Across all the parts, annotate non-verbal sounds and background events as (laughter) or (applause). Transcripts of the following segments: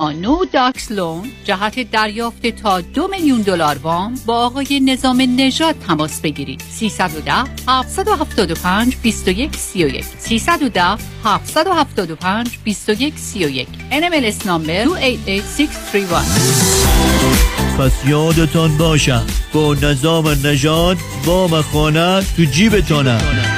نو داکس لون جهت دریافت تا دو میلیون دلار وام با آقای نظام نژاد تماس بگیرید. 310 775 21 31 310 775 21 31 NMLS نامبر 288631 پس یادتان باشم با نظام نژاد وام خانه تو جیبتانه.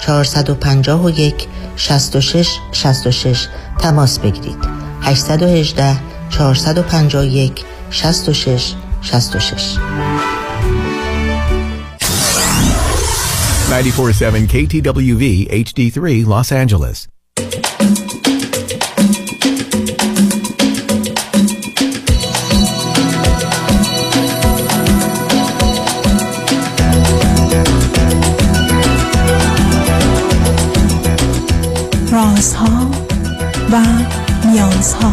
451 66 66 تماس بگیرید 818 451 66 66 947 KTWV HD3 Los Angeles. رازها و نیازها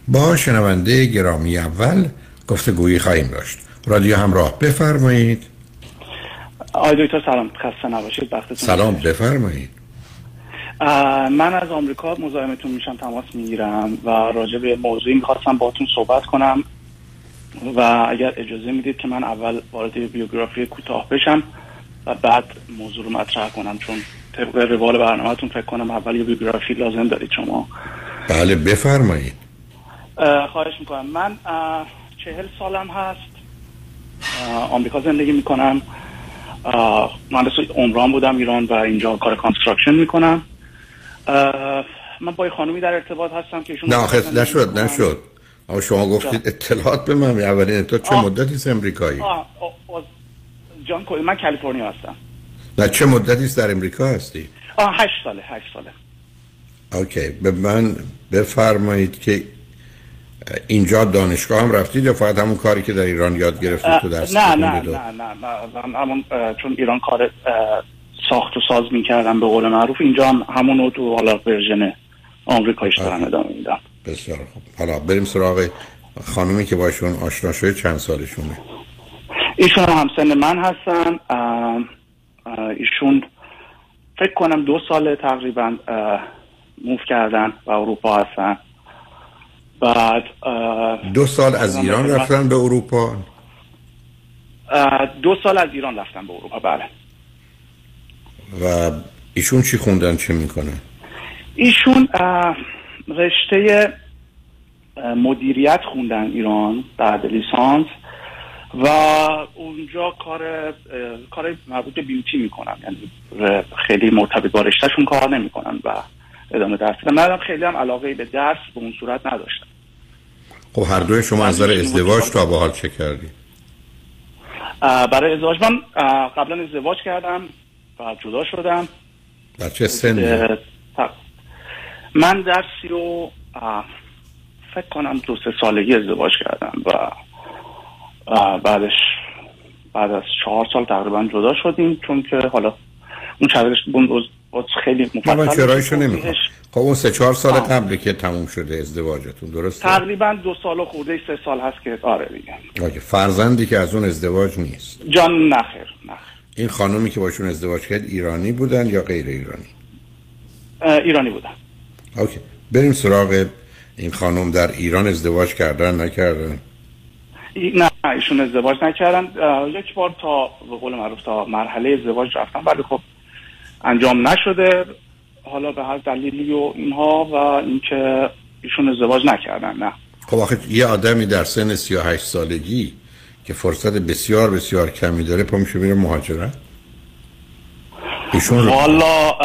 با شنونده گرامی اول گفتگویی خواهیم داشت. رادیو همراه بفرمایید. آقای دکتر سلام. خسته نباشید. وقتتون سلام. بفرمایید. من از آمریکا مزاحمتون میشم. تماس می‌گیرم و راجع به موضوعی می‌خواستم باتون صحبت کنم و اگر اجازه می‌دید که من اول وارد بیوگرافی کوتاه بشم و بعد موضوع رو مطرح کنم چون طبق روال برنامهتون فکر کنم اول یه بیوگرافی لازم دارید شما. بله بفرمایید. خواهش می‌کنم. من چهل سالم هست. آمریکا زندگی می‌کنم. مهندس عمران بودم ایران و اینجا کار construction می‌کنم. من با خانومی در ارتباط هستم که ایشون نه آخه نشد نشد. اما شما گفتید اطلاعات به من اولین تو چه مدتی است امریکایی؟ جان کوی من کالیفرنیا هستم. نه چه مدتی است در امریکا هستی؟ آه هشت ساله هشت ساله. okay. به من بفرمایید که اینجا دانشگاه هم رفتید یا فقط همون کاری که در ایران یاد گرفتید تو درس نه نه نه نه نه همون چون ایران کار ساخت و ساز می‌کردم به قول معروف اینجا هم همون رو تو حالا version آمریکایش دارم ادامه میدم بسیار خوب. حالا بریم سراغ خانومی که باشون آشنا شده چند سالشونه؟ ایشون هم سن من هستن. ایشون فکر کنم دو سال تقریبا موف کردن و اروپا هستن. بعد دو سال از ایران رفتن به اروپا؟ دو سال از ایران رفتن به اروپا بله. و ایشون چی خوندن چه می‌کنه؟ ایشون رشته مدیریت خوندن ایران بعد لیسانس و اونجا کار کار مربوط به بیوتی می‌کنن. یعنی خیلی مرتبط با رشتهشون کار نمی‌کنن و ادامه درس میدن منم خیلی هم علاقه به درس به اون صورت نداشتم. خب هر دوی شما از نظر ازدواج تا به حال چه کردی؟ برای ازدواج من قبلا ازدواج کردم و جدا شدم. در چه تا- من در سی و فکر کنم دو سه سالگی ازدواج کردم و بعدش بعد از چهار سال تقریبا جدا شدیم چون که حالا اون بود خیلی نه من مفصل نمی‌خوام خب اون سه چهار سال آه. قبلی که تموم شده ازدواجتون درسته؟ تقریبا دو سال و خورده سه سال هست که آره دیگه اوکی. فرزندی که از اون ازدواج نیست. جان نخیر نخیر. این خانومی که باشون ازدواج کرد ایرانی بودن یا غیر ایرانی؟ ایرانی بودم اوکی. بریم سراغ این خانم در ایران ازدواج کردن نکردن؟ نه ایشون ازدواج نکردن. یک بار تا به قول معروف تا مرحله ازدواج رفتن. ولی خب انجام نشده. حالا به هر دلیلی و اینها و اینکه ایشون ازدواج نکردن نه. خب آخه یه آدمی در سن 38 سالگی که فرصت بسیار بسیار کمی داره پا میشه میره مهاجرت؟ ایشون والا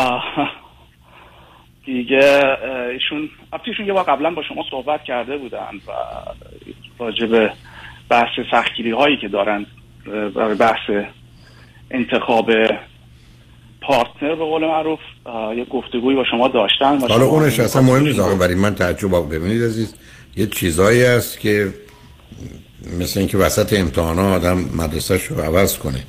دیگه ایشون ایشون یه بار قبلا با شما صحبت کرده بودن و راجع به بحث سختگیری هایی که دارن برای بحث انتخاب پارتنر به قول معروف یه گفتگویی با شما داشتن حالا اونش اصلا مهم نیست آقا برای من تعجب آقا ببینید عزیز یه چیزایی هست که مثل اینکه وسط امتحانا آدم مدرسهش رو عوض کنه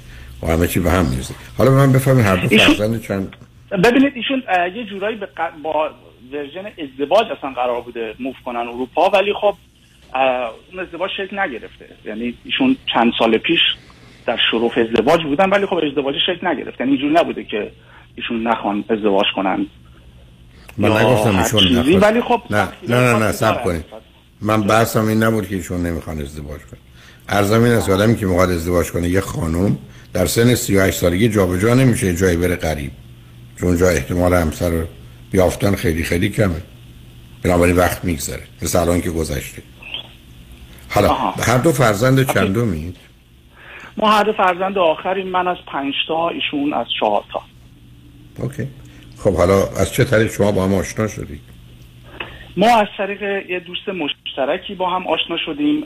و همه چی به هم می‌رسه حالا من بفهمید هر دو فرزند چند ببینید ایشون یه جورایی به ق- با ورژن ازدواج اصلا قرار بوده موف کنن اروپا ولی خب اون ازدواج شکل نگرفته. یعنی ایشون چند سال پیش در شروع ازدواج بودن ولی خب ازدواج شکل نگرفت. یعنی اینجوری نبوده که ایشون نخوان ازدواج کنن. من نگفتم ایشون نخواد. ولی خب نه نه نه نه سب. کنید. من بحثم این نبود که ایشون نمی‌خوان ازدواج کنه ارزم این است آدمی که می‌خواد ازدواج کنه یه خانم در سن 38 سالگی جابجا نمیشه جایی بره قریب. چون اونجا احتمال همسر رو یافتن خیلی خیلی کمه. بنابراین وقت میگذره. مثل الان که گذشته. حالا آها. هر دو فرزند چندمید ما هر فرزند آخریم من از پنج تا ایشون از چهار تا. اوکی. خب حالا از چه طریق شما با هم آشنا شدید؟ ما از طریق یه دوست مشترکی با هم آشنا شدیم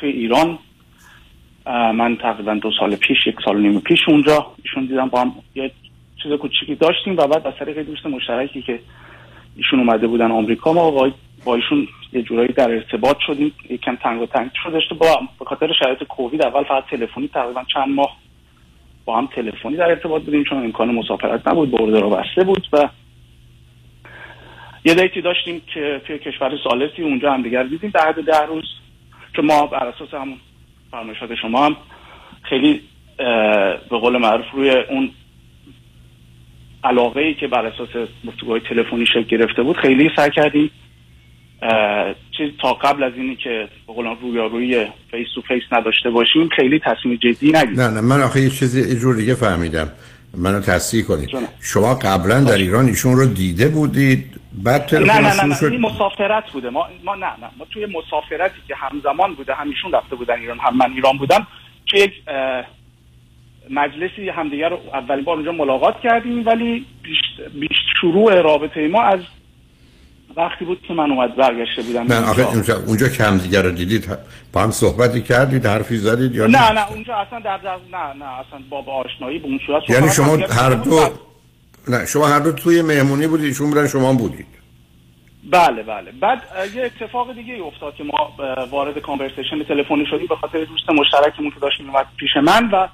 توی ایران. من تقریبا دو سال پیش یک سال و نیم پیش اونجا ایشون دیدم با هم یه چیز کوچیکی داشتیم و بعد از طریق دوست مشترکی که ایشون اومده بودن آمریکا ما با, با ایشون یه جورایی در ارتباط شدیم یکم تنگ و تنگ شده با به خاطر شرایط کووید اول فقط تلفنی تقریبا چند ماه با هم تلفنی در ارتباط بودیم چون امکان مسافرت نبود برده رو بسته بود و یه دیتی داشتیم که توی کشور سالسی اونجا هم دیگر دیدیم در حد ده روز که ما بر اساس همون فرمایشات شما هم خیلی به قول معروف روی اون علاقه ای که بر اساس گفتگوهای تلفنی شکل گرفته بود خیلی سعی کردیم چیز تا قبل از اینی که به قول رویارویی face to face نداشته باشیم خیلی تصمیم جدی نگیریم. نه نه من آخه یه چیزی یه جور دیگه فهمیدم. منو تصحیح کنید. شما قبلا در ایران ایشون رو دیده بودید بعد نه تلفن نه نه, نه. شد. این مسافرت بوده. ما ما نه نه ما توی مسافرتی که همزمان بوده همیشون رفته بودن ایران هم من ایران بودم توی یک مجلسی همدیگر رو اولین بار اونجا ملاقات کردیم ولی بیش, بیش شروع رابطه ما از وقتی بود که من اومد برگشته بودم. نه. آخه اونجا, اونجا که همدیگه رو دیدید با هم صحبتی کردید حرفی زدید یا نه نه؟ اونجا اصلا در, در نه نه اصلا با, با آشنایی به اون صورت یعنی شما هر. دو نه شما هر دو توی مهمونی بودید ایشون بودن شما بودید. بله بله. بعد یه اتفاق دیگه ای افتاد که ما وارد کانورسیشن تلفنی شدیم به خاطر دوست مشترکمون که داشت میومد پیش من و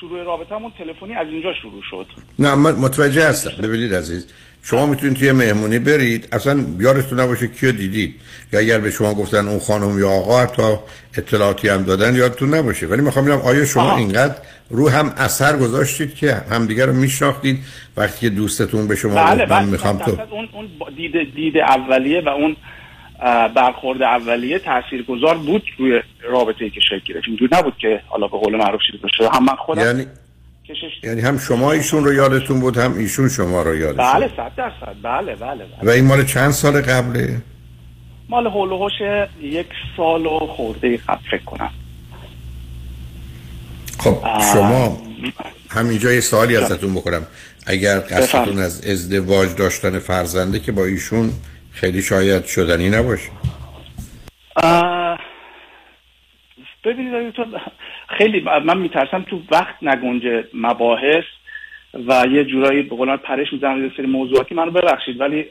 شروع رابطمون تلفنی از اینجا شروع شد. نه من متوجه هستم. ببینید عزیز شما می‌تونید توی مهمونی برید. اصلا یادتون نباشه کیو دیدید. یا اگر به شما گفتن اون خانم یا آقا حتی اطلاعاتی هم دادن یادتون نباشه ولی می‌خوام ببینم آیا شما آها. اینقدر رو هم اثر گذاشتید که همدیگه رو میشناختید؟ وقتی که دوستتون به شما بله من بله. می‌خوام تو اون اون دید دید اولیه و اون برخورد اولیه تاثیرگذار بود روی رابطه ای که شکل گرفت. اینجور نبود که حالا به قول معروف بشه هم من خودم یعنی کشش یعنی هم شما ایشون رو یادتون بود هم ایشون شما رو یادتون بله صد درصد. بله بله بله. و این مال چند سال قبله؟ مال هول و هوش یک سال و خورده قبل فکر کنم. خب. شما همینجا یه سوالی ازتون بکنم اگر قصدتون. از ازدواج داشتن فرزنده که با ایشون خیلی شاید شدنی نباشه. ببینید دکتر، خیلی من میترسم تو وقت نگنجه مباحث و یه جورایی به قول پرش می‌زنم یه سری موضوعاتی. منو ببخشید ولی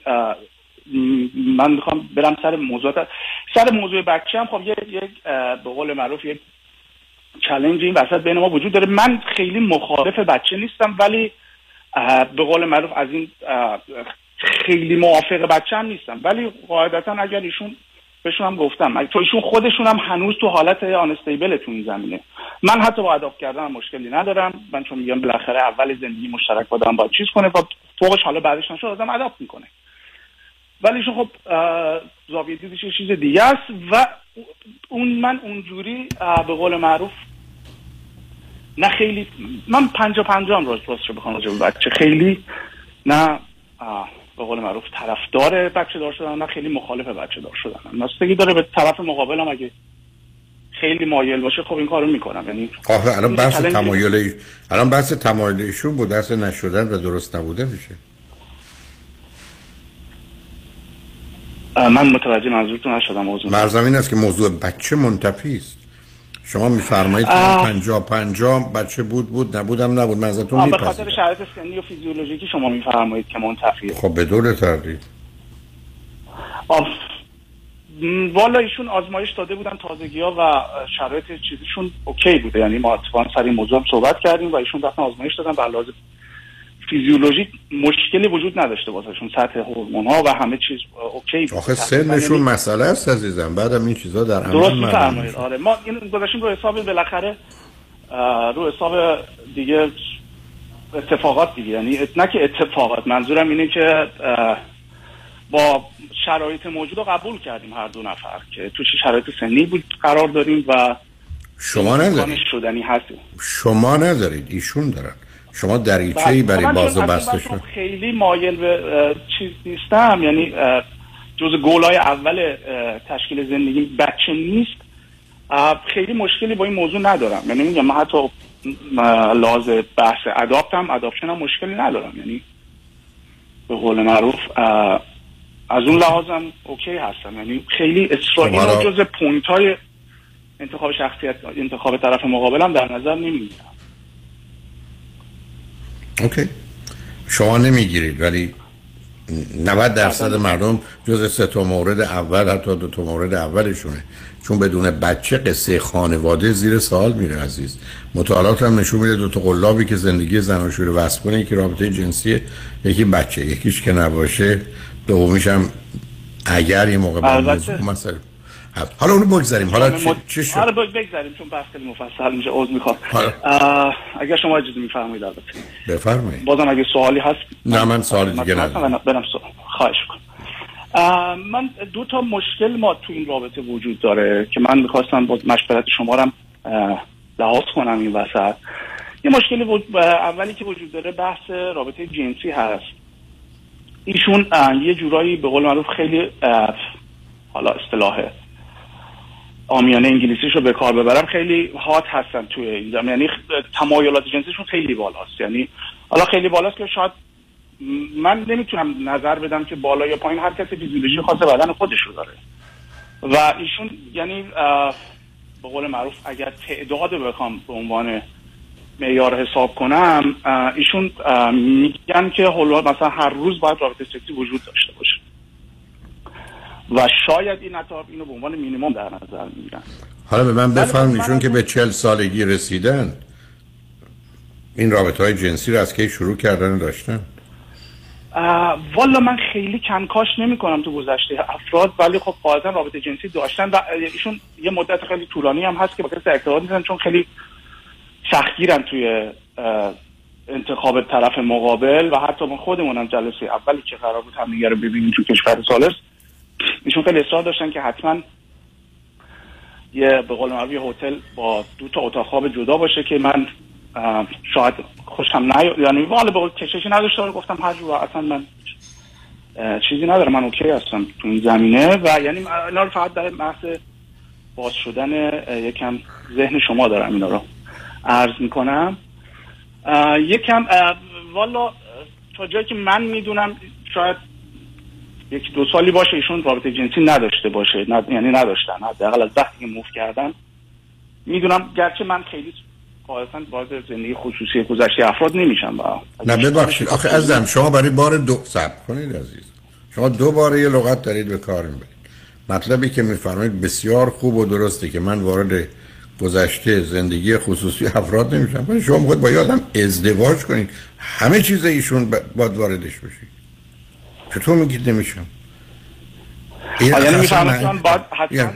من می‌خوام برم سر موضوعات. سر موضوع بچه هم خب یه به قول معروف یک چلنج این وسط بین ما وجود داره. من خیلی مخالف بچه نیستم ولی به قول معروف از این خیلی موافق بچه هم نیستم. ولی قاعدتا اگر ایشون بهشون هم گفتم. اگه- تو ایشون خودشون هم هنوز تو حالت آنستیبل تو این زمینه. من حتی با اداپت کردن مشکلی ندارم. من چون میگم بالاخره اول زندگی مشترک باید چیز کنه و فوقش حالا بعدش نشد آدم اداپت می‌کنه. ولی خب زاویه دیدش چیز دیگه است و اون من اونجوری به قول معروف نه خیلی من پنجا پنجا هم راست رو بخوام بچه. خیلی نه به قول معروف طرفدار بچه دار شدن نه خیلی مخالف بچه دار شدن. نستگی داره به طرف مقابلم اگه خیلی مایل باشه خب این کارو می‌کنم. یعنی آخه الان بحث تمایل الان بحث تمایل ایشون با دست نشدن و درست نبوده میشه. من متوجه منظورتون نشدم موضوع مرزم این است که موضوع بچه منتفی است. شما میفرمایید که آه. پنجا پنجا بچه بود بود نبودم نبود. من ازتون آه، به خاطر میپذیرم شرایط سنی و فیزیولوژیکی شما میفرمایید که منتفیه خب بدون تردید. آف م، والا ایشون آزمایش داده بودن تازگی ها و شرایط چیزشون okay بوده. یعنی ما اتفاقا سر این موضوع هم صحبت کردیم و ایشون رفتن آزمایش دادن و لحاظ فیزیولوژیک مشکلی وجود نداشته واسهشون سطح هورمون ها و همه چیز okay بود. آخه سنشون یعنی- مسئله است عزیزم. بعدم این چیزا در عمل درست میفرمایید. میشه. آره ما این گذاشتیم رو حساب بالاخره رو حساب دیگه اتفاقات دیگه. یعنی نه که اتفاقات منظورم اینه که با شرایط موجود رو قبول کردیم هر دو نفر که تو چه شرایط سنی بود قرار داریم و شما ندارید شدنی هست. شما ندارید ایشون دارن. شما دریچه ای بله. برای باز و بسته شد خیلی مایل به چیز نیستم. یعنی جز گولای اول تشکیل زندگی بچه نیست. خیلی مشکلی با این موضوع ندارم. یعنی میگم من حتی لحاظ بحث adopt هم adoption هم مشکلی ندارم. یعنی به قول معروف از اون لحاظم okay هستم. یعنی خیلی اصرار اینو جز point های انتخاب شخصیت انتخاب طرف مقابلم در نظر نمی‌گیرم. okay شما نمی‌گیرید ولی 90 درصد مردم جز سه تا مورد اول حتی دو تا مورد اولشونه چون بدون بچه قصه خانواده زیر سوال میره عزیز مطالعات هم نشون میده دو تا قلابی که زندگی زناشویی رو وصل کنه یکی رابطه جنسیه یکی بچه یکیش که نباشه دومیش هم اگر یه موقع. موضوع مسئله. حالا اونو بگذاریم. حالا چه, چه شد؟ آره بگ- بگذاریم چون بحث خیلی مفصل میشه. عذر می‌خوام. اگر شما اجازه میفرمایید البته. بفرمایید. بازم اگه سوالی هست نه، من سوال دیگه ندارم. برم سوال خواهش کنم من دو تا مشکل ما تو این رابطه وجود داره که من می‌خواستم با مشورت شما رو اه، لحاظ کنم این وسط. یه مشکلی وجود- اولی که وجود داره بحث رابطه جنسی هست. ایشون یه جورایی به قول معروف خیلی حالا اصطلاح آمیانه انگلیسیش رو به کار ببرم خیلی هات هستن توی این زمین. یعنی تمایلات جنسیشون خیلی بالاست. یعنی حالا خیلی بالاست که شاید من نمی‌تونم نظر بدم که بالا یا پایین هر کسی فیزیولوژی خاص بدن خودش رو داره. و ایشون یعنی به قول معروف اگر تعداد بخوام به عنوان معیار حساب کنم ایشون میگن که مثلا هر روز باید رابطه سکسی وجود داشته باشه. و شاید این حتی اینو به عنوان مینیمم در نظر می‌گیرن. حالا به من بفرمایید من چون که به چل سالگی رسیدن این رابطه های جنسی رو از کی شروع کردن داشتن؟ والا من خیلی کنکاش نمی کنم تو گذشته افراد ولی خب قاعدتا رابطه جنسی داشتن و ایشون یه مدت خیلی طولانی هم هست که با کسی ارتباط نیستن چون خیلی سختگیرن توی انتخاب طرف مقابل و حتی ما خودمونم جلسه اولی که قرار بود همدیگه رو ببینیم تو کشور سالس ایشون خیلی اصرار داشتن که حتما یه به قول معروف هتل با دو تا اتاق خواب جدا باشه که من شاید خوشم نیا یعنی والا به کششی نداشته گفتم هر جور اصلا من چیزی نداره من اوکی هستم تو این زمینه. و یعنی اینا رو فقط در محض باز شدن یکم ذهن شما دارم اینا رو عرض می‌کنم. یکم والا تا جایی که من می‌دونم شاید یک دو سالی باشه ایشون رابطه جنسی نداشته باشه نه یعنی نداشتن. حداقل از وقتی موف کردن. می‌دونم گرچه من خیلی قاعدتا وارد زندگی خصوصی گذشته افراد نمیشم با. نه ببخشید. آخه عزیزم شما برای بار دو صبر کنید عزیز. شما دو باره یه لغت دارید به کار می‌برید. مطلبی که میفرمایید بسیار خوب و درسته که من وارد گذشته زندگی خصوصی افراد نمیشم. شما خود با یه آدم ازدواج کنید. همه چیز ایشون باید واردش بشید چطور میگید نمیشم یعنی می‌فهمم باید حتما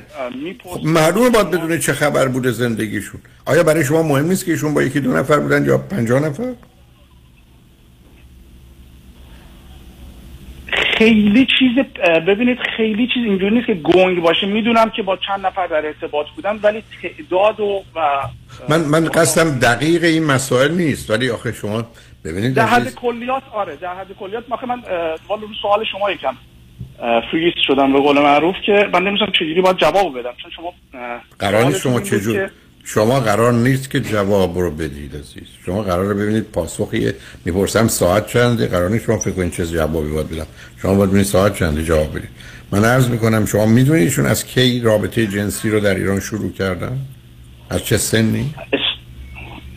معلومه باید بدونه چه خبر بوده زندگیشون آیا برای شما مهم نیست که ایشون با یکی دو نفر بودن یا پنجاه نفر خیلی چیز ببینید خیلی چیز اینجوری نیست که گنگ باشه می‌دونم که با چند نفر در ارتباط بودم ولی تعداد و و من من قصدم دقیق این مسائل نیست ولی آخه شما ببینید در حد کلیات آره در حد کلیات. من والا رو سوال شما یکم. فریز شدم به قول معروف که من نمی‌دونم چجوری باید جواب بدم چون شما قرار نیست شما چجور شما قرار نیست که جواب رو بدید عزیز. شما قرار ببینید پاسخی می‌پرسم ساعت چنده؟ قرار نیست شما فکر کنید چه جوابی باید بدم. شما باید ببینید ساعت چنده جواب بدید. من عرض می‌کنم شما می‌دونید ایشون از کی رابطه جنسی رو در ایران شروع کردن؟ از چه سنی؟ اس-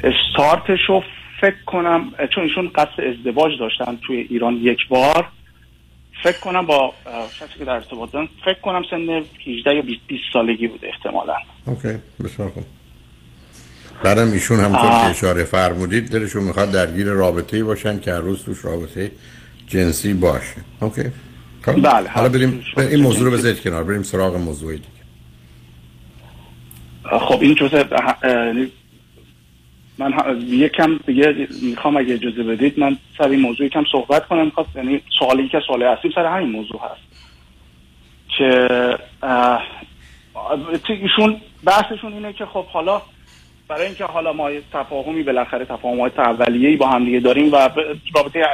استارتش رو فکر کنم چون ایشون قصد ازدواج داشتن توی ایران یک بار فکر کنم با کسی که در ارتباط دارن فکر کنم سن 18 یا 20 20 سالگی بود احتمالا okay بسیار خوب بعدم ایشون همونطور که. اشاره فرمودید دلشون می‌خواد درگیر رابطه باشن که هر روز توش رابطه جنسی باشه okay خب. بله، حالا بریم این موضوع رو. بذارید کنار بریم سراغ موضوع دیگه خب این جزء من یکم دیگه می‌خوام اگه اجازه بدید من سر این موضوع یکم صحبت کنم. می‌خواد یعنی سوالی که سوال اصلی سر همین موضوع هست. که ایشون بحثشون اینه که خب حالا برای اینکه حالا ما تفاهمی بالاخره تفاهمات اولیه‌ای با هم دیگه داریم و رابطه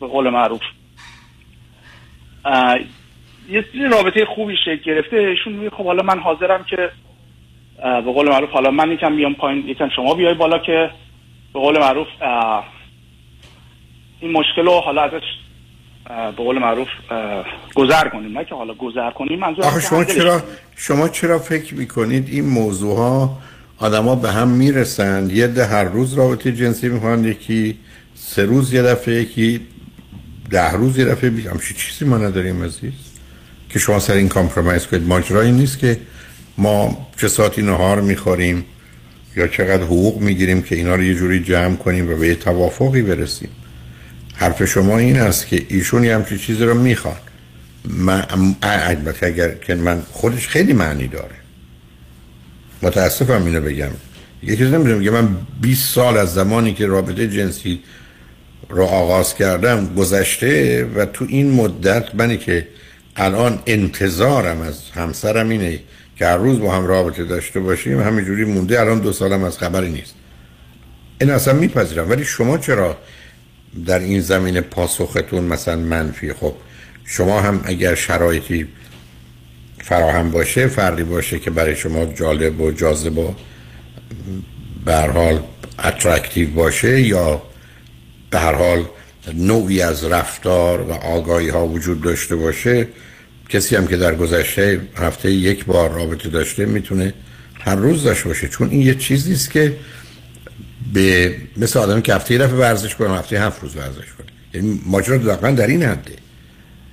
به قول معروف. یه رابطه خوبی شکل گرفته. ایشون میگه خب حالا من حاضرم که به قول معروف حالا من یکم بیام پایین یکم شما بیای بالا که به قول معروف این مشکل رو حالا ازش به قول معروف گذر کنیم. نه که حالا گذر کنیم منظور آخه شما چرا. شما چرا فکر می‌کنید این موضوع ها آدما به هم می‌رسند؟ یه ده هر روز رابطه جنسی می‌خوان یکی سه روز یه دفعه یکی ده روز یه دفعه. بی... همچین چیزی ما نداریم عزیز؟ که شما سر این کامپرومایز کنید. ماجرایی نیست که ما چه ساعتی نهار می‌خوریم یا چقدر حقوق می‌گیریم که اینا رو یه جوری جمع کنیم و به یه توافقی برسیم. حرف شما این است که ایشون یه همچین چیزی رو می‌خوان من البته اگر که من خودش خیلی معنی داره. متاسفم اینو بگم. یه کسی نمی‌تونه میگه من 20 سال از زمانی که رابطه جنسی رو آغاز کردم گذشته و تو این مدت منی که الان انتظارم از همسرم اینه که هر روز با هم رابطه داشته باشیم همینجوری مونده الان دو سالم از خبری نیست. این اصلا میپذیرم ولی شما چرا در این زمینه پاسختون مثلا منفی؟ خب شما هم اگر شرایطی فراهم باشه فردی باشه که برای شما جالب و جاذب و به حال اترکتیو باشه یا به هر حال نوعی از رفتار و آگاهی ها وجود داشته باشه کسی هم که در گذشته هفته یک بار رابطه داشته می‌تونه هر روز داشته باشه. چون این یه چیزی است که به مثل آدمی که هفته دفعه ورزش کنه هفته هفت روز ورزش کنه. یعنی ماجرا دقیقا در این حده.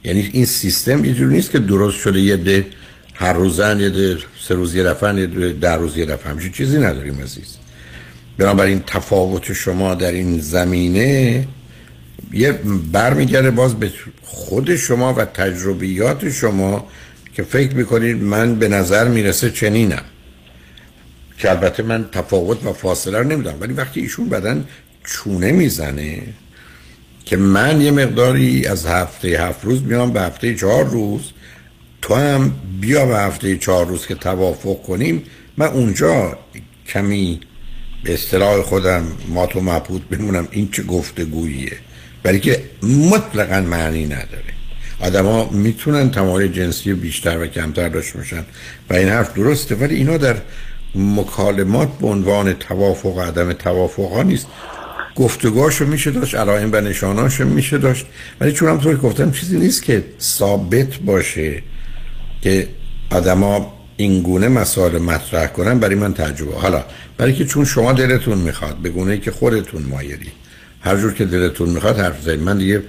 یعنی این سیستم یه جور نیست که درست شده یه ده هر روزن یه ده سه روز یه دفعه یه ده در روز یه دفعه. همچین چیزی نداریم عزیز. بنابراین تفاوت شما در این زمینه یه برمیگرده باز به خود شما و تجربیات شما که فکر می‌کنید من به نظر می‌رسه چنینم. که البته من تفاوت و فاصله رو نمی‌دونم ولی وقتی ایشون بدن چونه می‌زنه که من یه مقداری از هفته هفت روز میام به هفته چهار روز تو هم بیا به هفته چهار روز که توافق کنیم. من اونجا کمی به اصطلاح خودم ما تو مبهوت بمونم این چه گفتگوییه. برای که مطلقا معنی نداره. آدما می‌تونن تمایل جنسی بیشتر و کمتر داشته باشن و این حرف درسته ولی اینا در مکالمات به عنوان توافق و عدم توافق ها نیست. گفتگوهاشو میشه داشت علائم و نشاناشو میشه داشت. ولی چون هم گفتم چیزی نیست که ثابت باشه که آدما این گونه مسائل مطرح کنن. برای من تجربه حالا برای که چون شما دلتون می‌خواد به گونه که خودتون مایلی هر جور که دلتون می‌خواد حرف زنید من دیگه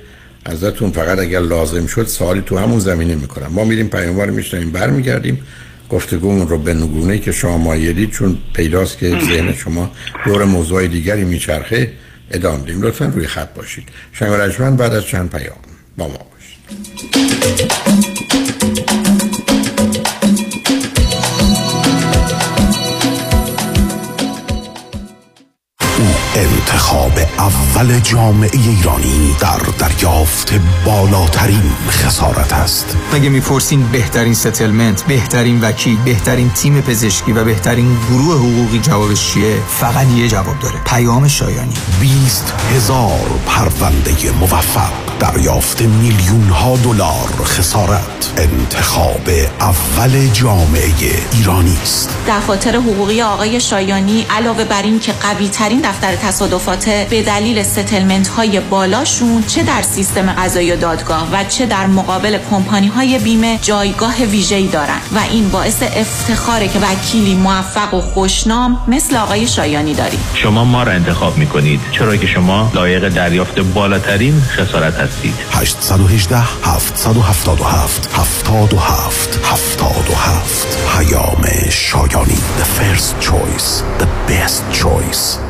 ازتون فقط اگر لازم شد سوالی تو همون زمینه می‌کنم. ما میریم پیاموار میشنیم برمیگردیم. گفتگومون رو به نگونه که شما مایلید چون پیداست که ذهن شما دور موضوع دیگری میچرخه ادامه دیم لطفا روی خط باشید. شنگ بعد از چند پیام با ما باشید. انتخاب اول جامعه ایرانی در دریافت بالاترین خسارت است. مگه می‌پرسین بهترین ستلمنت بهترین وکیل بهترین تیم پزشکی و بهترین گروه حقوقی جوابش چیه؟ فقط یه جواب داره. پیام شایانی. 20 هزار پرونده موفق. دریافت میلیون ها دلار خسارت. انتخاب اول جامعه ایرانی است. دفاتر حقوقی آقای شایانی علاوه بر این که قوی ترین دفتر تصادفات به دلیل ستلمنت های بالاشون چه در سیستم قضایی و دادگاه و چه در مقابل کمپانی های بیمه جایگاه ویژه‌ای دارند و این باعث افتخاره که وکیلی موفق و خوشنام مثل آقای شایانی داریم شما ما را انتخاب می‌کنید چرا که شما لایق دریافت بالاترین خسارت هستید. 818 777 77 77 پیام شایانی The first choice The best choice.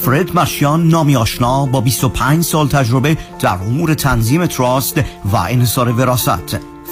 فرد مشیان نامی آشنا با 25 سال تجربه در امور تنظیم تراست و انحصار وراست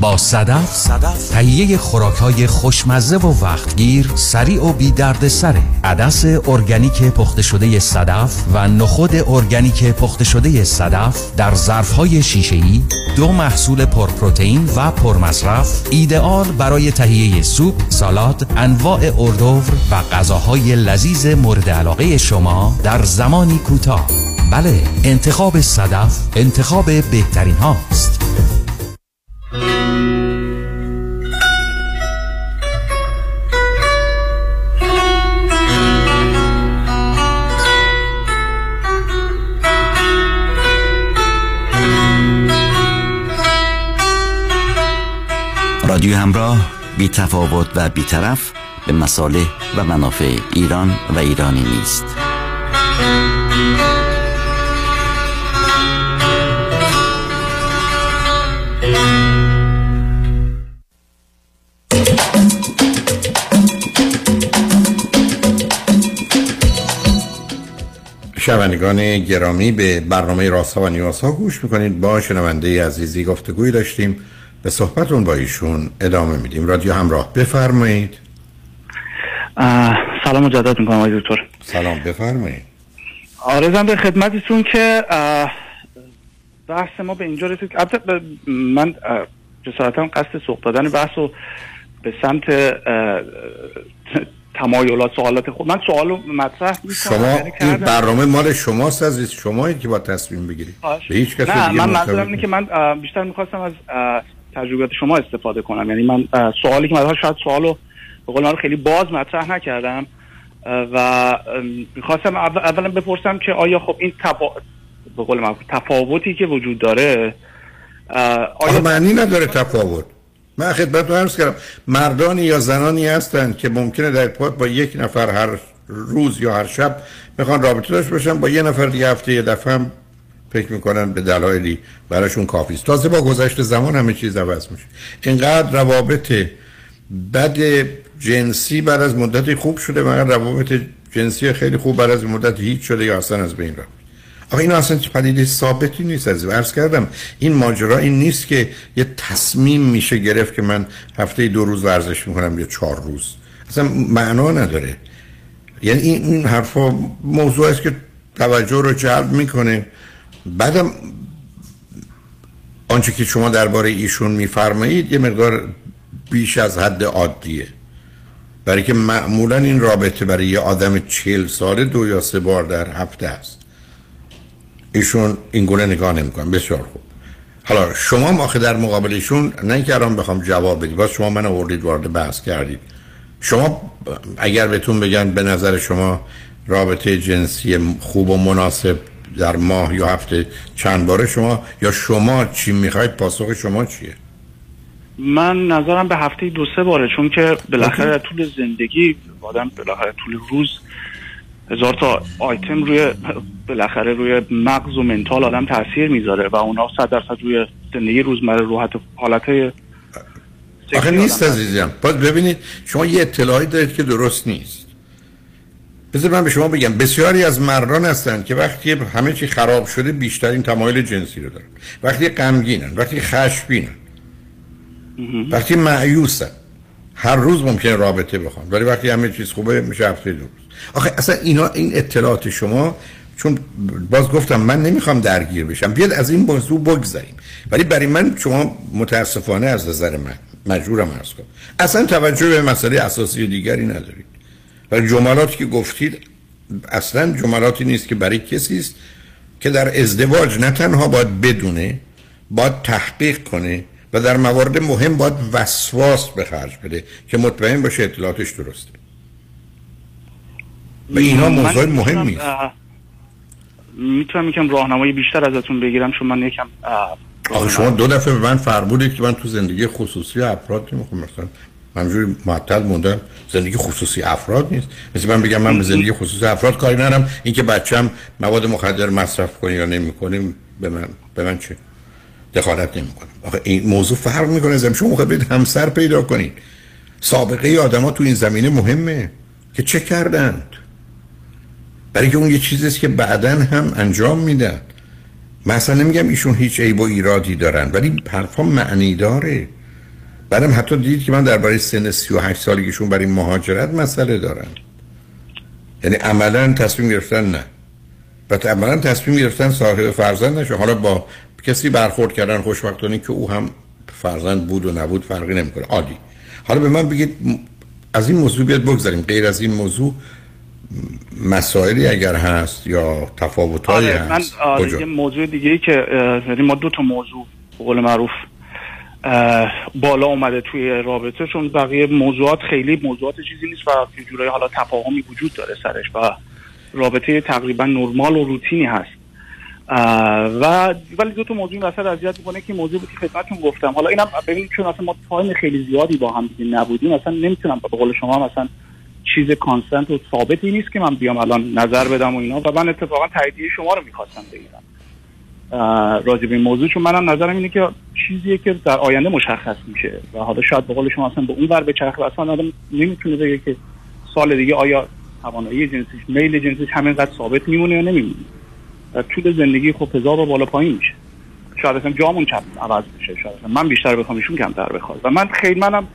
با صدف, صدف. تهیه خوراک خوشمزه و وقتگیر سریع و بی درد سره عدس ارگانیک پخته شده صدف و نخود ارگانیک پخته شده صدف در ظرف های شیشه ای دو محصول پرپروتئین و پرمصرف ایدئال برای تهیه سوپ، سالاد، انواع اردوور و غذاهای لذیذ مورد علاقه شما در زمانی کوتاه. بله، انتخاب صدف انتخاب بهترین هاست. رادیو همراه بی تفاوت و بیطرف به مصالح و منافع ایران و ایرانی نیست. شنوندگان گرامی به برنامه راست و نیاز ها گوش می‌کنید. با شنونده عزیزی گفتگوی داشتیم. به صحبتون با ایشون ادامه میدیم. رادیو همراه بفرمایید. سلام مجدد می‌کنم آقای دکتر. سلام بفرمایید. آرزم به خدمتتون که بحث ما به اینجا رسید. البته من جسارتا قصد سوق دادن بحث رو به سمت تمایلات سوالات خود. من سوال مطرح می‌کنم شما یعنی این. برنامه مال شماست عزیز. شمایید که با تصمیم بگیرید. به هیچ کس نه من منظورم اینه که من بیشتر می‌خواستم از تجربیات شما استفاده کنم. یعنی من سوالی که مطرح شاید سوال رو به قول معروف خیلی باز مطرح نکردم و می‌خواستم اول- اولا بپرسم که آیا خب این تفا... به قول معروف تفاوتی که وجود داره آیا معنی نداره تفاوت. من خدمت عرض کردم مردانی یا زنانی هستند که ممکنه در ارتباط با یک نفر هر روز یا هر شب می‌خوان رابطه داشته باشن با یه نفر دیگه هفته یه دفعه هم فکر می‌کنن به دلایلی براشون کافی است. تازه با گذشت زمان همه چیز عوض میشه. اینقدر روابط بد جنسی بعد از مدتی خوب شده و روابط جنسی خیلی خوب بعد از مدت هیچ شده یا اصلا از بین رفت. آقا این اصلا پدیده ثابتی نیست از عرض کردم این ماجرا این نیست که یه تصمیم میشه گرفت که من هفته دو روز ورزش می‌کنم یا چهار روز. اصلا معنا نداره. یعنی این حرفا موضوع است که توجه رو جلب می‌کنه. بعدم آنچه که شما درباره ایشون میفرمایید یه مقدار بیش از حد عادیه. برای که معمولا این رابطه برای یه آدم چهل ساله دو یا سه بار در هفته است. ایشون این گونه نگاه نمی‌کنن. بسیار خوب. حالا شما هم آخه در مقابلشون نه اینکه الان بخوام جواب بدید باز شما من آوردید وارد بحث کردید. شما اگر بهتون بگن به نظر شما رابطه جنسی خوب و مناسب در ماه یا هفته چند باره شما یا شما چی می‌خواید پاسخ شما چیه؟ من نظرم به هفته دو سه باره چون که بالاخره طول زندگی آدم بالاخره طول روز هزار تا آیتم روی بالاخره روی مغز و منتال آدم تاثیر می‌ذاره و اونا صد درصد روی زندگی روزمره رو حالت آخه نیست عزیزم. باز ببینید شما یه اطلاعی دارید که درست نیست. بذار من به شما بگم بسیاری از مردان هستند که وقتی همه چی خراب شده بیشترین تمایل جنسی رو دارن. وقتی غمگینن وقتی خشمگینن. وقتی معیوسن هر روز ممکنه رابطه بخوان ولی وقتی همه چیز خوبه میشه هفته دو روز. آخه اصلا اینا این اطلاعات شما چون باز گفتم من نمی‌خوام درگیر بشم. بیاد از این موضوع بگذریم. ولی برای من شما متاسفانه از نظر من مجبورم ارز کنم. اصلا توجه به مسئله اساسی دیگری ندارید. و جملاتی که گفتید اصلا جملاتی نیست که برای کسی است که در ازدواج نه تنها باید بدونه باید تحقیق کنه و در موارد مهم باید وسواس به خرج بده که مطمئن باشه اطلاعاتش درسته. و اینا موضوع مهم نیست. می‌تونم یکم راهنمایی بیشتر ازتون بگیرم چون من یکم آخه شما دو دفعه به من فرمودید که من تو زندگی خصوصی افراد نمی‌خوام مثلا منجوری معطل موندم زندگی خصوصی افراد نیست. مثل من بگم من به زندگی خصوصی افراد کاری ندارم. اینکه بچم مواد مخدر مصرف کنه یا نمی‌کنه به من به من چه دخالت نمی‌کنم آخه این موضوع فرق می‌کنه. از شما موقع برید همسر پیدا کنید سابقه آدما تو این زمینه مهمه که چه کردند. برای که اون یه چیزی است که بعدا هم انجام میدن مثلا نمیگم ایشون هیچ عیب و ایرادی دارن ولی حرفا معنی داره. بعدم حتی دید که من درباره سن 38 سالگیشون برای مهاجرت مسئله دارم. یعنی عملا تصمیم گرفتن نه. و عملا تصمیم گرفتن صاحب فرزند نشه حالا با کسی برخورد کردن خوشبختانه که او هم فرزند بود و نبود فرقی نمی‌کنه. عالی حالا به من بگید از این موضوع بیاد بگذاریم. غیر از این موضوع مسائلی اگر هست یا تفاوتهایی آره من هست آره کجا؟ یه موضوع دیگه ای که یعنی ما دو تا موضوع به قول معروف بالا اومده توی رابطه چون بقیه موضوعات خیلی موضوعات چیزی نیست و یه جورایی حالا تفاهمی وجود داره سرش و رابطه تقریبا نرمال و روتینی هست. و ولی دو تا موضوع وسط اذیت می‌کنه که موضوع بود که خدمتتون گفتم. حالا اینم ببینید چون اصلا ما تایم خیلی زیادی با هم دیگه نبودیم اصلا نمی‌تونم به قول شما مثلا چیز کانستنت و ثابتی نیست که من بیام الان نظر بدم و اینا و من اتفاقا تاییدیه شما رو می‌خواستم بگیرم. راجع به این موضوع چون منم نظرم اینه که چیزیه که در آینده مشخص میشه و حالا شاید به قول شما اصلا به اون ور بچرخه اصلا آدم نمی‌تونه بگه که سال دیگه آیا توانایی جنسیش میل جنسیش همینقدر ثابت میمونه یا نمیمونه. در طول زندگی خب هزار بالا پایین میشه. شاید اصلا جامون کم عوض بشه شاید اصلا من بیشتر بخوام ایشون کمتر بخواد. و من خیلی منم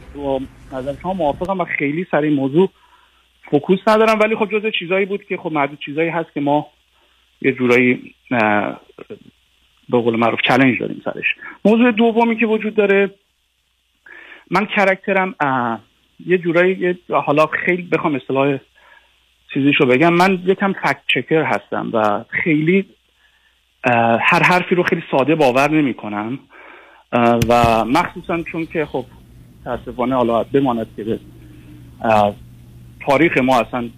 نظر شما موافقم و خیلی سر این موضوع focus ندارم ولی خب جزء چیزایی بود که خب معدود چیزایی هست که ما یه جورایی به قول معروف challenge داریم سرش. موضوع دومی که وجود داره من character م یه جورایی حالا خیلی بخوام اصطلاح چیزیش رو بگم. من یکم fact checker هستم و خیلی هر حرفی رو خیلی ساده باور نمی کنم و مخصوصا چون که خب تاسفانه حالا بماند که تاریخ ما اصلا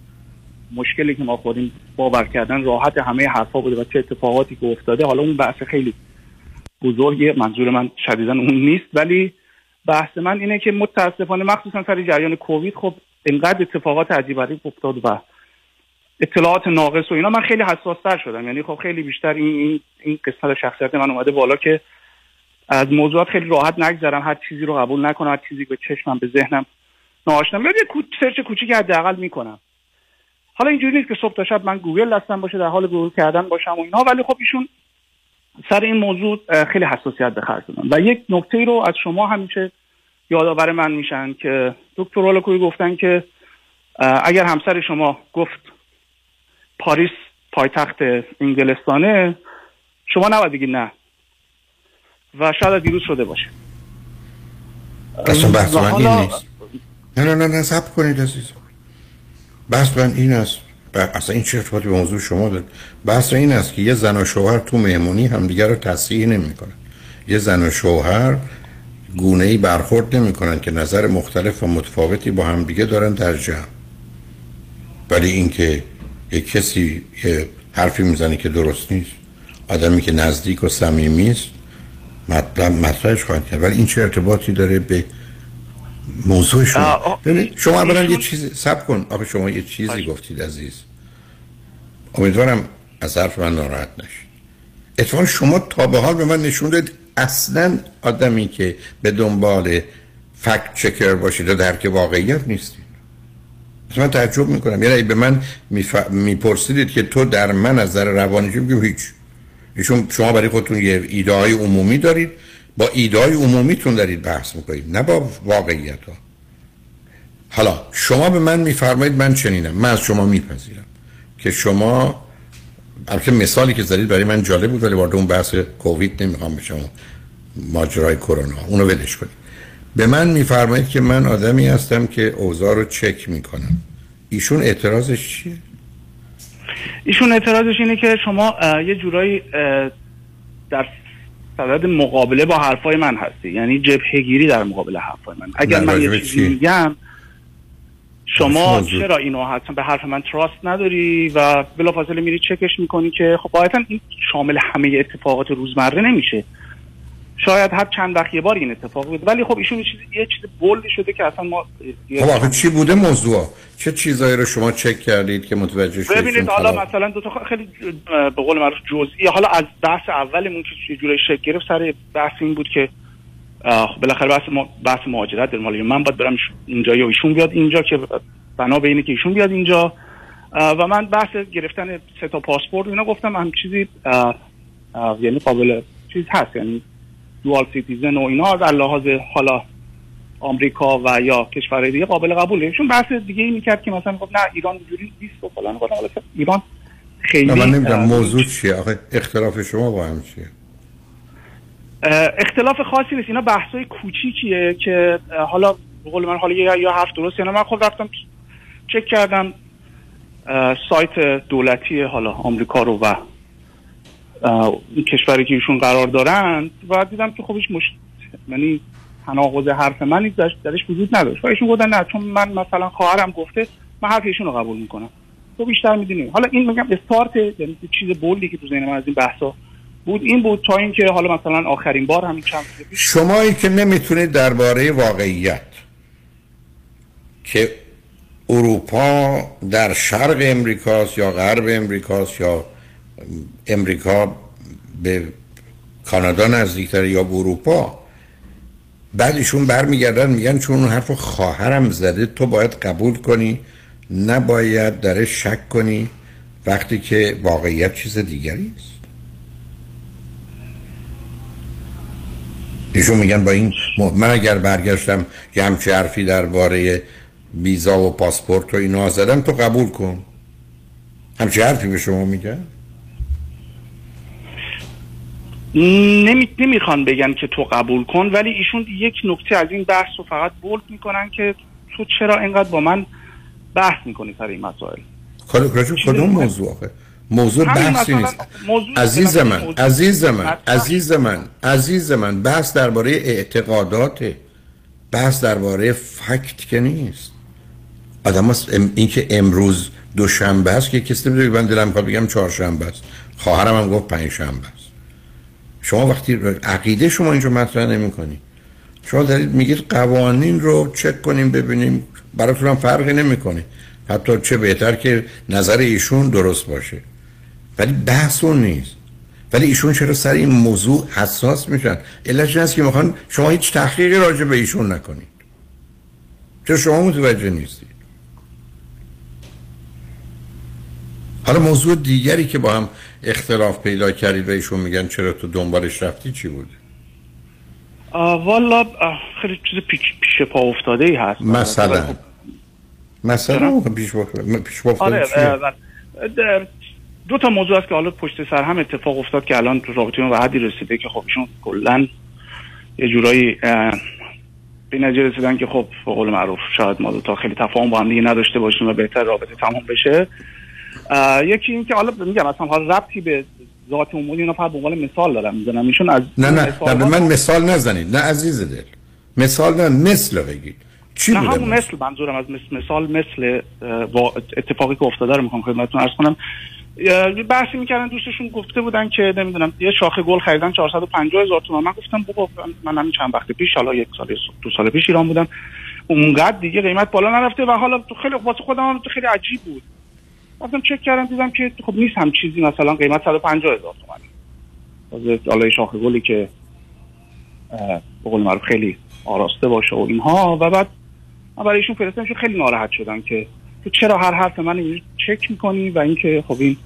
مشکلی که ما خودیم باور کردن راحت همه حرفا بوده و چه اتفاقاتی که افتاده. حالا اون بحث خیلی بزرگه منظور من شدیدا اون نیست ولی بحث من اینه که متاسفانه مخصوصا سر جریان کووید خب اینقدر اتفاقات عجیب غریب افتاد و اطلاعات ناقص و اینا. من خیلی حساستر شدم. یعنی خب خیلی بیشتر این این, این قسمت شخصیت من اومده بالا که از موضوعات خیلی راحت نگذرم. هر چیزی رو قبول نکنم هر چیزی به چشمم به ذهنم ناآشنا یه search کوچیک حداقل می‌کنم. حالا اینجوری نیست که صبح تا شب من گوگل دستم باشه در حال گوگل کردن باشم و اینها. ولی خب ایشون سر این موضوع خیلی حساسیت به خرج دادن. و یک نکته رو از شما همیشه یادآور من میشن که دکتر هلاکویی گفتن که اگر همسر شما گفت پاریس پایتخت انگلستانه شما نباید بگید نه. و شاید دیروز شده باشه. اصلا بحث نیست. نه نه نه نه سب کنید عزیز بحث من این است اصلا این چه ارتباطی به موضوع شما داره. بحث این است که یه زن و شوهر تو مهمونی همدیگر رو تصحیح نمی‌کنن. یه زن و شوهر گونه ای برخورد نمی کنن که نظر مختلف و متفاوتی با همدیگه دارن در جمع. ولی اینکه یه کسی یه حرفی می‌زنه که درست نیست آدمی که نزدیک و صمیمی است مطلب مطرحش خواهد کرد. ولی این چه ارتباطی داره به موضوع شما شما اولا یه چیزی سب کن. آخه شما یه چیزی گفتید عزیز. امیدوارم از حرف من ناراحت نشید. اتفاقا شما تا به حال به من نشون دادید اصلا آدمی که به دنبال فکت چکر باشید و درک واقعیت نیستید. من تعجب می‌کنم. یعنی به من میپرسیدید که تو در من از نظر روانی میگم هیچ. ایشون شما برای خودتون یه ایده های عمومی دارید. با ایده های عمومیتون دارید بحث می‌کنید نه با واقعیت ها حالا شما به من میفرمایید من چنینم من از شما میپذیرم که شما البته مثالی که زدید برای من جالب بود ولی وارد اون بحث کووید نمی‌خوام بشم ماجرای کرونا اونو ولش کنید. به من میفرمایید که من آدمی هستم که اوضاع رو چک می‌کنم. ایشون اعتراضش چیه؟ ایشون اعتراضش اینه که شما یه جورایی در صدد مقابله با حرفای من هستی. یعنی جبهگیری در مقابل حرفای من. اگر من یه چیزی میگم شما چرا اینو حتما به حرف من تراست نداری و بلافاصله میری چکش می‌کنی که خب قاعدتا این شامل همه اتفاقات روزمره نمیشه. شاید هر چند وقت یه بار این اتفاق بود ولی خب ایشون چیز یه چیز بولدی شده که اصلا ما خب آخه چی بوده موضوع؟ چه چیزایی رو شما چک کردید که متوجه شدید ببینید حالا مثلا دو تا خیلی به قول معروف جزئی حالا از بحث اولمون که چه جوری شکل گرفت سر بحث این بود که بالاخره بحث ما بحث مهاجرت داریم. حالا من باید برم اینجا یا ایشون بیاد اینجا که بنا به اینه که ایشون بیاد اینجا. و من بحث گرفتن سه تا پاسپورت اینا گفتم هم چیزی یعنی قابل چیز هست. یعنی dual citizen و اینا در لحاظ حالا آمریکا و یا کشورهای دیگه قابل قبوله. چون بحث دیگه ای می‌کرد که مثلا گفت نه ایران اینجوری نیست و فلان حالا ایران خیلی من نمی‌دونم موضوع چیه. آخه اختلاف شما با هم چیه؟ اختلاف خاصی نیست. اینا بحثای کوچیکیه که حالا قول من حالا یا حرف درست یعنی من خود رفتم چک کردم سایت دولتی حالا آمریکا رو و کشوری که ایشون قرار دارن و دیدم که خب هیچ مش یعنی تناقض حرف من درش وجود نداشت. و ایشون گفتن نه چون من مثلا خواهرم گفته من حرف ایشون رو قبول می‌کنم. تو بیشتر می‌دونی. حالا این میگم استارت یعنی چیز بولی که تو ذهن من از این بحثا بود این بود تا اینکه حالا مثلا آخرین بار همین چند شمایی که نمی‌تونید درباره واقعیت که اروپا در شرق امریکاست یا غرب امریکاست یا امریکا به کانادا نزدیکتره یا به اروپا بعد ایشون برمیگردن میگن چون اون حرف خواهرم زده تو باید قبول کنی نباید درش شک کنی وقتی که واقعیت چیز دیگری است. ایشون میگن با این من اگر برگشتم یه همچه حرفی درباره ویزا و پاسپورت و اینا زدم تو قبول کن. همچه حرفی به شما میگن؟ نمی... نمی‌خوان بگن که تو قبول کن ولی ایشون یک نکته از این بحث رو فقط بولد می‌کنن که تو چرا اینقدر با من بحث می‌کنی سر این مسائل؟ کدوم موضوع آخه؟ موضوع بحثی نیست. عزیز من عزیز من عزیز من عزیز من بحث درباره اعتقاداته. بحث درباره فکت که نیست. آدم هست این که امروز دوشنبه است که کسی نمی‌دونه من دلم می‌خواد بگم چهارشنبه است. خواهرم هم گفت پنجشنبه. است شما وقتی عقیده شما اینجا مطرح نمی کنی شما دارید میگید قوانین رو چک کنیم ببینیم. براتون هم فرقی نمی‌کنه. حتی چه بهتر که نظر ایشون درست باشه. ولی بحث اون نیست. ولی ایشون چرا سر این موضوع حساس میشن؟ علتش است که می‌خوان شما هیچ تحقیقی راجع به ایشون نکنید. چرا شما متوجه نیستید؟ حالا موضوع دیگری که با هم اختلاف پیدا کردید و ایشون میگن چرا تو دنبالش رفتی چی بود؟ والا خیلی چیز پیش, پیش پا افتاده ای هست. مثلا. مثلا پیش با پیش آره افتاده؟ اه، در- دو تا موضوع هست که حالا پشت سر هم اتفاق افتاد که الان تو رابطه به حدی رسیده که خب ایشون کلا یه جورایی به نتیجه رسیدن که خب به قول معروف شاید ما دو تا خیلی تفاهم با هم دیگه نداشته باشیم و بهتر رابطه تمام بشه. یکی این که حالا میگم اصلا حالا ربطی به ذات عمومی اینا فقط به عنوان مثال دارم می‌زنم. ایشون از نه نه نه من مثال نزنید. نه عزیز دل. مثال نه مثل بگید. چی نه همون مثل؟ منظورم از مثل مثال مثل اتفاقی که افتاده رو می‌خوام خدمتتون عرض کنم. بحثی می‌کردن دوستشون گفته بودن که نمی‌دونم یه شاخه گل خریدن 450 هزار تومان. من گفتم بابا من همین چند وقت پیش حالا یک سال دو سال پیش ایران بودم. اونقدر دیگه قیمت بالا نرفته و حالا تو خیلی واسه خودم هم تو خیلی عجیب بود. رفتم چک کردم دیدم که خب نیست هم چیزی مثلا قیمت 150 هزار تومان تازه حالا شاخه گلی که به قول معروف خیلی آراسته باشه و اینها. و بعد من برای ایشون فرستادم خیلی ناراحت شدم که تو چرا هر حرف من اینجوری چک می‌کنی و اینکه خب این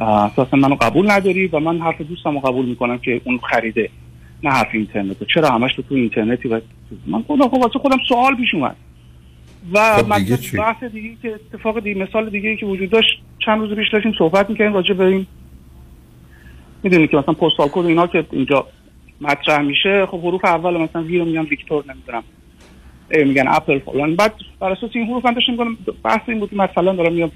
اساسا منو قبول نداری و من حرف دوستم قبول می‌کنم که اون خریده نه حرف اینترنت. چرا همش تو تو اینترنتی و من خودم خب واسه خودم سوال پیش اومد. و خب دیگه؟ بحث دیگه که اتفاق دیگه مثال دیگه که وجود داشت چند روز پیش داشتیم صحبت می‌کنیم راجع به این می‌دونی که مثلا postal code اینا که اینجا مطرح میشه خب حروف اول مثلا V رو میگن Victor نمی‌دونم. میگن اپل فلان. بعد بر اساس این حروف من داشتم میگم بحث این بود که مثلا دارم میگم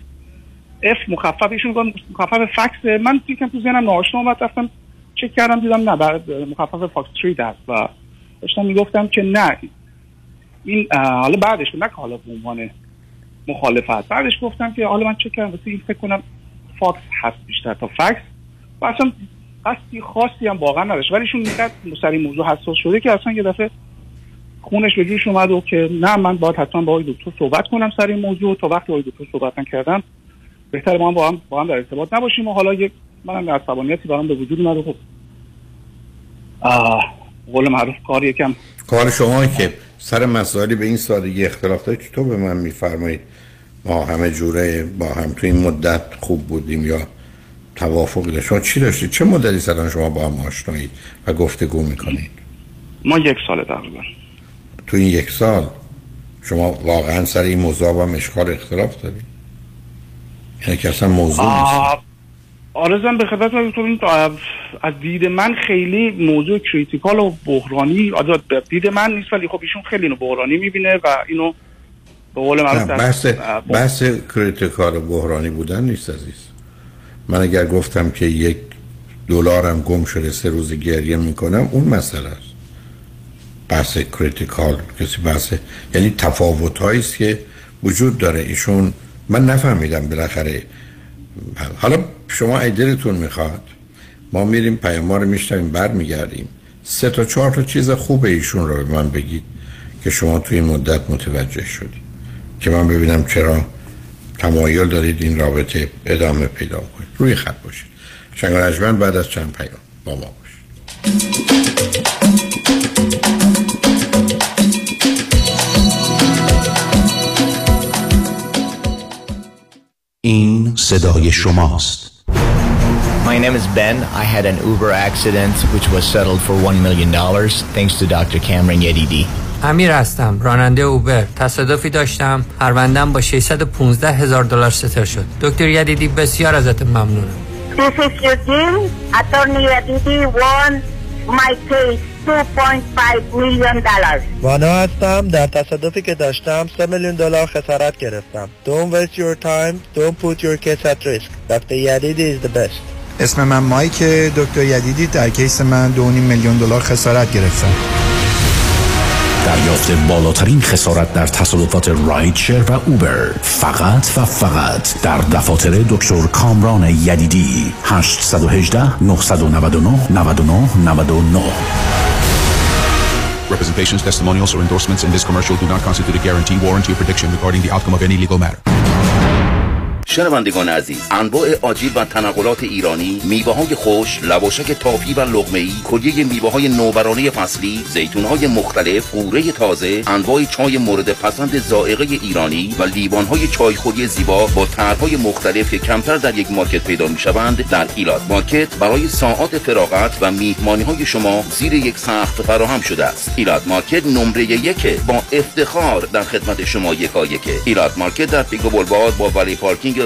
F مخفف ایشون میگن مخفف fox من یکم تو ذهنم ناآشنا اومد رفتم چک کردم دیدم نه بعد مخفف foxtrot هست و داشتم می‌گفتم که نه. این حالا بعدش نه حالا به عنوان مخالفت. بعدش گفتم که حالا من چک کردم؟ واسه این فکر کنم فاکس هست بیشتر تا فکس و اصلا قصدی خاصی هم واقعا نداشت. ولی ایشون اینقدر سر این موضوع حساس شده که اصلا یه دفعه خونش به جوش اومد و که نه من باید حتما با آقای دکتر صحبت کنم سر این موضوع. تا وقتی آقای دکتر صحبت نکردم بهتر ما هم با هم با هم در ارتباط نباشیم و حالا یک منم عصبانیتی برام به وجود اومد و خب قول معروف کار یکم کار شما که سر مسائلی به این سادگی اختلاف دارید چطور به من میفرمایید ما همه جوره با هم تو این مدت خوب بودیم یا توافقی داشت؟ شما چی داشتید؟ چه مدتی سران شما با هم آشنایید و گفتگو می‌کنید؟ ما یک سال تقریبا. تو این یک سال شما واقعا سر این موضوع هم اشکال اختلاف دارید؟ یعنی که اصلا موضوع نیست. آرزم به خدمت من از دید من خیلی موضوع کریتیکال و بحرانی آزاد به دید من نیست ولی خب ایشون خیلی اینو بحرانی می‌بینه و اینو به قول بحث بحث critical و بحرانی بودن نیست عزیز. من اگر گفتم که یک دلارم گم شده سه روز گریه می‌کنم اون مسئله است. بحث critical کسی بحث یعنی تفاوت است که وجود داره. ایشون من نفهمیدم بالاخره حالا شما ای دلتون می‌خواد ما میریم پیام رو میشنویم برمیگردیم. سه تا چهار تا چیز خوب ایشون رو به من بگید که شما توی این مدت متوجه شدید. که من ببینم چرا تمایل دارید این رابطه ادامه پیدا کنید. روی خط باشید. شنگ بعد از چند پیام با ما باشید. این صدای شماست My name is Ben. I had an Uber accident which was settled for $1 million thanks to Dr. Cameron Yedidi. امیر هستم راننده اوبر تصادفی داشتم پروندم با 615 هزار دلار ستر شد دکتر یدیدی بسیار ازت ممنونم This is Eugene. Attorney Yedidi won my case 2.5 million dollars. وانا هستم. در تصادفی که داشتم 3 میلیون دلار خسارت گرفتم. Don't waste your time. Don't put your case at risk. Dr. Yadidi is the best. اسم من مایک. دکتر یدیدی در کیس من 2.5 میلیون دلار خسارت گرفتم. دریافت بالاترین خسارت در تصادفات رایدشر و اوبر. فقط و فقط در دفاتر دکتر کامران یدیدی. 818 999 99 99 Representations, testimonials, or endorsements in this commercial do not constitute a guarantee, warranty, or prediction regarding the outcome of any legal matter. شنوندگان عزیز انواع آجیل و تنقلات ایرانی میوه های خوش لواشک تافی و لقمه ای کلیه میوه های نوبرانه فصلی زیتون های مختلف غوره تازه انواع چای مورد پسند ذائقه ایرانی و لیوان های چایخوری زیبا با طرحهای مختلف که کمتر در یک مارکت پیدا می شوند در ایلات مارکت برای ساعات فراغت و میهمانی های شما زیر یک سقف فراهم شده است. ایلات مارکت نمره یک با افتخار در خدمت شما یکایک. ایلات مارکت در Pico Boulevard با valet parking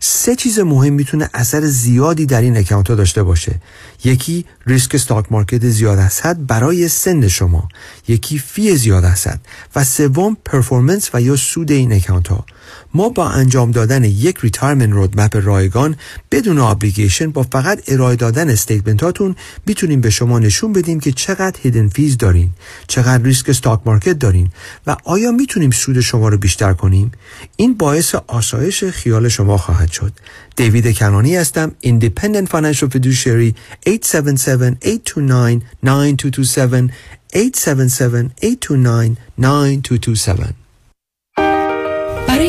سه چیز مهم می‌تونه اثر زیادی در این account داشته باشه. یکی ریسک stock market زیاد هست برای سن شما. یکی fee زیاد هست و سوم performance و یا سود این account ها. ما با انجام دادن یک retirement roadmap رایگان بدون obligation با فقط ارائه دادن statement هاتون می‌تونیم به شما نشون بدیم که چقدر hidden fees دارین چقدر ریسک stock market دارین و آیا می‌تونیم سود شما رو بیشتر کنیم؟ این باعث آسایش خیال شما خواهد شد. دیوید کنانی هستم Independent Financial Fiduciary 877-829-9227 877-829-9227 برای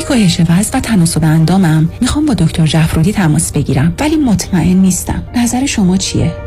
کاهش وزن و تناسب اندامم. می‌خوام با دکتر جعفرودی تماس بگیرم ولی مطمئن نیستم. نظر شما چیه؟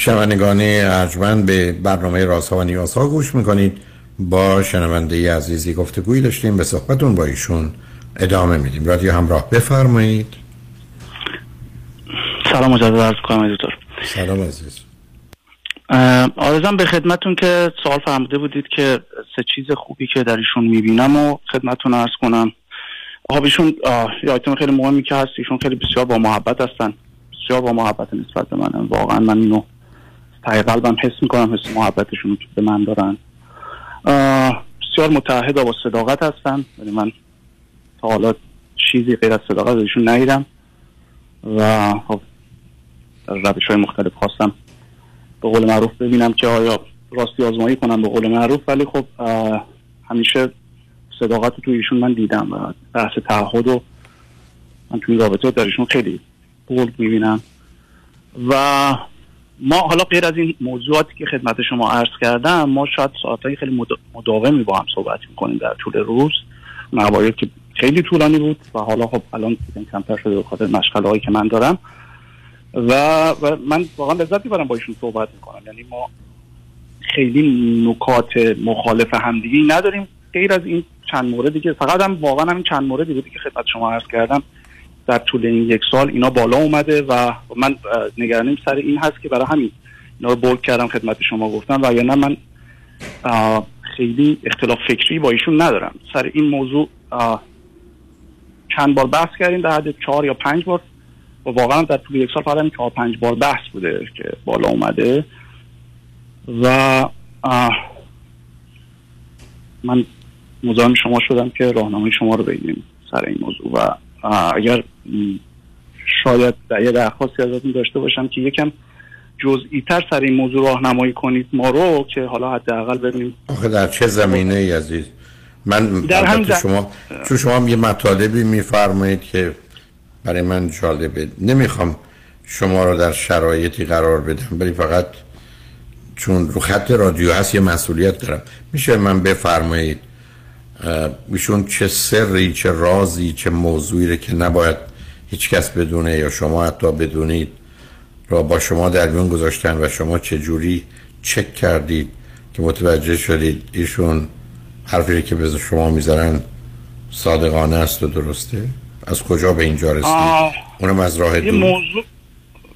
شنوندگان ارجمند به برنامه رازها و نیازها گوش می‌کنید. با شنونده عزیزی گفتگویی داشتیم به صحبتون با ایشون ادامه میدیم. رادیو همراه بفرمایید. سلام مجدد عرض کنم دکتر. سلام عزیز. آرزم به خدمتون که سوال فرموده بودید که سه چیز خوبی که در ایشون می‌بینم و خدمتون عرض کنم. خب ایشون یه آیتم خیلی مهمی که هست. ایشون خیلی بسیار با محبت هستن. بسیار با محبت نسبت به من واقعا من اینو تای قلبم حس می‌کنم حس محبتشون که به من دارن. بسیار متحد و با صداقت هستن یعنی من تا حالا چیزی غیر از صداقت ایشون ندیدم. و خب روش های مختلف خواستم به قول معروف ببینم که آیا راستی آزمایی کنم به قول معروف ولی خب همیشه صداقت رو ایشون من دیدم و بحث تعهد و من توی رابطه در خیلی بولد می‌بینم. و ما حالا غیر از این موضوعاتی که خدمت شما عرض کردم ما شاید ساعتهای خیلی مداومی با هم صحبت می‌کنیم در طول روز. مواردی که خیلی طولانی بود و حالا خب الان کمتر شده به خاطر مشغله هایی که من دارم. و, و من واقعا لذت می‌برم با ایشون صحبت می‌کنم. یعنی ما خیلی نکات مخالف همدیگه نداریم. غیر از این چند موردی که فقط هم واقعا هم چند موردی بودی که خدمت شما عرض کردم. در طول این یک سال اینا بالا اومده و من نگرانیم سر این هست که برای همین اینا رو بولد کردم خدمت شما گفتم و یا نه من خیلی اختلاف فکری با ایشون ندارم. سر این موضوع چند بار بحث کردیم در حد چهار یا پنج بار. و واقعا در طول یک سال فقط چهار پنج بار بحث بوده که بالا اومده. و من مزاحم شما شدم که راهنمای شما رو بگیریم سر این موضوع و اگر شاید یه درخواستی ازتون داشته باشم که یکم جزئی تر سر این موضوع راهنمایی کنید ما رو که حالا حداقل ببینیم. آخه در چه زمینه ای عزیز؟ من در هم در... شما چون شما یه مطالبی میفرمایید که برای من جالبه. نمی‌خوام شما رو در شرایطی قرار بدم ولی فقط چون رو خط رادیو هست یه مسئولیت دارم. میشه من بفرمایید ایشون چه سری چه رازی چه موضوعی که نباید هیچ کس بدونه یا شما حتی بدونید را با شما در میون گذاشتن و شما چه جوری چک کردید که متوجه شدید ایشون حرفی که به شما می‌ذارن صادقانه است و درسته؟ از کجا به اینجا رسید؟ اونم از راه یه موضوع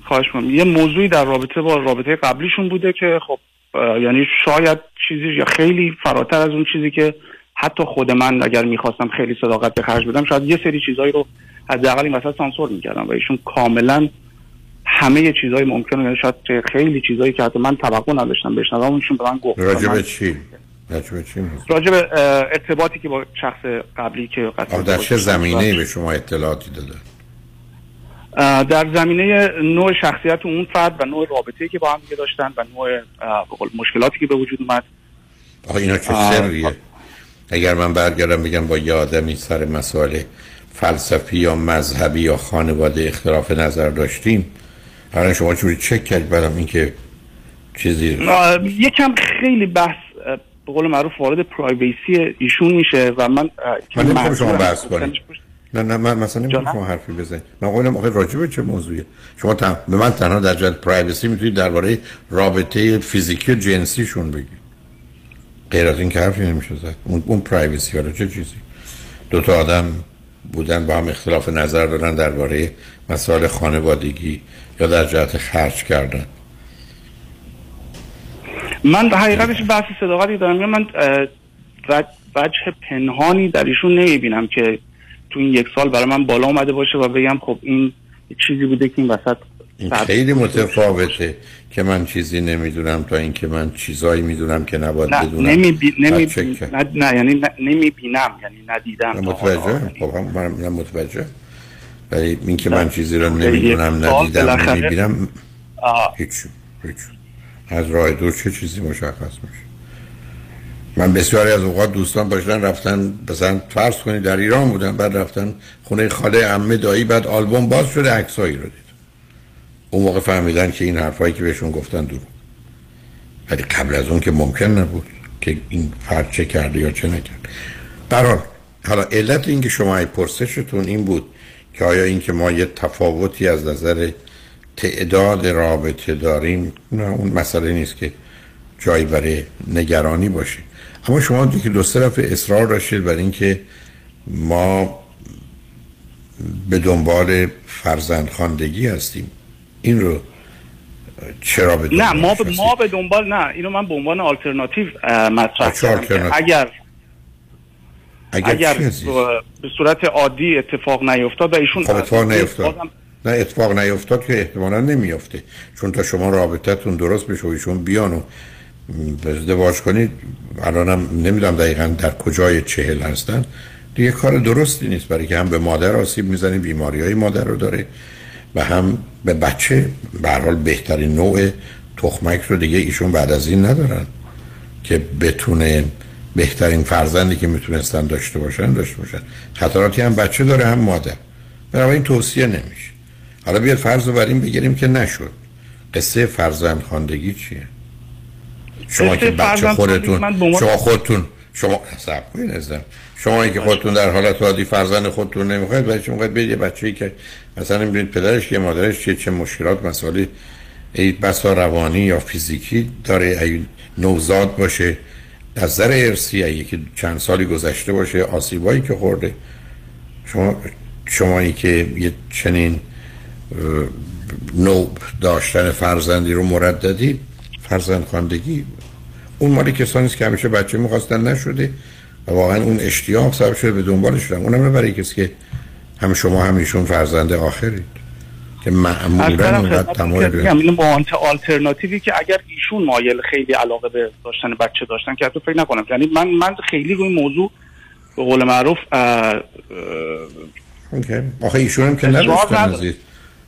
خواهش یه موضوعی در رابطه با رابطه قبلیشون بوده که خب یعنی شاید چیزی یا خیلی فراتر از اون چیزی که حتی خود من اگر می‌خواستم خیلی صداقت به خرج بدم شاید یه سری چیزهایی رو حداقل این وسط سانسور می‌کردم و ایشون کاملا همه چیزهای ممکنه یعنی شاید خیلی چیزهایی که حتی من توقع نداشتم بشنوم اونشون به من گفت. راجب چی؟ راجب چی راجب ارتباطی که با شخص قبلی که در چه زمینه به شما اطلاعاتی داده؟ در زمینه نوع شخصیت اون فرد و نوع رابطه‌ای که با هم دیگه داشتن و نوع مشکلاتی که به وجود اومد. آقا اینا چه سریه؟ اگر من برگردم بگم با یه آدمی سر مسائل فلسفی یا مذهبی یا خانواده اختلاف نظر داشتیم حالا شما چوری چک کرد برام این که چیزی یکم خیلی بحث به قول معروف وارد پرایویسی ایشون میشه و من من نمی‌خوام شما بحث کنید. نه نه من مثلا نمی‌خوام شما حرفی بزنید. من قولم آخه راجبه چه موضوعیه؟ شما تن... به من تنها در جهت پرایوسی می‌تونید درباره رابطه فیزیکی و جنسیشون بگید. غیر از این که حرفی نمیشه زد. اون, اون پرایوسی چه چیزی؟ دو تا آدم بودن با هم اختلاف نظر دارن درباره مسائل خانوادگی یا در جهت خرج کردن. من حقیقتش بحث صداقتی دارم. من وجه پنهانی در ایشون نمی‌بینم که تو این یک سال برای من بالا اومده باشه و بگم خب این چیزی بوده که این وسط این خیلی متفاوته که من چیزی نمی‌دونم تا اینکه من چیزایی می‌دونم که نباید نه بدونم. نمی بی... نمی بی... نه, نه یعنی نمی‌بینم یعنی ندیدم متوجه؟ خب هم من متوجه. ولی اینکه من چیزی رو نمی‌دونم ندیدم نمی‌بینم هیچ هیچ. از راه دور چه چیزی مشخص میشه؟ من بسیاری از اوقات دوستان باشن رفتن مثلا فرض کنید در ایران بودن بعد رفتن خونه خاله عمه دایی بعد آلبوم باز شده عکسایی رو دید. اون موقع فهمیدن که این حرفایی که بهشون گفتن دور ولی قبل از اون که ممکن نبود که این فرد چه کرده یا چه نکرد برحال حالا علت اینکه شما ای پرسشتون این بود که آیا اینکه ما یه تفاوتی از نظر تعداد رابطه داریم نه اون مسئله نیست که جایی برای نگرانی باشه. اما شما که دو طرف اصرار داشتید بر اینکه ما به دنبال فرزند خاندگی هستیم. این رو چرا به نه ما به ما به دنبال نه. اینو من به عنوان آلترناتیو مطرح کردم اگر اگر, اگر به صورت عادی اتفاق نیفتاد و ایشون خب اتفاق نیفتاد. نه اتفاق نیفتاد که احتمالا نمیافته. چون تا شما رابطتون درست بشه و ایشون بیان و ازدواج کنید الانم نمی‌دونم دقیقا در کجای چهل هستن. دیگه کار درستی نیست. برای که هم به مادر آسیب می‌زنی بیماری های مادر رو داره. و هم به بچه به حال بهترین نوع تخمک رو دیگه ایشون بعد از این ندارن که بتونه بهترین فرزندی که می‌تونستن داشته باشن داشته باشن. خطراتی هم بچه داره هم مادر. این توصیه نمیشه. حالا بیاد فرض رو بر این بگیریم که نشد. قصه فرزند خاندگی چیه؟ شما که بچه خودتون شما خودتون شما سب ازم شما که خودتون در حالت عادی فرزند خودتون نمی‌خواید بچه می‌خواید بید یه بچه‌ای که مثلا نمی‌دونید پدرش که مادرش چه چه مشکلات مسائل ای بسا روانی یا فیزیکی داره ای نوزاد باشه از نظر ارسی ای که چند سالی گذشته باشه آسیبایی که خورده. شما شمایی که یه چنین نوع داشتن فرزندی رو مرددی فرزند خواندگی اون مالی کسانی که همیشه بچه می‌خواستن نشده. و واقعا اون اشتیاق سبب شده به دنبالش شدن. اونم برای کسی که هم شما هم ایشون فرزند آخرید. که معمولا اونقدر تمایل با آنت آلترناتیوی که اگر ایشون مایل خیلی علاقه به داشتن بچه داشتن که تو فکر نکنم. یعنی من من خیلی روی موضوع به قول معروف اوکی. آخه ایشون هم که نداشتن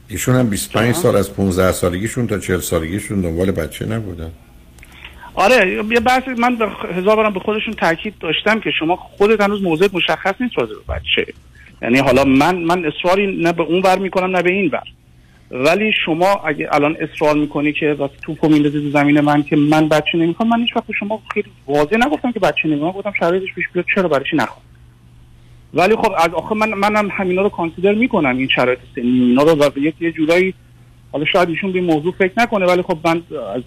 ایشون هم 25 سال از 15 سالگیشون تا 40 سالگیشون دنبال بچه نبودن. آره یه بحث من به هزار بارم به خودشون تاکید داشتم که شما خودت هنوز موضوع مشخص نیست راجع به بچه. یعنی حالا من من اصراری نه به اون ور می‌کنم نه به این ور. ولی شما اگه الان اصرار می‌کنی که واسه توپو میندازی تو زمین من که من بچه نمی‌خوام من هیچ وقت شما خیلی واضح نگفتم که بچه نمی‌خوام گفتم شرایطش پیش بیاد چرا برایش نخوام؟ ولی خب از آخه من منم همینا رو کانسیدر می‌کنم این شرایط سنی. اینا رو و یه جورایی حالا شاید ایشون به موضوع فکر نکنه ولی خب من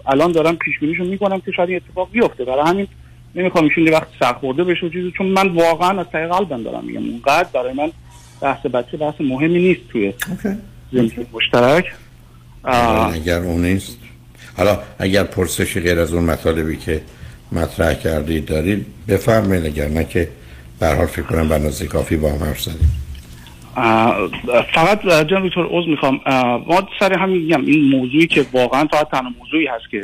الان دارم پیش بینیشو می‌کنم که شاید این اتفاق بیفته. برای همین نمی‌خوام ایشون یه وقت سخت خورده بشه چیزی چون من واقعا از طریق قلبم دارم میگم. اونقدر برای من بحث بچه بحث مهمی نیست توی زندگی مشترک. اگر اون نیست. حالا اگر پرسشی غیر از اون مطالبی که مطرح کردید دارید بفرمایید اگر نه که به حال فکر کنم به کافی با هم حرف زدیم. فقط جان دکتر عوض می‌خوام. ما سر همین میگم این موضوعی که واقعا تا تنها موضوعی هست که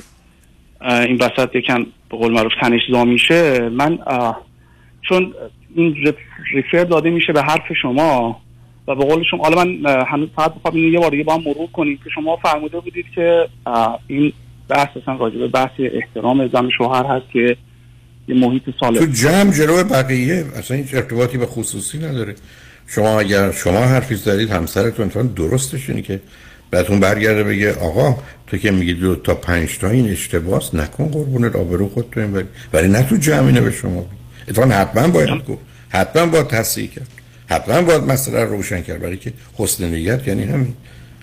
این وسط یکم به قول معروف تنش میشه. من چون این ریفر داده میشه به حرف شما و به قول شما حالا من هنوز فقط بخوام یه بار دیگه با هم مرور کنیم که شما فرموده بودید که این بحث اصلا راجبه بحث احترام زن شوهر هست که یه محیط سالم. تو جمع جلو بقیه اصلا هیچ ارتباطی به خصوصی نداره. شما اگر شما حرفی زدید همسرتون فقط درستش اینه که بهتون برگرده بگه آقا تو که میگی دو تا پنج تا این اشتباس نکن قربونت آبرو خود تو این ولی نه تو جمعینه به شما. اتفاقا حتما باید گفت حتما باید تصحیح کرد. حتما باید مسئله رو روشن کرد. برای که حسن نیت یعنی همین.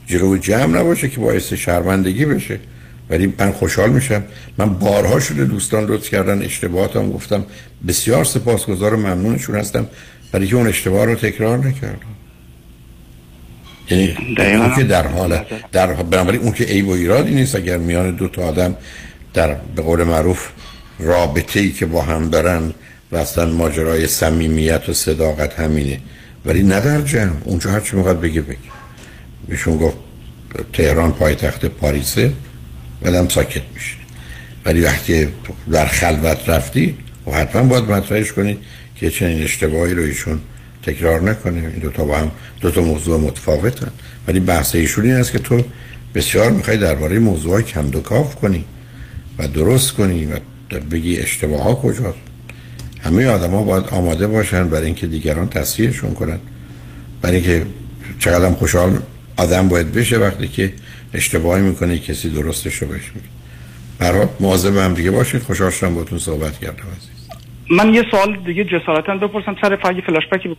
جلو جمع نباشه که باعث شرمندگی بشه. ولی من خوشحال میشم. من بارها شده دوستان لطف کردن اشتباهاتم گفتم. بسیار سپاسگزار و ممنونشون هستم. برای که اون اشتباه رو تکرار نکردم یعنی اون که در حال در بنابراین اون که عیب و ایرادی نیست اگر میان دو تا آدم در به قول معروف رابطه ای که با هم دارن و اصلا ماجرای صمیمیت و صداقت همینه. ولی نه در جمع اونجا هر چی می‌خواد بگه بگه. بهشون گفت تهران پایتخت پاریسه بعدم ساکت میشه ولی وقتی در خلوت رفتی و حتما باید مطرحش کنید که چنین اشتباهی رو ایشون تکرار نکنه. این دو تا با هم دو تا موضوع متفاوتن. ولی بحث ایشون این است که تو بسیار می‌خوای درباره موضوع کم کاف کنی و درست کنی و بگی اشتباه ها کجاست. همه آدما باید آماده باشن برای اینکه دیگران تصحیحشون کنن. برای اینکه چقدر خوشحال آدم باید بشه وقتی که اشتباهی می‌کنه کسی درستش رو بهش میگه. برات مواظب هم دیگه باشید. خوشحال شدم باتون صحبت کردم عزیز. من یه سوال دیگه جسارتا بپرسم. سر فاگی فلاش بکی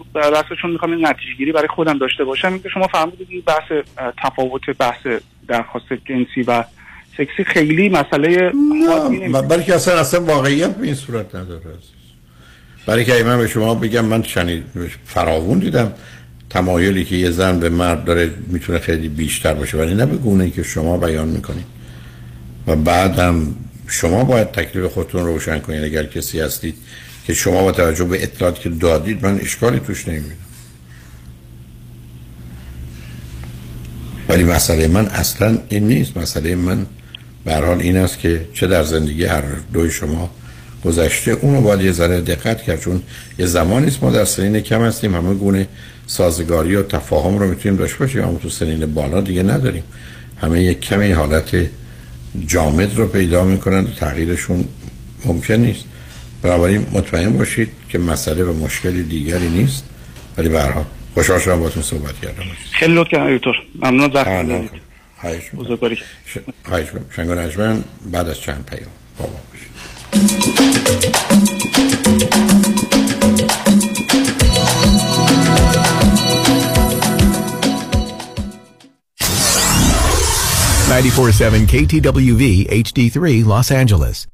چون می‌خوام این نتیجه گیری برای خودم داشته باشم. اینکه شما فهمیدید این بحث تفاوت بحث درخواست جنسی و سکسی خیلی مسئله نه برای که اصلا اصلا واقعیت به این صورت نداره عزیز. برای که من به شما بگم من شنید فراوون دیدم تمایلی که یه زن به مرد داره می‌تونه خیلی بیشتر باشه. ولی نه به گونه که شما بیان می‌کنید. و بعدم شما باید تکلیف خودتون روشن کنید. اگر کسی هستید که شما با توجه به اطلاعاتی که دادید من اشکالی توش نمی‌بینم. ولی مسئله من اصلا این نیست. مسئله من به حال این است که چه در زندگی هر دوی شما گذشته. اونو باید یه ذره دقت کرد چون یه زمانی است ما در سنین کم هستیم همه گونه سازگاری و تفاهم رو می‌تونیم داشته باشیم اما تو سنین بالا دیگه نداریم. همه یک کمی حالت جامد رو پیدا می‌کنن تغییرشون ممکن نیست. بنابراین مطمئن باشید که مسئله و مشکلی دیگری نیست. ولی به هر حال خوشحال شدم باهاتون صحبت کردم. خیلی لطف کردید دکتر. ممنون وقت دادید. بزرگواری. خواهش اجمن بعد از چند پیام. بابا باشید. Ninety-four seven KTWV HD3 Los Angeles.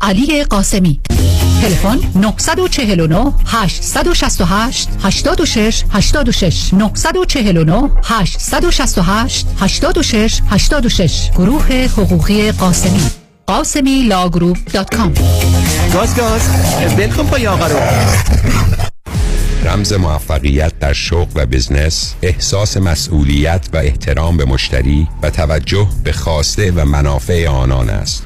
علی قاسمی. تلفن 949 868 86 86 949 868 86 86 گروه حقوقی قاسمی. قاسمی لاگروپ دات کام. گاز گاز. بلکن پای آقا رو. رمز موفقیت در شغل و بزنس احساس مسئولیت و احترام به مشتری و توجه به خواسته و منافع آنان است.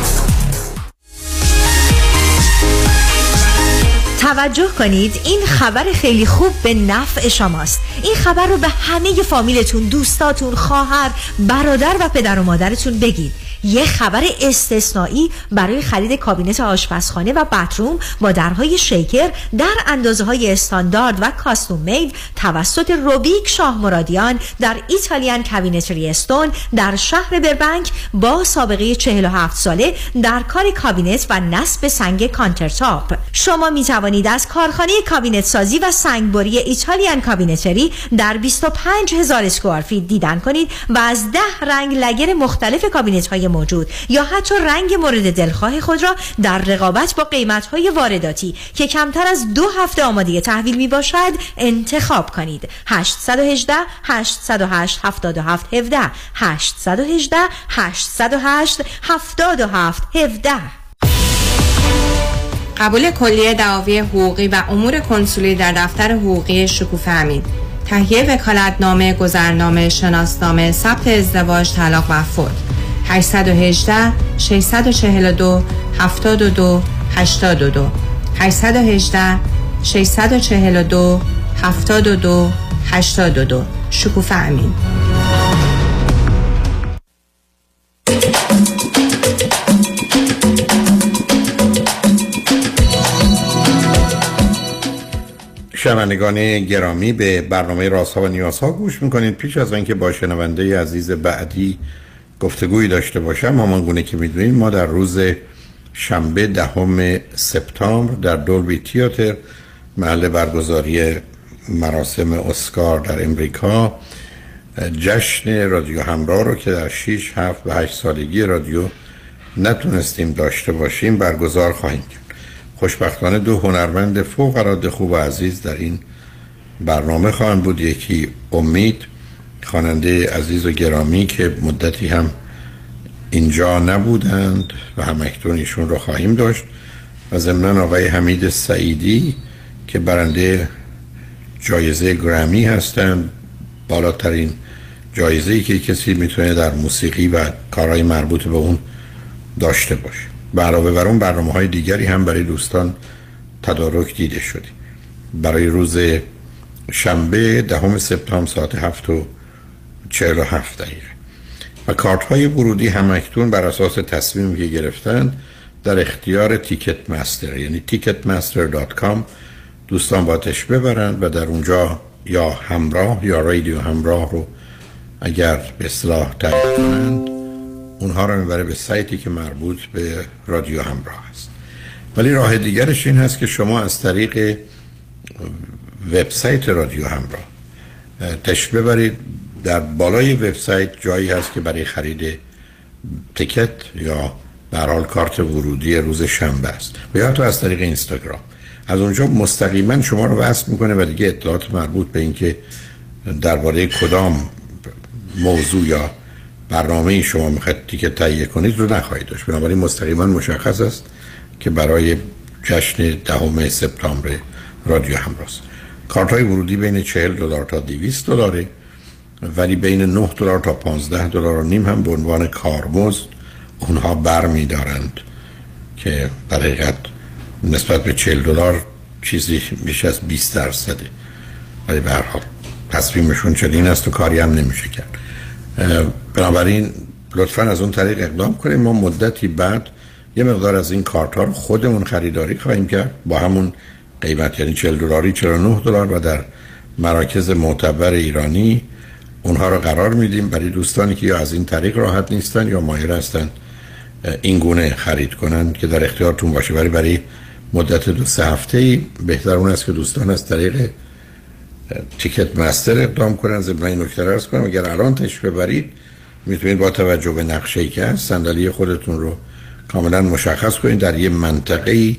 توجه کنید این خبر خیلی خوب به نفع شماست. این خبر رو به همه فامیلتون دوستاتون خواهر برادر و پدر و مادرتون بگید. یه خبر استثنایی برای خرید کابینت آشپزخانه و bathroom با درهای shaker در اندازه های استاندارد و custom made توسط روبیک شاه مرادیان در Italian Cabinetry Stone در شهر بربنک با سابقه 47 ساله در کار کابینت و نصب سنگ countertop. شما می توانید از کارخانه کابینت سازی و سنگبری Italian Cabinetry در 25 هزار square feet دیدن کنید و از ده رنگ lacquer مختلف کابینت های موجود یا حتی رنگ مورد دلخواه خود را در رقابت با قیمت های وارداتی که کمتر از دو هفته آماده تحویل می باشد انتخاب کنید. 818 808 77 17 818 808 77 17 قبول کلیه دعاوی حقوقی و امور کنسولی در دفتر حقوقی شکوفه امید. تهیه وکالتنامه گذرنامه شناسنامه ثبت ازدواج طلاق و فوت. 818 642 72 82 818 642 72 82 شکوفه امین. شنوندگان گرامی به برنامه راست ها و نیاز ها گوش می‌کنید. پیش از اینکه با شنونده عزیز بعدی گفتگویی داشته باشم. همان گونه که می‌دونید ما در روز شنبه دهم سپتامبر در دولبی تیاتر محل برگزاری مراسم اسکار در امریکا جشن رادیو همراه رو که در 6, 7 و 8 سالگی رادیو نتونستیم داشته باشیم برگزار خواهیم کرد. خوشبختانه دو هنرمند فوق العاده خوب و عزیز در این برنامه خواهند بود. یکی امید خواننده عزیز و گرامی که مدتی هم اینجا نبودند و هم ایشون رو خواهیم داشت و ضمن آقای حمید سعیدی که برنده جایزه گرامی هستند بالاترین جایزه ای که کسی می‌تونه در موسیقی و کارهای مربوط به اون داشته باشه. علاوه بر اون برنامه های دیگری هم برای دوستان تدارک دیده شدی برای روز شنبه دهم سپتامبر ساعت هفت و چهل و هفت دقیقه. و کارت های ورودی هم اکتون بر اساس تصمیمی که گرفتن در اختیار تیکت مستر یعنی ticketmaster.com دوستان باتش ببرند و در اونجا یا همراه یا رادیو همراه رو اگر به اصلاح کنند اونها رو می‌بره به سایتی که مربوط به رادیو همراه است. ولی راه دیگرش این هست که شما از طریق وبسایت رادیو همراه تش ببرید. در بالای وبسایت جایی هست که برای خرید تکت یا برحال کارت ورودی روز شنبه است. و یا تو از طریق اینستاگرام. از اونجا مستقیما شما رو وصل می‌کنه و دیگه اطلاعات مربوط به اینکه درباره کدام موضوع یا برنامه شما می‌خواید تیکت تهیه کنید رو نخواهید داشت. بنابراین مستقیما مشخص است که برای جشن دهم سپتامبر رادیو همراست کارت های ورودی بین 40 دلار تا 200 دلاره. ولی بین 9 دلار تا 15 دلار و نیم هم به عنوان کارمزد اونها بر می دارند که در حقیقت نسبت به 40 دلار چیزی میشه از 20 درصده. ولی به هر حال تصمیمشون چنین است و کاری هم نمیشه کرد. بنابراین لطفا از اون طریق اقدام کنیم. ما مدتی بعد یه مقدار از این کارت ها رو خودمون خریداری خواهیم کرد. با همون قیمت یعنی 40 دلاری 49 دلار و در مراکز معتبر ایرانی اونها رو قرار میدیم برای دوستانی که یا از این طریق راحت نیستن یا ماهر هستن این گونه خرید کنن که در اختیارتون باشه. برای برای مدت دو سه هفته ای بهتر اون است که دوستان از طریق تیکت مستر اقدام کنن ضمن این نکته ارز کنم. اگر الان تش ببرید می‌تونید با توجه به نقشه ای که هست صندلی خودتون رو کاملا مشخص کنید. در یه منطقه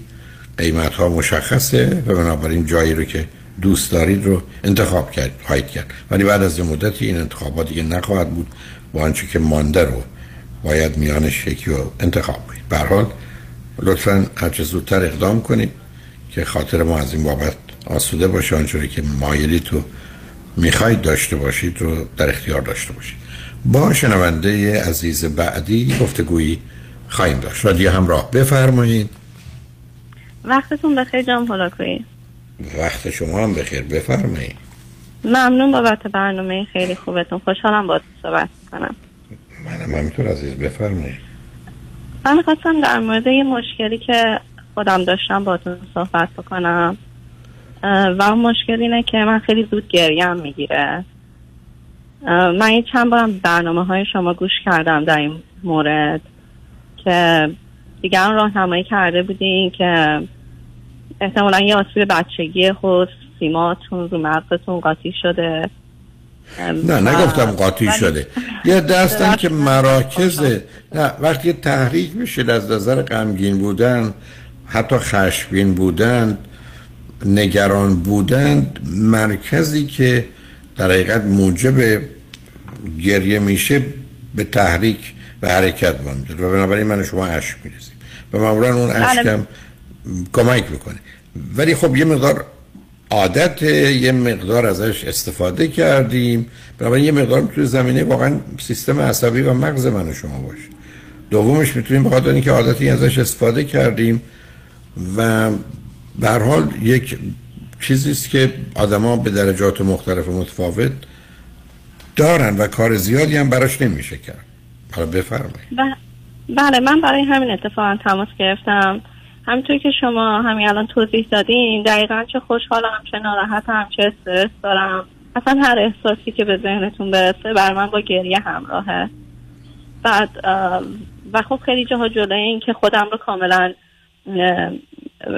قیمت ها مشخصه و بنابراین جایی رو که دوست دارید رو انتخاب کرد خواهید کرد. ولی بعد از مدتی این انتخابات دیگه نخواهد بود با آنچه که مانده رو باید میانش یکی رو انتخاب کنید. به حال لطفا هرچه زودتر اقدام کنید که خاطر ما از این بابت آسوده باشه. آنچوری که مایلی تو می‌خواید داشته باشید رو در اختیار داشته باشید. با شنونده عزیز بعدی گفتگویی خواهیم داشت. رادیو همراه بفرمایید. وقتتون بخیر جان هلاکویی وقت شما هم بخیر بفرمایید. ممنون بابت برنامه خیلی خوبتون خوشحالم با صحبت کنم منم همینطور عزیز بفرمایید. من خواستم در مورد یه مشکلی که خودم داشتم باتون صحبت بکنم. و اون مشکل اینه که من خیلی زود گریم می‌گیره. من یه چند بارم برنامه های شما گوش کردم در این مورد که دیگران راهنمایی کرده بودین که احتمالا یه آسیب بچگی خود سیماتون رو مغزتون قاطی شده. نه نگفتم قاطی شده. یه دستن که مراکز نه وقتی تحریک میشه از نظر غمگین بودن حتی خشبین بودن نگران بودند مرکزی که در حقیقت موجب گریه میشه به تحریک و حرکت بانده و بنابراین من شما عشق می‌رسیم و معمولا اون عشقم بله. کمک می‌کنه ولی خب یه مقدار عادت یه مقدار ازش استفاده کردیم. بنابراین یه مقدار توی زمینه واقعا سیستم عصبی و مغز من و شما باشه. دومش می‌تونیم بخاطر اینکه عادتی ازش استفاده کردیم و به حال یک چیزیست که آدما به درجات مختلف و متفاوت دارن و کار زیادی هم براش نمیشه کرد. حالا بفرمایید. ب- بله من برای همین اتفاقا تماس گرفتم. همینطور که شما همین الان توضیح دادین دقیقا چه خوشحالم چه ناراحتم چه استرس دارم. اصلا هر احساسی که به ذهنتون برسه بر من با گریه همراهه. بعد و خب خیلی جاها جلوی این که خودم رو کاملا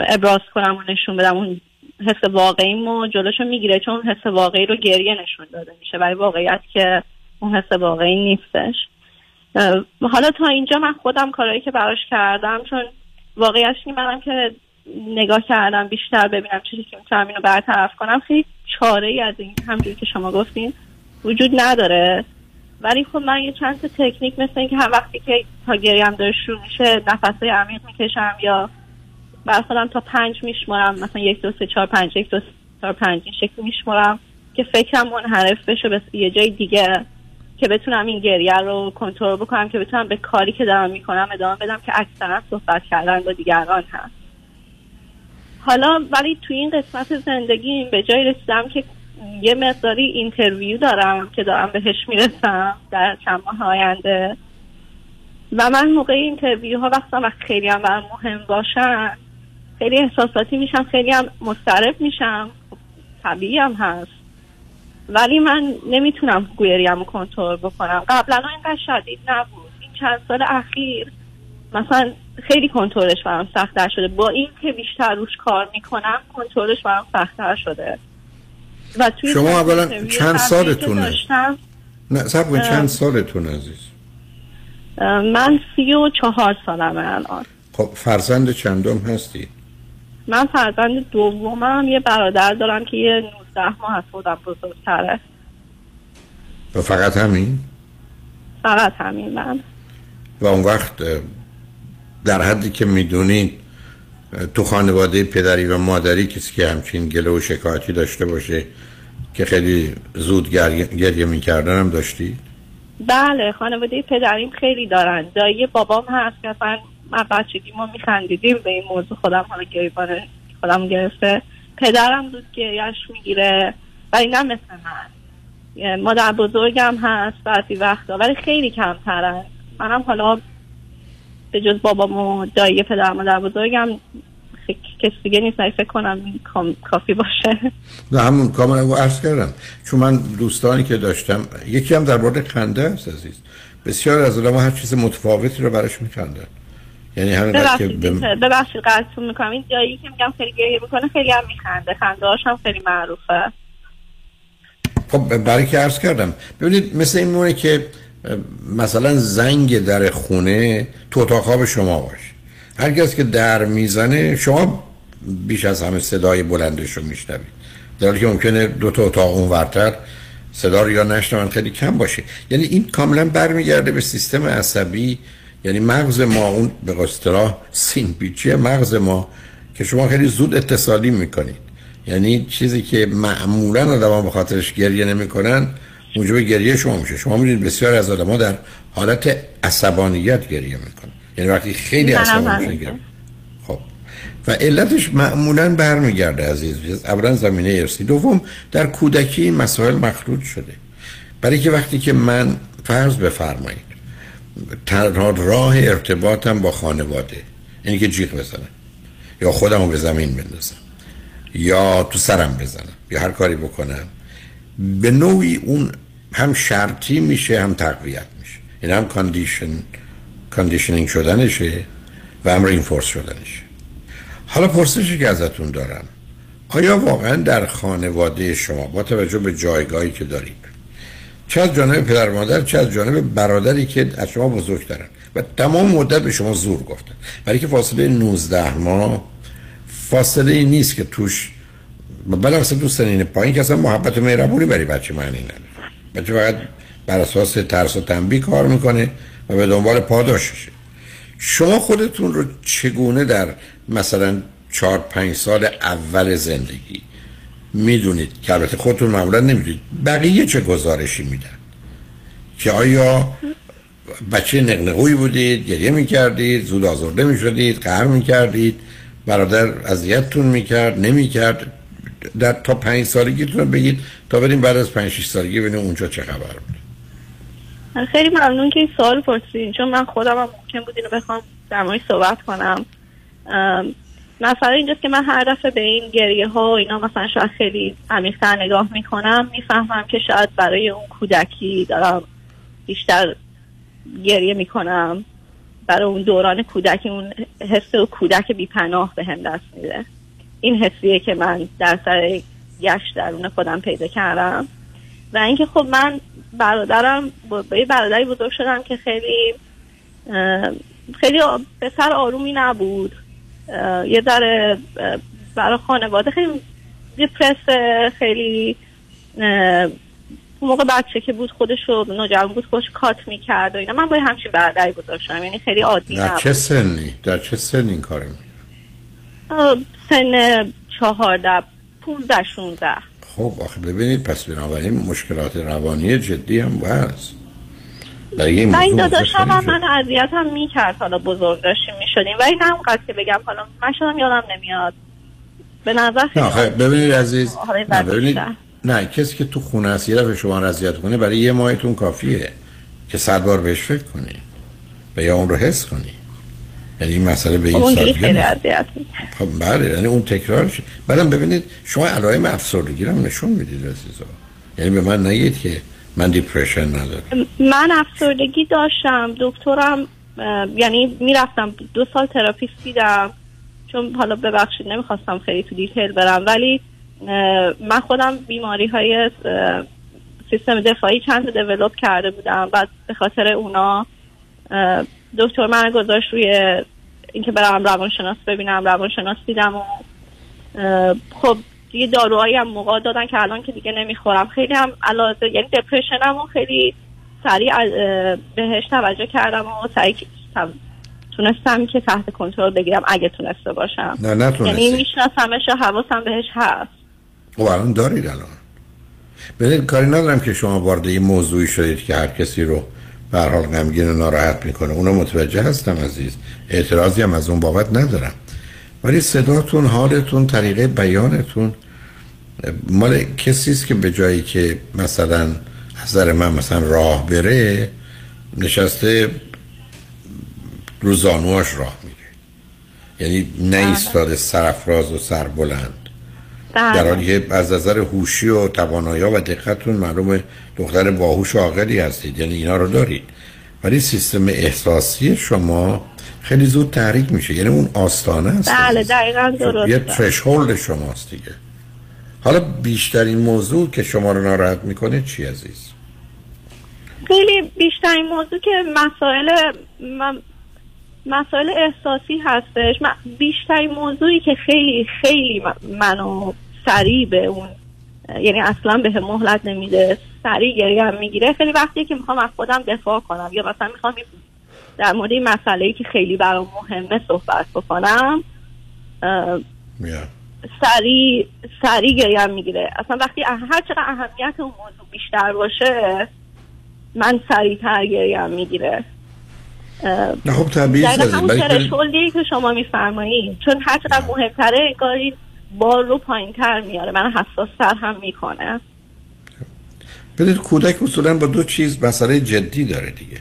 ابراز کنم و نشون بدم. اون حس واقعیمو جلوشو می‌گیره چون حس واقعی رو گریه نشون داده میشه. برای واقعیت که اون حس واقعی نیستش. حالا تا اینجا من خودم کارهایی که براش کردم چون واقعیتش این منم که نگاه کردم بیشتر ببینم چیزی که می‌تونم اینو برطرف کنم. خیلی چاره ای از این همجوری که شما گفتین وجود نداره. ولی خب من یه چند تا تکنیک مثل اینکه هر وقتی که تا گریم داره شروع میشه نفسهای عمیق می‌کشم یا بر خودم تا پنج میشمارم مثلا یک دو سه چهار پنج یک دو سه چهار پنج این شکلی میشمارم که فکرم منحرف بشه به یه جای دیگه. که بتونم این گریه رو کنترل بکنم که بتونم به کاری که دارم می‌کنم ادامه بدم که اکثرا صحبت کردن با دیگران هست. حالا ولی توی این قسمت زندگیم به جای رسیدم که یه مقداری interview دارم که دارم بهش می‌رسم در چند ماه آینده. و من موقع interview ها وقتا و خیلی هم برام مهم باشن. خیلی احساساتی میشم خیلی هم مضطرب میشم. خب، طبیعی هم هست. ولی من نمی‌تونم گریم رو کنترل بکنم. قبلا اینقدر شدید نبود. این چند سال اخیر مثلا خیلی کنترلش برام سختتر شده. با این که بیشتر روش کار می‌کنم کنترلش برام سختتر شده. و توی شما اولا چند سالتونه؟ نه سب. چند سالتون عزیز؟ من سی و چهار سالمه الان. خب فرزند چندم هستی؟ من فرزند دومم. یه برادر دارم که یه 19 ماه از خودم بزرگتره. و فقط همین؟ فقط همین من. و اون وقت در حدی که می‌دونید تو خانواده پدری و مادری کسی که همچین گله و شکایتی داشته باشه که خیلی زود گریه, گریه می‌کردن هم داشتی؟ بله خانواده پدریم خیلی دارن. دایی بابام هست که اصلا من بچگی ما میخندیدیم به این موضوع. خودم حالا گریبان خودم گرفته. پدرم زود گریهش می‌گیره. ولی نه مثل من. مادر بزرگم هست بعضی وقتا ولی خیلی کمترن منم حالا به جز بابام و دایی پدر مادر بزرگم کسی دیگه نیست. فکر کنم کافی باشه. نه همون کاملا رو عرض کردم. چون من دوستانی که داشتم یکی هم در مورد خنده است عزیز. بسیار از آدم هر چیز متفاوتی رو براش میخندن. یعنی همین که ببخشید قطعتون می‌کنم. این دایی که میگم خیلی گریه می‌کنه خیلی هم میخنده. خنده هم خیلی معروفه. خب برای که عرض کردم ببینید مثل این مونه که مثلا زنگ در خونه تو اتاق خواب شما باشه. هر کس که در می‌زنه شما بیش از همه صدای بلندش رو میشنوید. در حالی که ممکنه دو تا اتاق اون ورتر صدا رو یا نشنون خیلی کم باشه. یعنی این کاملا برمیگرده به سیستم عصبی یعنی مغز ما اون به اصطلاح سین پیچی مغز ما که شما خیلی زود اتصالی می‌کنید. یعنی چیزی که معمولا آدم به خاطرش گریه نمی‌کنن موجب گریه شما میشه. شما می‌دونید بسیار از آدم در حالت عصبانیت گریه می‌کنن. یعنی وقتی خیلی عصبانی میشن خب. و علتش معمولا برمیگرده عزیز. اولا زمینه ارسی دوم در کودکی مسائل مخلوط شده. برای که وقتی که من فرض بفرمایید تنها راه ارتباطم با خانواده. اینی که جیغ بزنم. یا خودم رو به زمین بندازم. یا تو سرم بزنم. یا هر کاری بکنم. به نوعی اون هم شرطی میشه هم تقویت میشه. این هم condition conditioning شدنشه و هم reinforce شدنشه. حالا پرسشی که ازتون دارم. آیا واقعا در خانواده شما با توجه به جایگاهی که دارید چه از جانب پدر مادر چه از جانب برادری که از شما بزرگترن و تمام مدت به شما زور گفتن. برای که فاصله 19 ماه فاصله ای نیست که توش بلا اصلا تو سنین پایین که اصلا محبت و مهربونی برای بچه معنی نداره. بچه فقط بر اساس ترس و تنبیه کار می‌کنه و به دنبال پاداششه شما خودتون رو چگونه در مثلا چهار پنج سال اول زندگی می‌دونید که البته خودتون معمولا نمی‌دونید. بقیه چه گزارشی میدن؟ که آیا بچه نقنقوی بودید گریه می‌کردید زود آزرده می‌شدید قهر می‌کردید برادر اذیتتون می‌کرد نمی‌کرد؟ در تا پنج سالگیتون بگید تا بریم بعد از پنج شیش سالگی ببینیم اونجا چه خبر بود. خیلی ممنون که این سوال پرسیدین چون من خودم هم ممکن بود اینو بخوام در صحبت کنم. مثلا اینجاست که من هر دفعه به این گریه ها اینا مثلا شاید خیلی عمیق‌تر نگاه می‌کنم می‌فهمم که شاید برای اون کودکی دارم بیشتر گریه می‌کنم. برای اون دوران کودکی اون حس و کودک بیپناه به هم دست میده. این حسیه که من در سر گشت درون خودم پیدا کردم. و اینکه خب من برادرم با یه برادری بزرگ شدم که خیلی خیلی آ- پسر آرومی نبود. یه ذره برای خانواده خیلی دیپرس خیلی موقع بچه که بود خودش رو نوجوان بود خودش کات می‌کرد و اینا. من با یه همچین برادری بزرگ شدم یعنی خیلی عادی در چه سنی؟ در چه سنی این کار سن چهارده پونزده شونزده. خب آخه ببینید پس بنابراین مشکلات روانی جدی هم هست. برای این و این داداش هم, من اذیت هم می‌کرد. حالا بزرگ داشتیم می‌شدیم. ولی نه اونقدر که بگم حالا من شدم یادم نمیاد. به نظر نه خیلی آخه ببینید عزیز. حالا نه ببینید. نه کسی که تو خونه است یه دفعه شما اذیت کنه برای یه ماهتون کافیه که صد بار بهش فکر کنی و یا اون رو حس کنی. یعنی این مسئله به خب این می‌کرد. خب بله یعنی اون تکرارش بعدم ببینید شما علائم افسردگی رو نشون می‌دید عزیزا. یعنی به من نگید که من depression ندارم. من افسردگی داشتم. دکترم یعنی می‌رفتم. دو سال therapist دیدم چون حالا ببخشید نمی‌خواستم خیلی تو دیتیل برم. ولی من خودم بیماری های سیستم دفاعی چند دیولوب کرده بودم. بعد به خاطر اونا دکتر من گذاشت روی اینکه برم روانشناس ببینم روانشناس دیدم و خب دیگه داروهایی هم موقع دادن که الان که دیگه نمی‌خورم. خیلی هم علاوه یعنی دپرشنم و خیلی سریع بهش توجه کردم و سریع تم- تونستم که تحت کنترل بگیرم اگه تونسته باشم. نه نتونستی. یعنی میشناسمش و حواسم بهش هست. خب الان دارید الان. ببینید کاری ندارم که شما وارد یه موضوعی شدید که هر کسی رو به هر حال غمگین و ناراحت می‌کنه. اونو متوجه هستم عزیز. اعتراضی هم از اون بابت ندارم. ولی صداتون حالتون طریقه بیانتون مال کسی است که به جایی که مثلا از نظر من مثلا راه بره نشسته رو زانواش راه میره یعنی نه ایستاده سرفراز و سربلند در حالی که از نظر هوشی و توانایی و دقتتون معلومه دختر باهوش و عاقلی هستید. یعنی اینا رو دارید. ولی سیستم احساسی شما خیلی زود تحریک میشه. یعنی اون آستانه است. بله دقیقا یه درسته ترشهولد شماست دیگه. حالا بیشترین موضوع که شما رو ناراحت می‌کنه چی عزیز؟ خیلی بیشترین موضوع که مسائل من مسائل احساسی هستش. من بیشترین موضوعی که خیلی خیلی من- منو سریع به اون یعنی اصلا به مهلت نمیده سریع گریه هم می‌گیره. خیلی وقتی که می‌خوام از خودم دفاع کنم. یا مثلا می‌خوام در مورد این مسئله که خیلی برام مهمه صحبت بکنم. سریع سریع گریه هم می‌گیره. اصلا وقتی هر چقدر اهمیت اون موضوع بیشتر باشه من سریعتر گریه هم می‌گیره نه خب طبیعی همون ترشولدی که شما میفرمایید چون هر چقدر مهمتره انگاری بار رو پایین تر میاره من حساس تر هم می‌کنه. ببینید کودک اصولا با دو چیز مسئله جدی داره دیگه.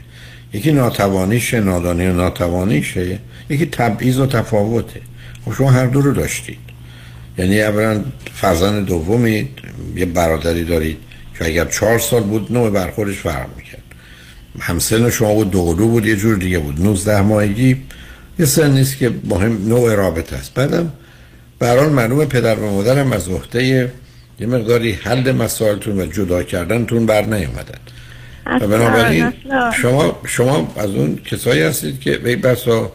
یکی ناتوانیشه نادانی و ناتوانیشه. یکی تبعیض و تفاوته. خب شما هر دو رو داشتید. یعنی اولا فرزند دومی یه برادری دارید که اگر چهار سال بود نوع برخوردش فرق می‌کرد. همسن شما بود دو قلو بود یه جور دیگه بود. 19 ماهگی. یه سن نیست که مهم نوع رابطه است. بعدم حال معلومه پدر و مادرم از عهده یه مقداری حل مسائلتون و جدا کردنتون بر نیومدن. و بنابراین. شما شما از اون کسایی هستید که به بسا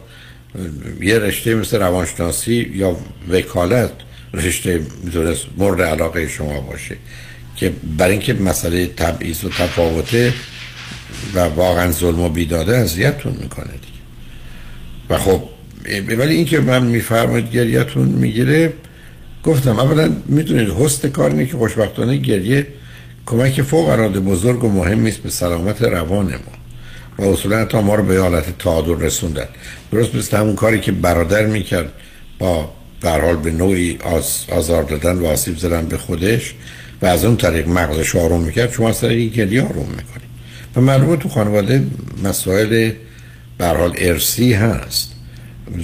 یه رشته مثل روانشناسی یا وکالت رشته می‌تونست مورد علاقه شما باشه که برای اینکه مسئله تبعیض و تفاوته و واقعا ظلم و بیداده اذیتتون می‌کنه دیگه و خب ولی اینکه من میفرمایید گریهتون می‌گیره گفتم اولا می‌دونید حسن کار اینه که خوشبختانه گریه کمک فوق العاده بزرگ و مهمی است به سلامت روان ما. و اصولا تا ما رو به حالت تعادل رسوندن. درست مثل همون کاری که برادر می‌کرد با هر حال به نوعی آز، آزار دادن و آسیب زدن به خودش و از اون طریق مغزش آروم می‌کرد شما از طریق گریه آروم می‌کنید. و معلومه تو خانواده مسائل به حال ارسی هست.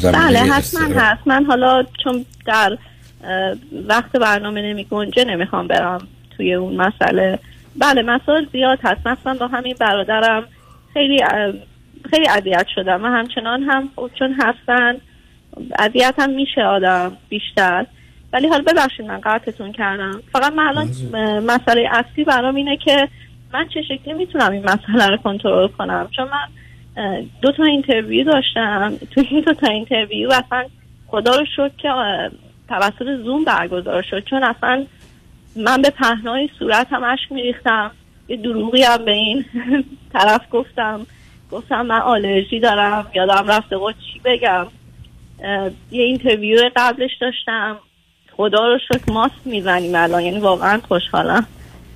بله حتما. هست. من حالا چون در وقت برنامه نمی گنجه نمی‌خوام برم. توی اون مسئله. بله مسائل زیاد هست. مثلا با همین برادرم خیلی خیلی اذیت شدم و همچنان هم خب چون هستن اذیت هم میشه آدم بیشتر. ولی حالا ببخشید من قطعتون کردم. فقط من الان اه، مسئله اصلی برام اینه که من چه شکلی می‌تونم این مسئله رو کنترل کنم؟ چون من دو تا interview داشتم. (laughs) تو این دو تا interview اصلا خدا رو شکر که توسط زوم برگزار شد. چون اصلا من به پهنای صورت هم اشک میریختم. یه دروغی هم به این (laughs) طرف گفتم. گفتم من آلرژی دارم. یادم رفته بود چی بگم. یه interview قبلش داشتم. خدا رو شکر ماسک می‌زنیم الان. یعنی واقعا خوشحالم.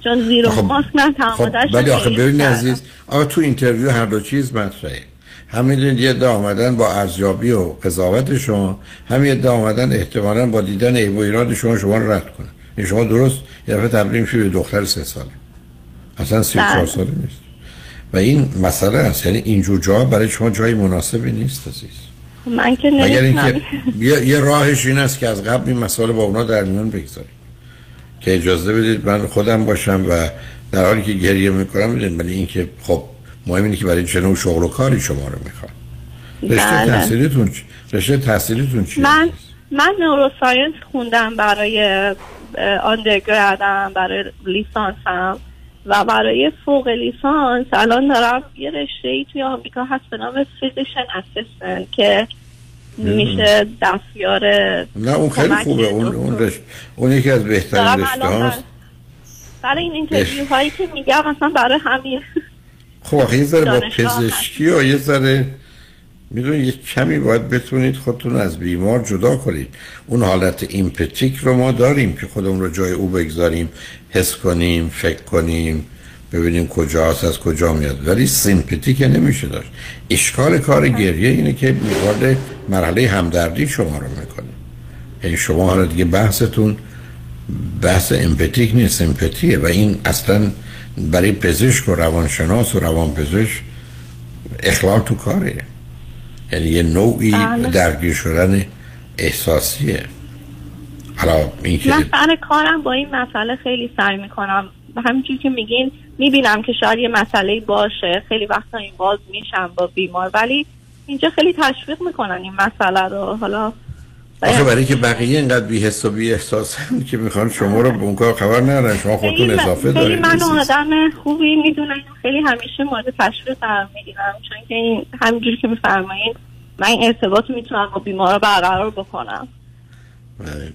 چون زیر خب، ماسک من خب ولی آخه. ببین عزیز آقا تو interview هر دو چیز مطرحه. همین یه عده آمدن با ارزیابی و قضاوت شما همین عده آمدن احتمالا با دیدن عیب و ایراد شما شما رو رد کنن. شما درست یه دفعه تبدیل میشه به دختر سه ساله اصلا سی چهار بله. ساله نیست و این مسئله هست یعنی اینجور جا برای شما جای مناسبی نیست عزیز من که مگر اینکه یه, یه راهش این است که از قبل این مسئله با اونا در میان بگذارید که اجازه بدید من خودم باشم و در حالی که گریه می‌کنم بدید ولی اینکه خب مهم اینه که برای چه نوع شغل و کاری شما رو می‌خواد رشته بله. تحصیلیتون چی؟ رشته تحصیلیتون چیه؟ من من neuroscience خوندم برای undergrad م برای لیسانسم. و برای فوق لیسانس الان دارم یه رشته ای توی آمریکا هست به نام physician assistant که میشه دستیار نه اون خیلی خوبه. اون اون رشته اون یکی از بهترین رشته هاست. برای این interview هایی که میگم مثلا برای همین خب یه ذره با پزشکی و یه ذره می‌دونید یه کمی باید بتونید خودتون از بیمار جدا کنید. اون حالت empathic رو ما داریم که خودمون رو جای او بگذاریم حس کنیم فکر کنیم ببینیم کجاست از کجا میاد. ولی sympathy که نمیشه داشت. اشکال کار گریه اینه که وارد مرحله همدردی شما رو می‌کنه. یعنی شما حالا دیگه بحثتون بحث امپتیک نیست سیمپتیه و این اصلا برای پزشک و روانشناس و روانپزشک اخلال تو کاره. یعنی یه نوعی بله. درگیر شدن احساسیه. حالا این که من سر کارم با این مسئله خیلی سعی می‌کنم. و همینجور که میگین می‌بینم که شاید یه مسئله باشه. خیلی وقتا این باز میشم با بیمار. ولی اینجا خیلی تشویق می‌کنن این مسئله رو. حالا آخه برای که بقیه اینقدر بی حس و بی احساس که می‌خوان شما رو به اون کار خبر ندارن شما خودتون اضافه خیلی دارید. من آدم خوبی می‌دونم. خیلی همیشه مورد تشویق قرار می‌گیرم. چون که این همینجوری که میفرمایید من این ارتباط می‌تونم با بیمارا برقرار بکنم. بله.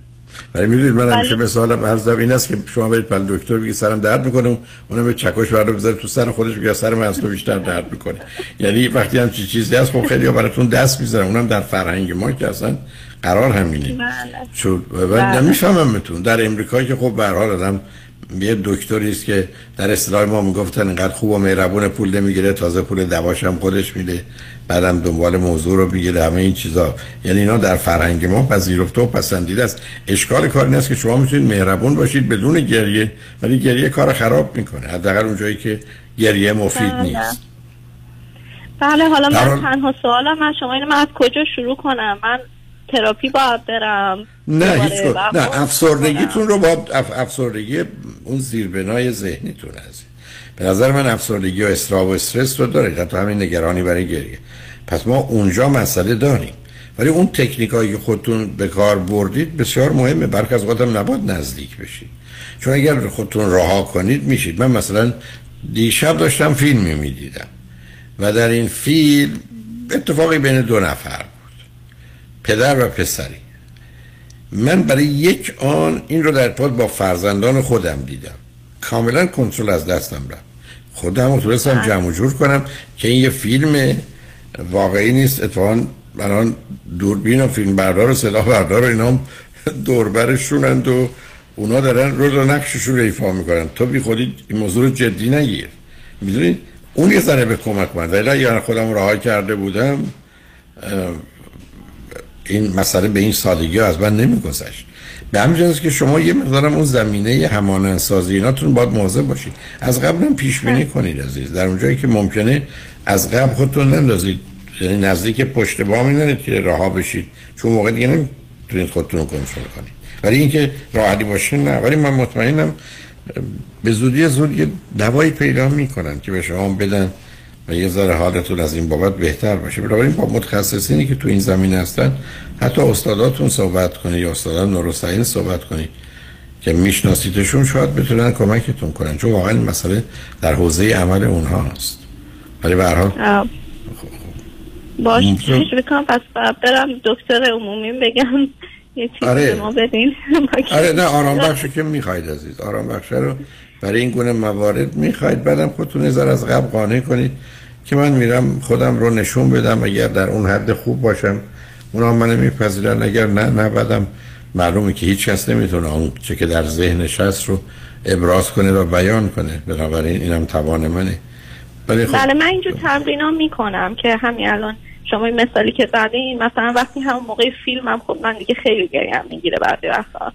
ولی می‌دونید من همیشه مثالم عرض این است که شما برید پل دکتر بگی سرم درد می‌کنه اونم به چکش برای بذاره تو سر خودش بگه سر من از تو بیشتر درد می‌کنه. یعنی وقتی هم چی چیزی هست خب خیلی براتون دست می‌ذارن اونم در فرهنگ ما که اصلا قرار همینه چون و بله. نمیفهممتون. در امریکا که خب به حال آدم یه دکتری است که در اصطلاح ما می‌گفتن اینقدر خوب و مهربون پول نمی‌گیره تازه پول دواش هم خودش میده بعدم دنبال موضوع رو می‌گیره همه این چیزا. یعنی اینا در فرهنگ ما پذیرفته و پسندیده است. اشکال کار این است که شما می‌تونید مهربون باشید بدون گریه ولی گریه کار خراب می‌کنه. حداقل اون جایی که گریه مفید بله. نیست. بله حالا من تنها سوالم من شما اینه من از کجا شروع کنم؟ من تراپی باید برم. نه هیچ نه افسردگیتون رو با اف... افسردگی اون زیربنای ذهنیتون هست. به نظر من افسردگی و استراب و استرس رو دارید. حتی همین نگرانی برای گریه. پس ما اونجا مسئله داریم. ولی اون تکنیک هایی که خودتون به کار بردید بسیار مهمه. برخ از هم نباید نزدیک بشید. چون اگر خودتون رها کنید میشید. من مثلا دیشب داشتم فیلمی می‌دیدم. و در این فیلم اتفاقی بین دو نفر پدر و پسری. من برای یک آن این رو در ارتباط با فرزندان خودم دیدم. کاملا کنترل از دستم رفت. خودم رو تونستم جمع و جور کنم که این یه فیلم واقعی نیست. اتفاقا الان دوربین و فیلم بردار و سلاح بردار و اینا هم دوربرشونند و اونا دارن رول و نقششون رو ایفا می‌کنن. تو بی خودی این موضوع رو جدی نگیر. می‌دونید اون یه ذره به کمک من ولی اگر خودم رها کرده بودم این مسئله به این سادگی ها از من نمیگذشت به همین که شما یه مقدارم اون زمینه همانندسازی ایناتون باید مواظب باشید. از قبل پیش بینی کنید عزیز. در اونجایی که ممکنه از قبل خودتون نندازید. یعنی نزدیک پشت بامی نرید که رها بشید. چون موقع دیگه نمی‌تونید خودتون رو کنترل کنید. ولی اینکه راحتی باشه نه. ولی من مطمئنم به زودی زود یه دوایی پیدا می‌کنن که به شما بدن. و یه ذره حالتون از این بابت بهتر باشه. بنابراین با متخصصینی که تو این زمین هستن حتی استاداتون صحبت کنید یا استادان نوروساین صحبت کنید که میشناسیدشون شاید بتونن کمکتون کنن چون واقعا مسئله در حوزه عمل اونها هست. ولی به هر حال باش چیش بکنم. پس برم دکتر عمومی بگم. یه چیزی آره. ما بدین. (laughs) آره نه آرام بخش (laughs) که می‌خواید عزیز. آرام بخش رو برای این گونه موارد می‌خواید. بعدم خودتون نظر از قبل قانع کنید که من میرم خودم رو نشون بدم. اگر در اون حد خوب باشم اونا من میپذیرن. اگر نه نه بعدم معلومه که هیچ کس نمی‌تونه اون چه که در ذهنش هست رو ابراز کنه و بیان کنه. بنابراین اینم توان منه. خب بله من اینجور تمرین می‌کنم که همین الان شما این مثالی که زدین مثلا وقتی همون موقع فیلم هم خب من دیگه خیلی گریم می‌گیره بعضی وقتا.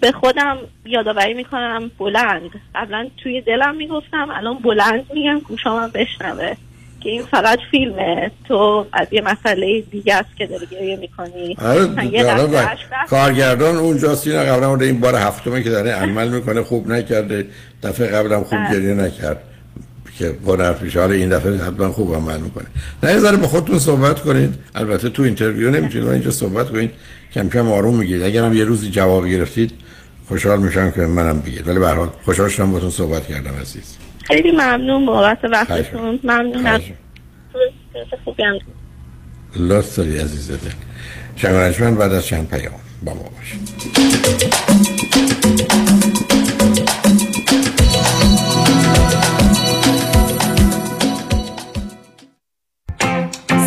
به خودم یادآوری می‌کنم بلند. قبلا توی دلم می‌گفتم الان بلند میگم گوشام بشنوه که این فقط فیلمه. تو از یه مسئله دیگه است که داری گریه می‌کنی. آره کارگردان اونجاست این قبلا این بار هفتمه که داره عمل می‌کنه خوب نکرده. دفعه قبلم خوب بله. گریه نکرد. که هنرپیشه حالا این دفعه حتما خوب عمل می‌کنه. نه یه ذره با خودتون صحبت کنید. البته تو interview نمی‌تونید اینجا صحبت کنید. کم کم آروم میگید اگرم یه روزی جواب گرفتید خوشحال میشم که منم بگید. ولی به حال خوشحال شدم باتون صحبت کردم عزیز. خیلی ممنون بابت وقتتون. ممنون از لطف داری عزیز دل. شنگ بعد از چند پیام با ما باشید.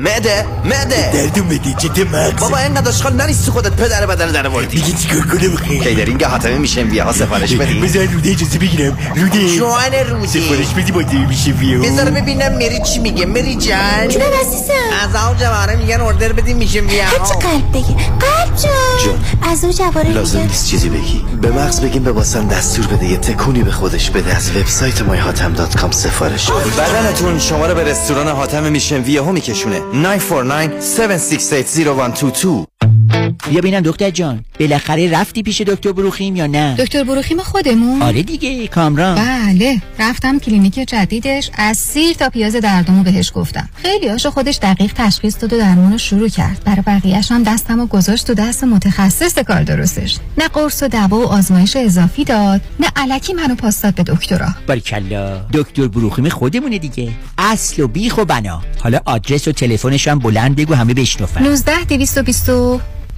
معده معده دردو میدی چه مغز بابا اینقدر اشغال نریستی خودت پدر بدن در آوردی دیگه چیکار کنم؟ خیلی. کیدرینگ حاتمه میشه ویا ها سفارش بدی. بذار روده اجازه بگیرم. روده جوان روده سفارش بدی با دیو میشه ویا بذار ببینم میری چی میگه. میری جان. جونم عزیزم. از آو جواره میگن اوردر بدی میشه ویا هرچی قلب بگی. قلب جان. از او جواره لازم نیست چیزی بگی. به مغز بگیم به واسم دستور بده. یه تکونی به خودش بده. از وبسایت مایهاتم.com سفارش. بدنتون شما رو به رستوران حاتم میشن. ویا ها میکشونه. 949 7680122 بیا ببینم دکتر جان. بالاخره رفتی پیش دکتر بروخیم یا نه؟ دکتر بروخیم خودمون. آره دیگه کامران. بله رفتم کلینیک جدیدش از سیر تا پیاز دردمو بهش گفتم. خیلی هاشو خودش دقیق تشخیص داد و درمونو شروع کرد. برای بقیهش هم دستمو گذاشت تو دست متخصص کار درستش. نه قرص و دوا و آزمایش اضافی داد نه علکی منو پاس داد به دکترا. باریکلا دکتر بروخیم خودمونه دیگه. اصل و بیخ و بنا. حالا آدرس و تلفنش هم بلند بگو همه بشنفن 19 220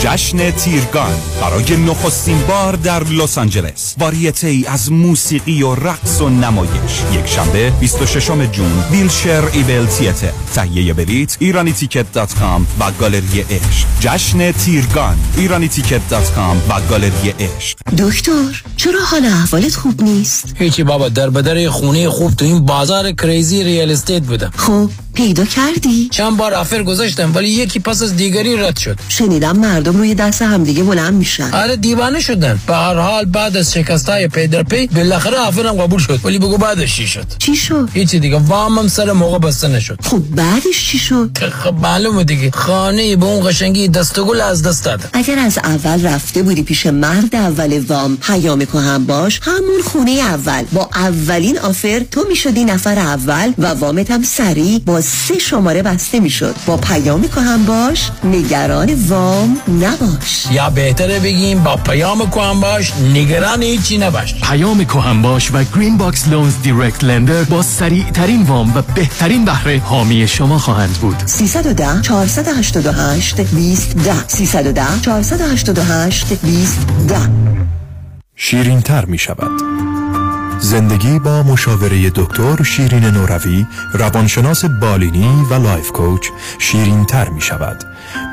جشن تیرگان برای نخستین بار در لس آنجلس. واریته ای از موسیقی و رقص و نمایش. یک شنبه 26 June Wilshire Ebell Theatre تهیه بلیت ایرانی ticket dot com و گالری عشق. جشن تیرگان ایرانی ticket dot com و گالری عشق. دکتر چرا حال احوالت خوب نیست؟ هیچی بابا در بدر خونه خوب تو این بازار crazy real estate بودم. خب پیدا کردی؟ چند بار offer گذاشتم ولی یکی پس از دیگری رد شد. شنیدم مردم روی دست همدیگه بلند میشن. آره دیوانه شدن. به هر حال بعد از شکستای پی در پی بالاخره offer م قبول شد. ولی بگو بعدش چی شد؟ چی شد؟ هیچی دیگه. وامم سر موقع بسته نشد. خب بعدش چی شد؟ خب معلومه دیگه. خانه به اون قشنگی دست گل از دست داد. اگر از اول رفته بودی پیش مرد اول وام پیام هم باش همون خونه اول. با اولین offer تو می‌شدی نفر اول و وامت هم سریع با سه شماره بسته می‌شد. با پیام هم باش نگران وام نباش. یا بهتره بگیم با پیام هم باش نگران هیچی نباش. پیام هم باش و Green Box Loans direct lender با سریع ترین وام و بهترین بهره حامی شما خواهند بود. 310 488 20 10 310 488 20 10 شیرین تر می شود زندگی با مشاوره دکتر شیرین نوروی روانشناس بالینی و life coach شیرین تر می شود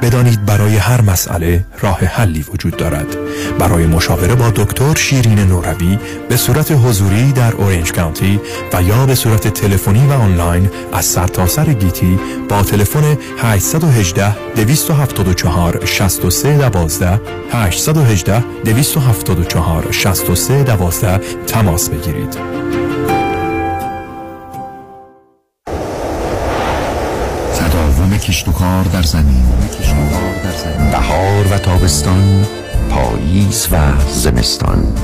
بدانید برای هر مسئله راه حلی وجود دارد. برای مشاوره با دکتر شیرین نوروی به صورت حضوری در اورنج کانتی و یا به صورت تلفنی و آنلاین از سرتاسر سر گیتی با تلفن 818 274 63 12 818 274 63 12 تماس بگیرید. کشت و کار در زمین. بهار و تابستان پاییز و زمستان.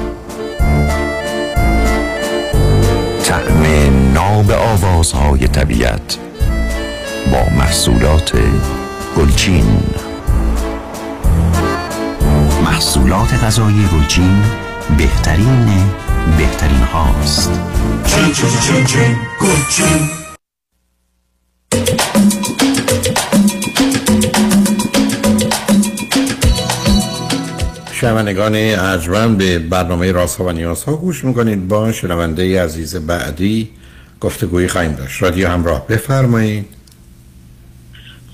تعم ناب آوازهای طبیعت با محصولات گلچین. محصولات غذایی گلچین بهترین بهترین هاست. چین چین چین چین گلچین شنوندگان ارجمند به برنامه راست و نیاز ها گوش می‌کنید. با شنونده عزیز بعدی گفتگویی خواهیم داشت. رادیو همراه بفرمایید.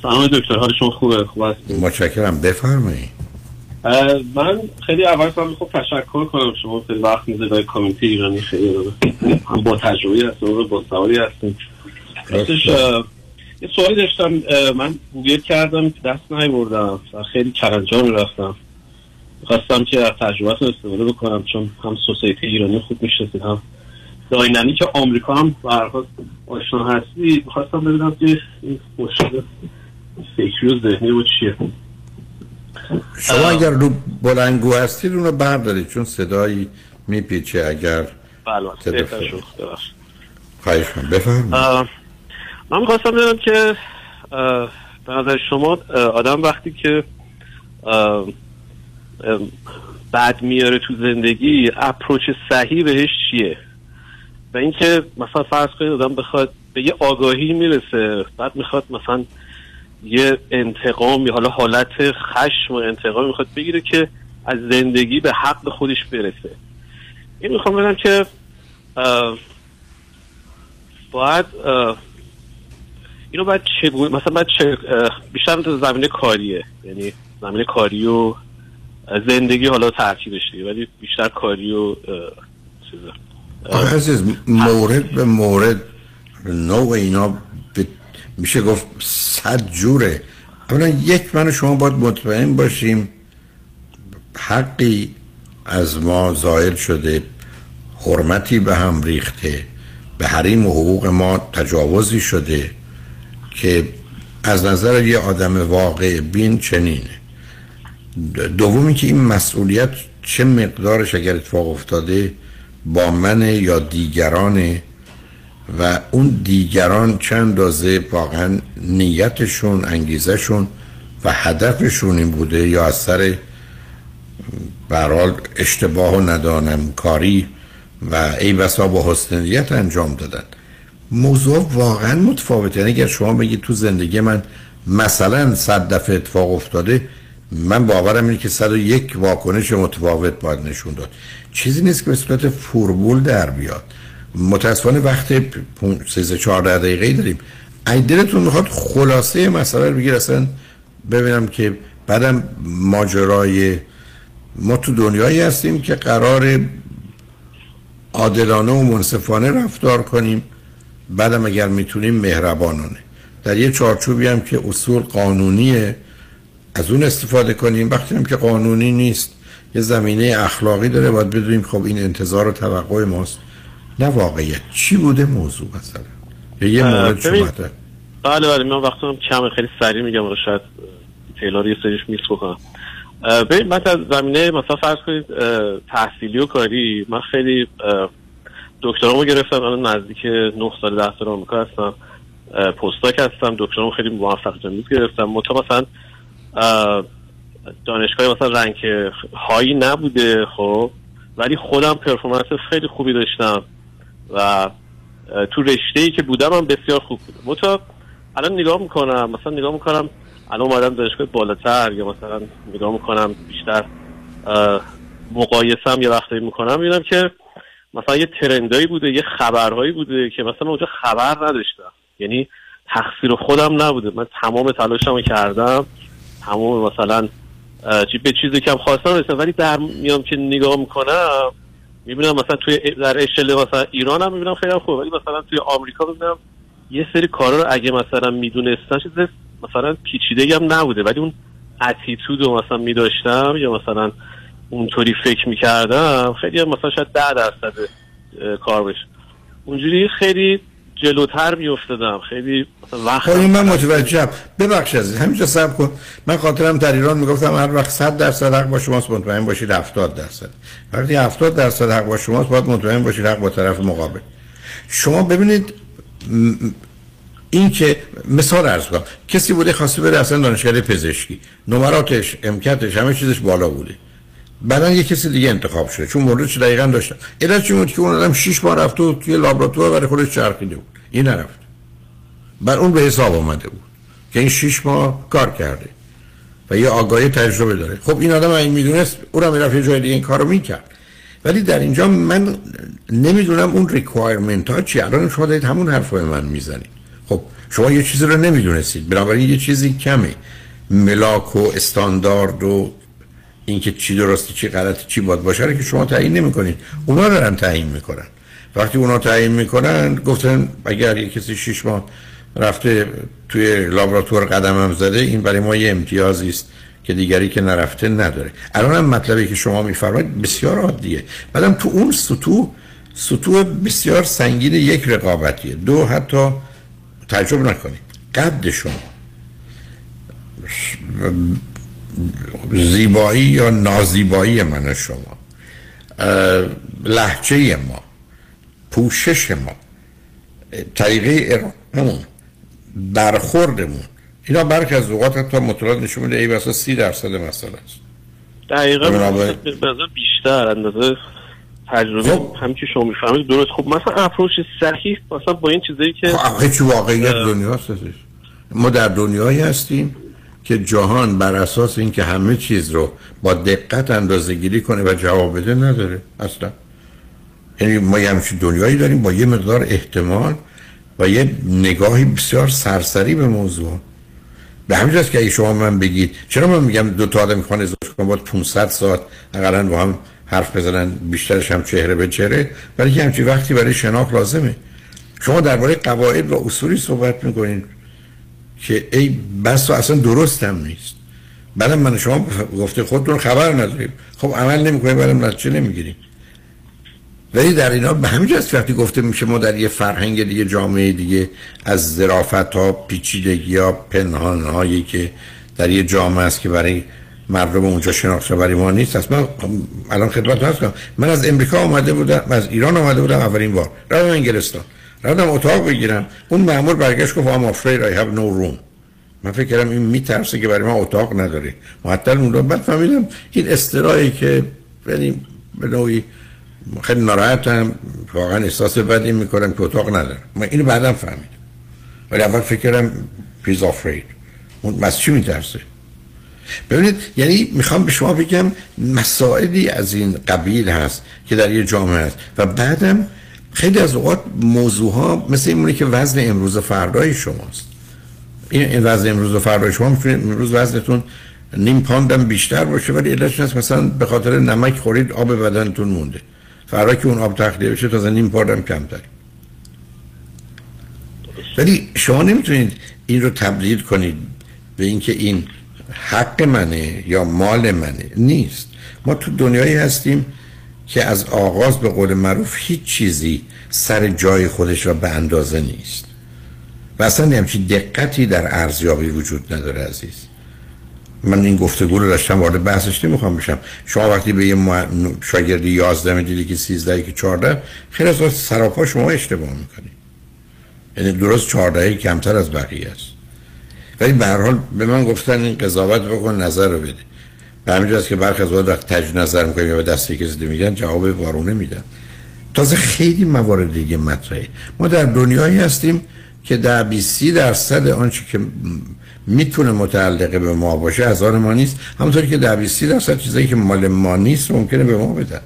سلام دکتر حال شما خوبه؟ خوب هستید؟ متشکرم. بفرمایید. من خیلی اول خواهم خوب تشکر کنم شما خیلی وقت میده در کامیتی ایرانی خیلی هم با تجربه هستیم با سوالی هستیم. یه سوالی داشتم من گوگل کردم دست بردم و خیلی چرنجان رفتم. خواستم که از تجربت استفاده بکنم چون هم سوسیتی ایرانی خوب می‌شناسید هم داینامی که آمریکا هم برخواست آشنا هستی. خواستم ببینم که این مشکل فکری و ذهنی و چیه؟ شما اگر رو بلنگو هستید اون رو بردارید چون صدایی میپیچه اگر بله خواهش من من می‌خواستم ببینم که به نظر شما آدم وقتی که بعد میاره تو زندگی اپروچ صحیح بهش چیه؟ و اینکه مثلا فرض کنید آدم بخواد به یه آگاهی می‌رسه بعد می‌خواد مثلا انتقام یا حالا حالت خشم و انتقام می‌خواد بگیره که از زندگی به حق خودش برسه. این می‌خوام بگم که باید اینو باید چه مثلا باید چه بیشتر تو زمینه کاریه. یعنی زمینه کاری و زندگی حالا ترکیبش دیگه ولی بیشتر کاری و عزیز مورد به مورد نوع اینا میشه گفت صد جوره. اولا یک من شما باید مطمئن باشیم حقی از ما زائل شده حرمتی به هم ریخته به حریم و حقوق ما تجاوزی شده که از نظر یه آدم واقع بین چنینه. دومی که این مسئولیت چه مقدارش اگر اتفاق افتاده با من یا دیگرانه و اون دیگران چند دازه واقعا نیتشون انگیزشون و هدفشون این بوده یا از سر برحال اشتباه و ندانم کاری و ای بسا با حسنیت انجام دادن. موضوع واقعا متفاوته. یعنی اگر شما بگید تو زندگی من مثلا صد دفعه اتفاق افتاده من باورم اینه که 101 واکنش متفاوت باید نشون داد. چیزی نیست که به صورت فوربول در بیاد. متاسفانه وقت 13 14 دقیقه داریم. ای دلتون می‌خواد خلاصه مسئله رو بگیر اصلا ببینم که بعدم ماجرای ما تو دنیایی هستیم که قرار عادلانه و منصفانه رفتار کنیم. بعدم اگر می‌تونیم مهربانانه. در یه چارچوبی هم که اصول قانونیه از اون استفاده کنیم. وقتی هم که قانونی نیست یه زمینه اخلاقی داره باید بدونیم خب این انتظار و توقع ماست. نه واقعیت. چی بوده موضوع مثلا؟ یا یه مورد شما بله بله من وقتی هم کم خیلی سریع میگم رو شاید تیلار یه سریش میس بکنم. ببین من از زمینه مثلا فرض کنید تحصیلی و کاری من خیلی دکترامو گرفتم الان نزدیک 9 سال 10 سال آمریکا هستم پستاک هستم دکترامو خیلی موفق جنبیز گرفتم. متا مثلا دانشگاه مثلا رنگ هایی نبوده خب ولی خودم پرفورمنس خیلی خوبی داشتم. و تو رشته ای که بودم هم بسیار خوب بودم متا الان نگاه می‌کنم مثلا نگاه می‌کنم الان اومدم دانشگاه بالاتر یا مثلا نگاه می‌کنم بیشتر مقایسم یه وقتایی می‌کنم می‌بینم که مثلا یه ترندایی بوده یه خبرهایی بوده که مثلا اونجا خبر نداشتم. یعنی تقصیر خودم نبوده. من تمام تلاشمو کردم تمام مثلا به چیزی که هم خواستم رسیدم. ولی در میام که نگاه می‌کنم می‌بینم مثلا توی در اشل مثلا ایران هم می‌بینم خیلی خوبه ولی مثلا توی آمریکا می‌بینم یه سری کارا رو اگه مثلا می‌دونستن چیز مثلا پیچیده هم نبوده ولی اون اتیتود رو مثلا میداشتم یا مثلا اونطوری فکر می‌کردم خیلی مثلا شاید ده درصد کار بشه. اونجوری خیلی جلوتر میافتادم. خیلی وقت خب من متوجهم. ببخش از همینجا سب کن. من خاطرم در ایران می‌گفتم هر وقت 100 درصد حق با شماست مطمئن باشید 70 درصد. وقتی 70 درصد حق با شماست باید مطمئن باشید حق با طرف مقابل. شما ببینید این که مثال ارز کنم. کسی بوده خواسته بره اصلا دانشگاه پزشکی. نمراتش امکتش همه چیزش بالا بوده. بعدا یه کسی دیگه انتخاب شده چون موردش دقیقا داشتم علت بود که اون آدم 6 بار رفته و توی لابراتوار برای خودش چرخیده بود این نرفت بر اون به حساب آمده بود که این 6 ماه کار کرده و یه آگاهی تجربه داره خب این آدم این می‌دونست او را می‌رفت یه جای دیگه این کارو می‌کرد ولی در اینجا من نمی‌دونم اون ریکوایرمنت ها چی الان شما دارید همون حرفای من می‌زنید خب شما یه چیزی رو نمی‌دونستید بنابراین یه چیزی کمه ملاک و استاندارد و اینکه چی درسته چی غلطه چی باید باشه که شما تعیین نمی‌کنید. اونا دارن تعیین می‌کنن. وقتی اونا تعیین می‌کنن گفتن اگر یه کسی شش ماه رفته توی لابراتوار قدم هم زده این برای ما یه امتیازی است که دیگری که نرفته نداره. الان هم مطلبی که شما میفرمایید بسیار عادیه. بعدم تو اون سطوح سطوح بسیار سنگین یک رقابتیه. دو حتی تعجب نکنید. قد شما. زیبایی یا نازیبایی من شما؟ لحجه ما پوشش ما طریقه ارائمون برخوردمون. اینا برک از اوقات حتی مطالعات نشون میده ای بسا سی درصد مسئله است. دقیقا بیشتر اندازه تجربه خب. هم که شما می‌فهمید درست. خب مثلا اپروچ صحیح مثلا با این چیزایی که خب واقعیت دنیا هست ما در دنیایی هستیم. که جهان بر اساس اینکه همه چیز رو با دقت اندازه گیری کنه و جواب بده نداره اصلا. یعنی ما یه همچین دنیایی داریم با یه مقدار احتمال و یه نگاهی بسیار سرسری به موضوع. به همین که اگه شما من بگید چرا من میگم دو تا آدم می‌خوان ازدواج کنن باید 500 ساعت اقلا با هم حرف بزنن بیشترش هم چهره به چهره؟ برای که همچین وقتی برای شناخت لازمه. شما درباره قواعد و اصولی صحبت می‌کنین. که ای بس اصلا درست هم نیست. بعدم من شما گفته خودتون خبر نداریم. خب عمل نمی‌کنیم بعدم نتیجه نمی‌گیریم. ولی در اینا به همین جاست وقتی گفته میشه ما در یه فرهنگ دیگه جامعه دیگه از ظرافت ها پیچیدگی ها پنهان هایی که در یه جامعه است که برای مردم اونجا شناخته برای ما نیست. اصلا من الان خدمت هست کنم. من از امریکا آمده بودم از ایران آمده بودم اولین بار. رفتم انگلستان. رفتم اتاق بگیرم. اون مأمور برگشت گفت I'm afraid I have no room. من فکر کردم این میترسه که برای من اتاق نداره. معطل اون رو بعد فهمیدم این استرایی که یعنی به نوعی خیلی ناراحتم. واقعا احساس بدی می‌کنم که اتاق ندارم من اینو بعدم فهمیدم. ولی اول فکر کردم پیز afraid. اون از چی میترسه؟ ببینید یعنی می‌خوام به شما بگم مسائلی از این قبیل هست که در یه جامعه هست. و بعدم خیلی از اوقات موضوع ها مثل این که وزن امروز و فردای شماست. این وزن امروز و فردای شما می‌تونه امروز وزنتون نیم پاندم بیشتر باشه ولی علتش هست مثلا به خاطر نمک خورید آب بدنتون مونده. فردا که اون آب تخلیه بشه تازه نیم پاندم کمتر. ولی شما نمی‌تونید این رو تبدیل کنید به اینکه این حق منه یا مال منه. نیست. ما تو دنیایی هستیم که از آغاز به قول معروف هیچ چیزی سر جای خودش را به اندازه نیست. و اصلا همچین دقتی در ارزیابی وجود نداره عزیز. من این گفتگو رو داشتم وارد بحثش نمی‌خوام بشم. شما وقتی به یه شاگردی 11 می‌دیدی که 13 که 14 خیلی از سراپا شما اشتباه می‌کنی. یعنی درست 14 کمتر از بقیه است. ولی به هر حال به من گفتن این قضاوت بکن نظر رو بده. به همین که برخی از وقت تج نظر می‌کنیم یا به دستی کسی میگن جواب وارونه میدن. تازه خیلی موارد دیگه مطرحه. ما در دنیایی هستیم که در 20 درصد آنچه که می‌تونه متعلقه به ما باشه از آن ما نیست. همونطوری که در 20 درصد چیزایی که مال ما نیست ممکنه به ما بدن.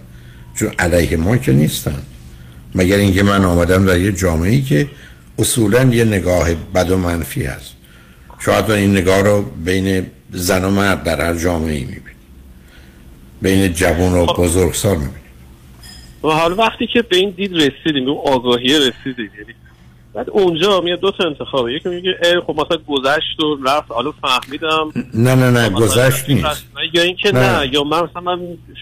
چون علیه ما که نیستن. مگر اینکه من آمدم در یه جامعه که اصولا یه نگاه بد و منفی هست. شاید این نگاه رو بین زن و مرد در هر جامعه ای می‌بینی. بین جوان و خب. بزرگسال می‌بینی. و حال وقتی که به این دید رسیدیم به اون آگاهی رسیدیم یعنی بعد اونجا میاد دو تا انتخابه. یکی میگه ای خب مثلا گذشت و رفت حالا فهمیدم. نه نه نه گذشت نیست. یا اینکه نه. نه یا من مثلا من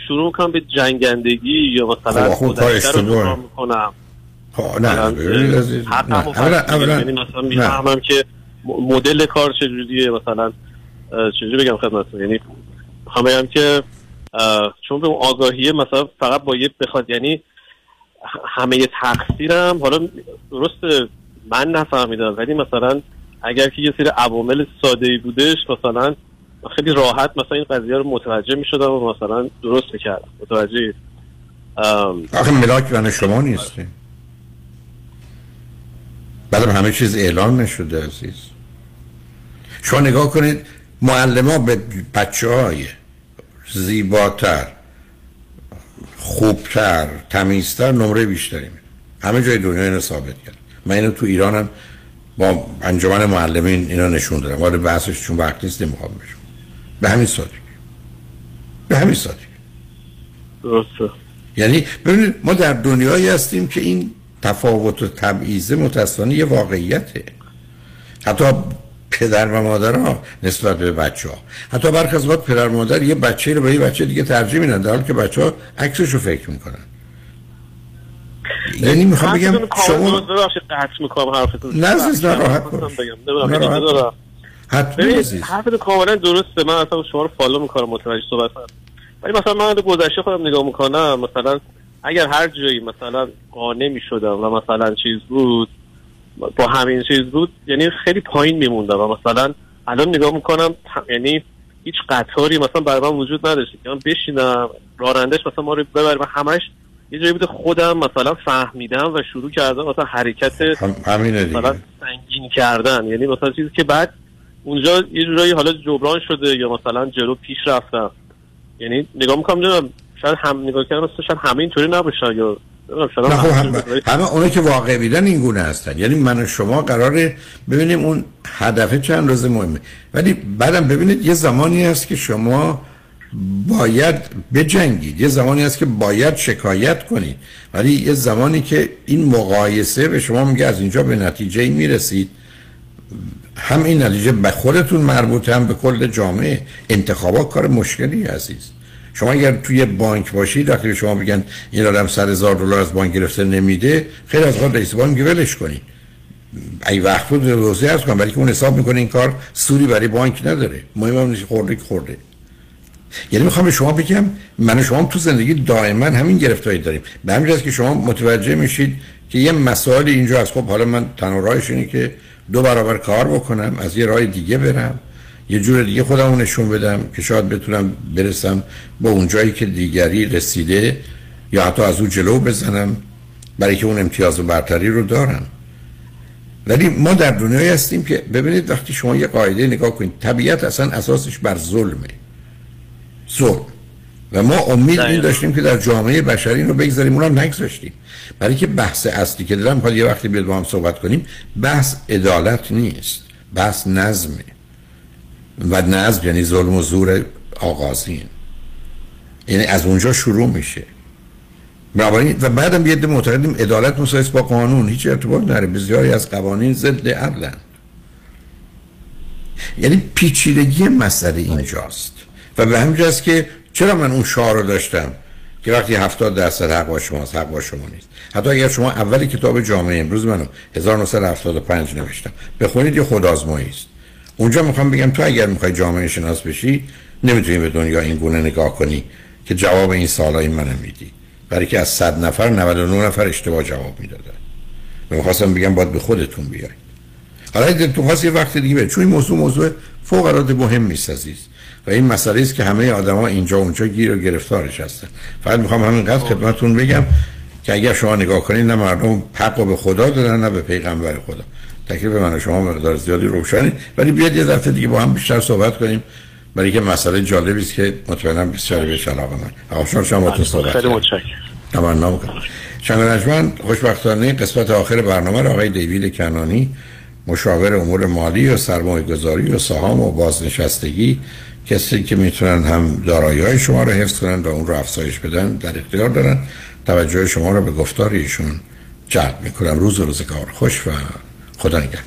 شروع می‌کنم به جنگندگی یا مثلا خب گذشته رو می‌کنم. خب نه اولا اولا یعنی مثلا می‌فهمم که مدل کار چجوریه مثلا چجوری بگم خدمتتون؟ یعنی می‌خوام بگم که چون به اون آگاهیه مثلا فقط با یه بخواد یعنی همه تقصیرم حالا درست من نفهمیدم ولی مثلا اگر که یه سری عوامل ساده ای بودش مثلا خیلی راحت مثلا این قضیه رو متوجه می و مثلا درست می‌کردم. متوجه آخه ملاک من شما نیستی. بعدم همه چیز اعلان نشده عزیز. شما نگاه کنید معلم به بچه های زیباتر خوبتر تمیزتر نمره بیشتری میده. همه جای دنیا اینو ثابت کرد. من اینو تو ایرانم با انجمن معلمین اینا نشون دارم وارد بحثش چون وقت نیست نمی‌خوام بشم. به همین سادگی. به همین سادگی. درسته. یعنی ببینید ما در دنیایی هستیم که این تفاوت و تبعیض متاسفانه یه واقعیته. حتی پدر و مادر ها نسبت به بچه ها حتی برخی از وقت پدر و مادر یه بچه رو به یه بچه دیگه ترجیح میدن در حالی که بچه ها عکسش رو فکر می‌کنن. یعنی می‌خوام بگم شما قطع می‌کنم حرفتون. نه عزیز نراحت باش. نراحت حرفتون کاملا درسته. من اصلا شما رو فالو می‌کنم متوجه صحبت ولی مثلا من گذشته خودم نگاه می‌کنم مثلا اگر هر جایی مثلا قانع می‌شدم و مثلا چیز بود با همین چیز بود یعنی خیلی پایین میموندم و مثلا الان نگاه می‌کنم یعنی هیچ قطاری مثلا برای من وجود نداشت. که من بشینم رانندش مثلا ما رو ببرم همش یه جایی بوده خودم مثلا فهمیدم و شروع کردم مثلا حرکت مثلا سنگین کردن. یعنی مثلا چیزی که بعد اونجا یه جورایی حالا جبران شده یا مثلا جلو پیش رفتم. یعنی نگاه می‌کنم شاید هم نگاه کردم شاید همه اینطوری نباشن یا همه, همه اونایی که واقع بیدن این گونه هستن. یعنی من و شما قراره ببینیم اون هدف چند روز مهمه. ولی بعدم ببینید یه زمانی هست که شما باید بجنگید. یه زمانی هست که باید شکایت کنید. ولی یه زمانی که این مقایسه به شما میگه از اینجا به نتیجه می‌رسید. هم این نتیجه به خودتون مربوطه هم به کل جامعه. انتخابات کار مشکلی عزیز شما اگر توی بانک باشید وقتی شما بگن این آدم سر هزار دلار از بانک گرفته نمیده خیلی از وقت رئیس بانک ولش کنید ای وقت بود روزه از کنم ولی که اون حساب می‌کنه این کار سودی برای بانک نداره. مهم هم خورده خورده. یعنی می‌خوام به شما بگم من و شما تو زندگی دائما همین گرفتاری داریم. به همین که شما متوجه میشید که یه مسائل اینجا از خب حالا من تنها اینه که دو برابر کار بکنم از یه راه دیگه برم. یه جور دیگه خودم نشون بدم که شاید بتونم برسم با اون جایی که دیگری رسیده یا حتی از او جلو بزنم برای که اون امتیاز و برتری رو دارم. ولی ما در دنیایی هستیم که ببینید وقتی شما یه قاعده نگاه کنید طبیعت اصلا اساسش بر ظلمه. ظلم. و ما امید این داشتیم که در جامعه بشری رو بگذاریم اونم نگذاشتیم. برای که بحث اصلی که دارم می‌خواد یه وقتی بیاد با هم صحبت کنیم بحث عدالت نیست بحث نظمه. و نظم یعنی ظلم و زور آغازین. یعنی از اونجا شروع میشه. و بعدم بیاد معتقدیم عدالت مسایس با قانون هیچ ارتباط نداره. بسیاری از قوانین ضد عدلند یعنی پیچیدگی مسئله اینجاست. و به همین که چرا من اون شعار رو داشتم که وقتی 70 درصد حق با شماست حق با شما نیست. حتی اگر شما اولی کتاب جامعه امروز منو 1975 نوشتم. بخونید یه خودآزمایی است اونجا می‌خوام بگم تو اگر می‌خوای جامعه شناس بشی نمی‌تونی به دنیا این گونه نگاه کنی که جواب این سوالای من میدی. برای که از 100 نفر 99 نفر اشتباه جواب می‌دادن. می‌خواستم بگم باید به خودتون بیاید. حالا تو خواست یه وقت دیگه چون این موضوع موضوع فوق العاده مهم نیست عزیز. و این مسئله است که همه آدما اینجا اونجا گیر و گرفتارش هستن. فقط می‌خوام همینقدر خدمتتون بگم که اگر شما نگاه کنید نه مردم حق به خدا دادن نه به پیغمبر خدا. تکلیف من و شما مقدار زیادی روشنه. ولی بیاد یه دفعه دیگه با هم بیشتر صحبت کنیم. برای که مسئله جالبی است که مطمئنم بسیار به علاقه من آقا شما تو صحبت خیلی متشکرم. تمنا می‌کنم شنگ خوشبختانه قسمت آخر برنامه را آقای دیوید کنانی مشاور امور مالی و سرمایه گذاری و سهام و بازنشستگی کسی که می‌تونن هم دارایی های شما رو حفظ کنن و اون رو افزایش بدن در اختیار دارن. توجه شما رو به گفتار ایشون جلب می‌کنم. روز روزگار خوش و برداقت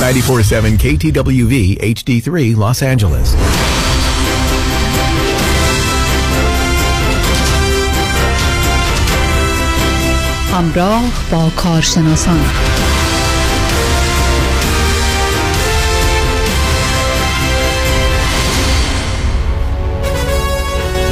947 KTWV HD3 Los Angeles. همراه با کارشناسان.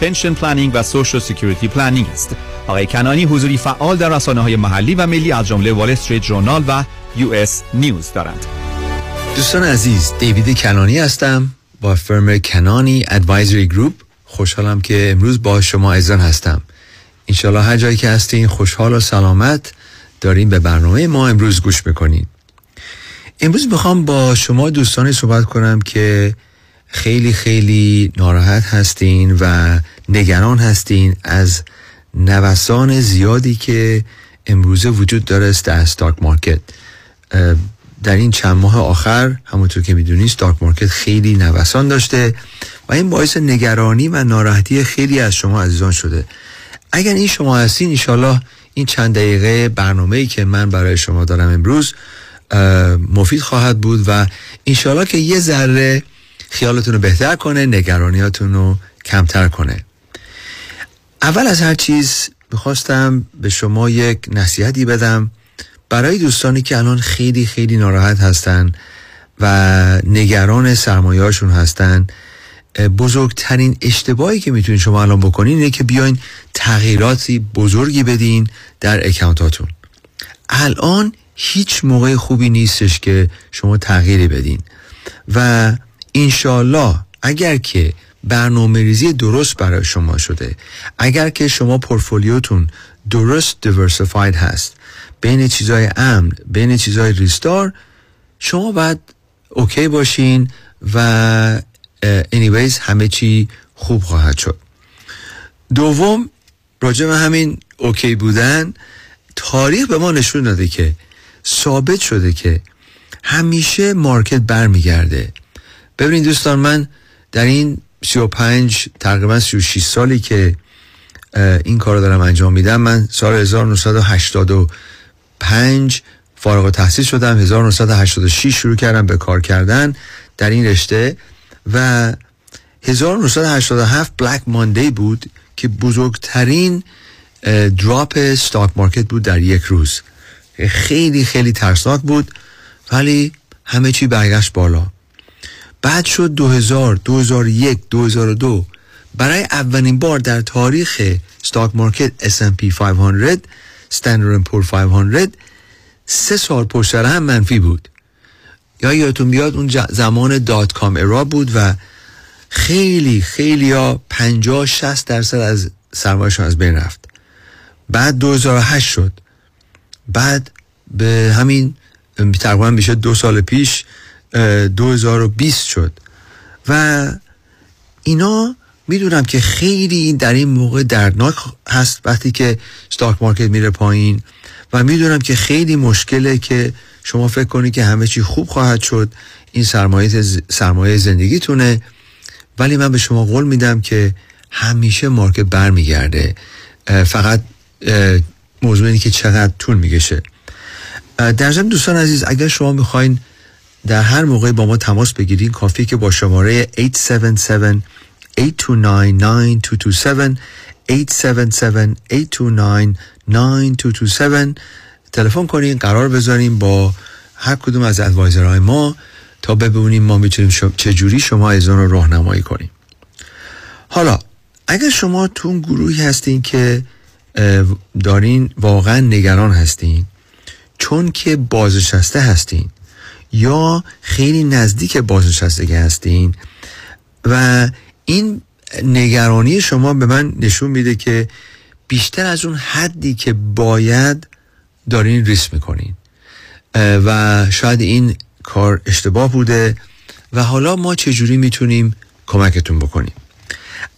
pension planning و Social Security planning است. آقای کنانی حضوری فعال در رسانه های محلی و ملی از جمله Wall Street Journal و US News دارند. دوستان عزیز، دیوید کنانی هستم با فرم کنانی ادوایزری گروپ خوشحالم که امروز با شما ایزان هستم انشالله هر جایی که هستین خوشحال و سلامت داریم به برنامه ما امروز گوش می‌کنین امروز می‌خوام با شما دوستانی صحبت کنم که خیلی خیلی ناراحت هستین و نگران هستین از نوسان زیادی که امروزه وجود داره در استاک مارکت در این چند ماه آخر همونطور که می‌دونید ستاک مارکت خیلی نوسان داشته و این باعث نگرانی و ناراحتی خیلی از شما عزیزان شده. اگر این شما هستین ایشالله این چند دقیقه برنامه ای که من برای شما دارم امروز مفید خواهد بود و انشالله که یه ذره خیالتون رو بهتر کنه نگرانیاتون رو کمتر کنه. اول از هر چیز می‌خواستم به شما یک نصیحتی بدم. برای دوستانی که الان خیلی خیلی ناراحت هستن و نگران سرمایهاشون هستن بزرگترین اشتباهی که می‌تونید شما الان بکنین اینه که بیاین تغییراتی بزرگی بدین در اکانتاتون. الان هیچ موقع خوبی نیستش که شما تغییری بدین. و انشالله اگر که برنامه ریزی درست برای شما شده اگر که شما پورتفولیوتون درست diversified هست بین چیزای امن بین چیزای ریسک‌دار شما باید okay باشین و anyways همه چی خوب خواهد شد. دوم راجع به همین okay بودن تاریخ به ما نشون داده که ثابت شده که همیشه market برمیگرده. ببینید دوستان من در این 35 تقریبا 36 سالی که این کار رو دارم انجام میدم من سال 1985 فارغ تحصیل شدم. 1986 شروع کردم به کار کردن در این رشته و 1987 بلک ماندی بود که بزرگترین دراپ استاک مارکت بود در یک روز. خیلی خیلی ترسناک بود ولی همه چی برگشت بالا. بعد شد 2000 2001 2002 برای اولین بار در تاریخ stock market S&P 500 Standard Poor 500 سه سال پشت هم منفی بود. یا یادتون بیاد اون زمان dot com era بود و خیلی خیلی ها 50 60 درصد از سرمایهشون از بین رفت. بعد 2008 شد. بعد به همین تقریبا میشه دو سال پیش 2020 شد. و اینا می‌دونم که خیلی در این موقع دردناک هست وقتی که ستاک مارکت میره پایین. و می‌دونم که خیلی مشکله که شما فکر کنید که همه چی خوب خواهد شد. این سرمایه سرمایه زندگیتونه. ولی من به شما قول میدم که همیشه مارکت برمیگرده. فقط موضوع اینه که چقدر طول می‌کشه. اه، در ضمن دوستان عزیز اگر شما می‌خواین در هر موقع با ما تماس بگیرید کافی که با شماره 877 829 877 829 9227 تلفن کنین قرار بذاریم با هر کدوم از ادوایزرهای ما تا ببینیم ما می‌تونیم. چجوری شما از اون رو راهنمایی کنیم حالا اگر شما تو اون گروهی هستین که دارین واقعا نگران هستین چون که بازنشسته هستین یا خیلی نزدیک بازنشستگی هستین. و این نگرانی شما به من نشون میده که بیشتر از اون حدی که باید دارین ریسک می‌کنین. و شاید این کار اشتباه بوده و حالا ما چجوری می‌تونیم کمکتون بکنیم؟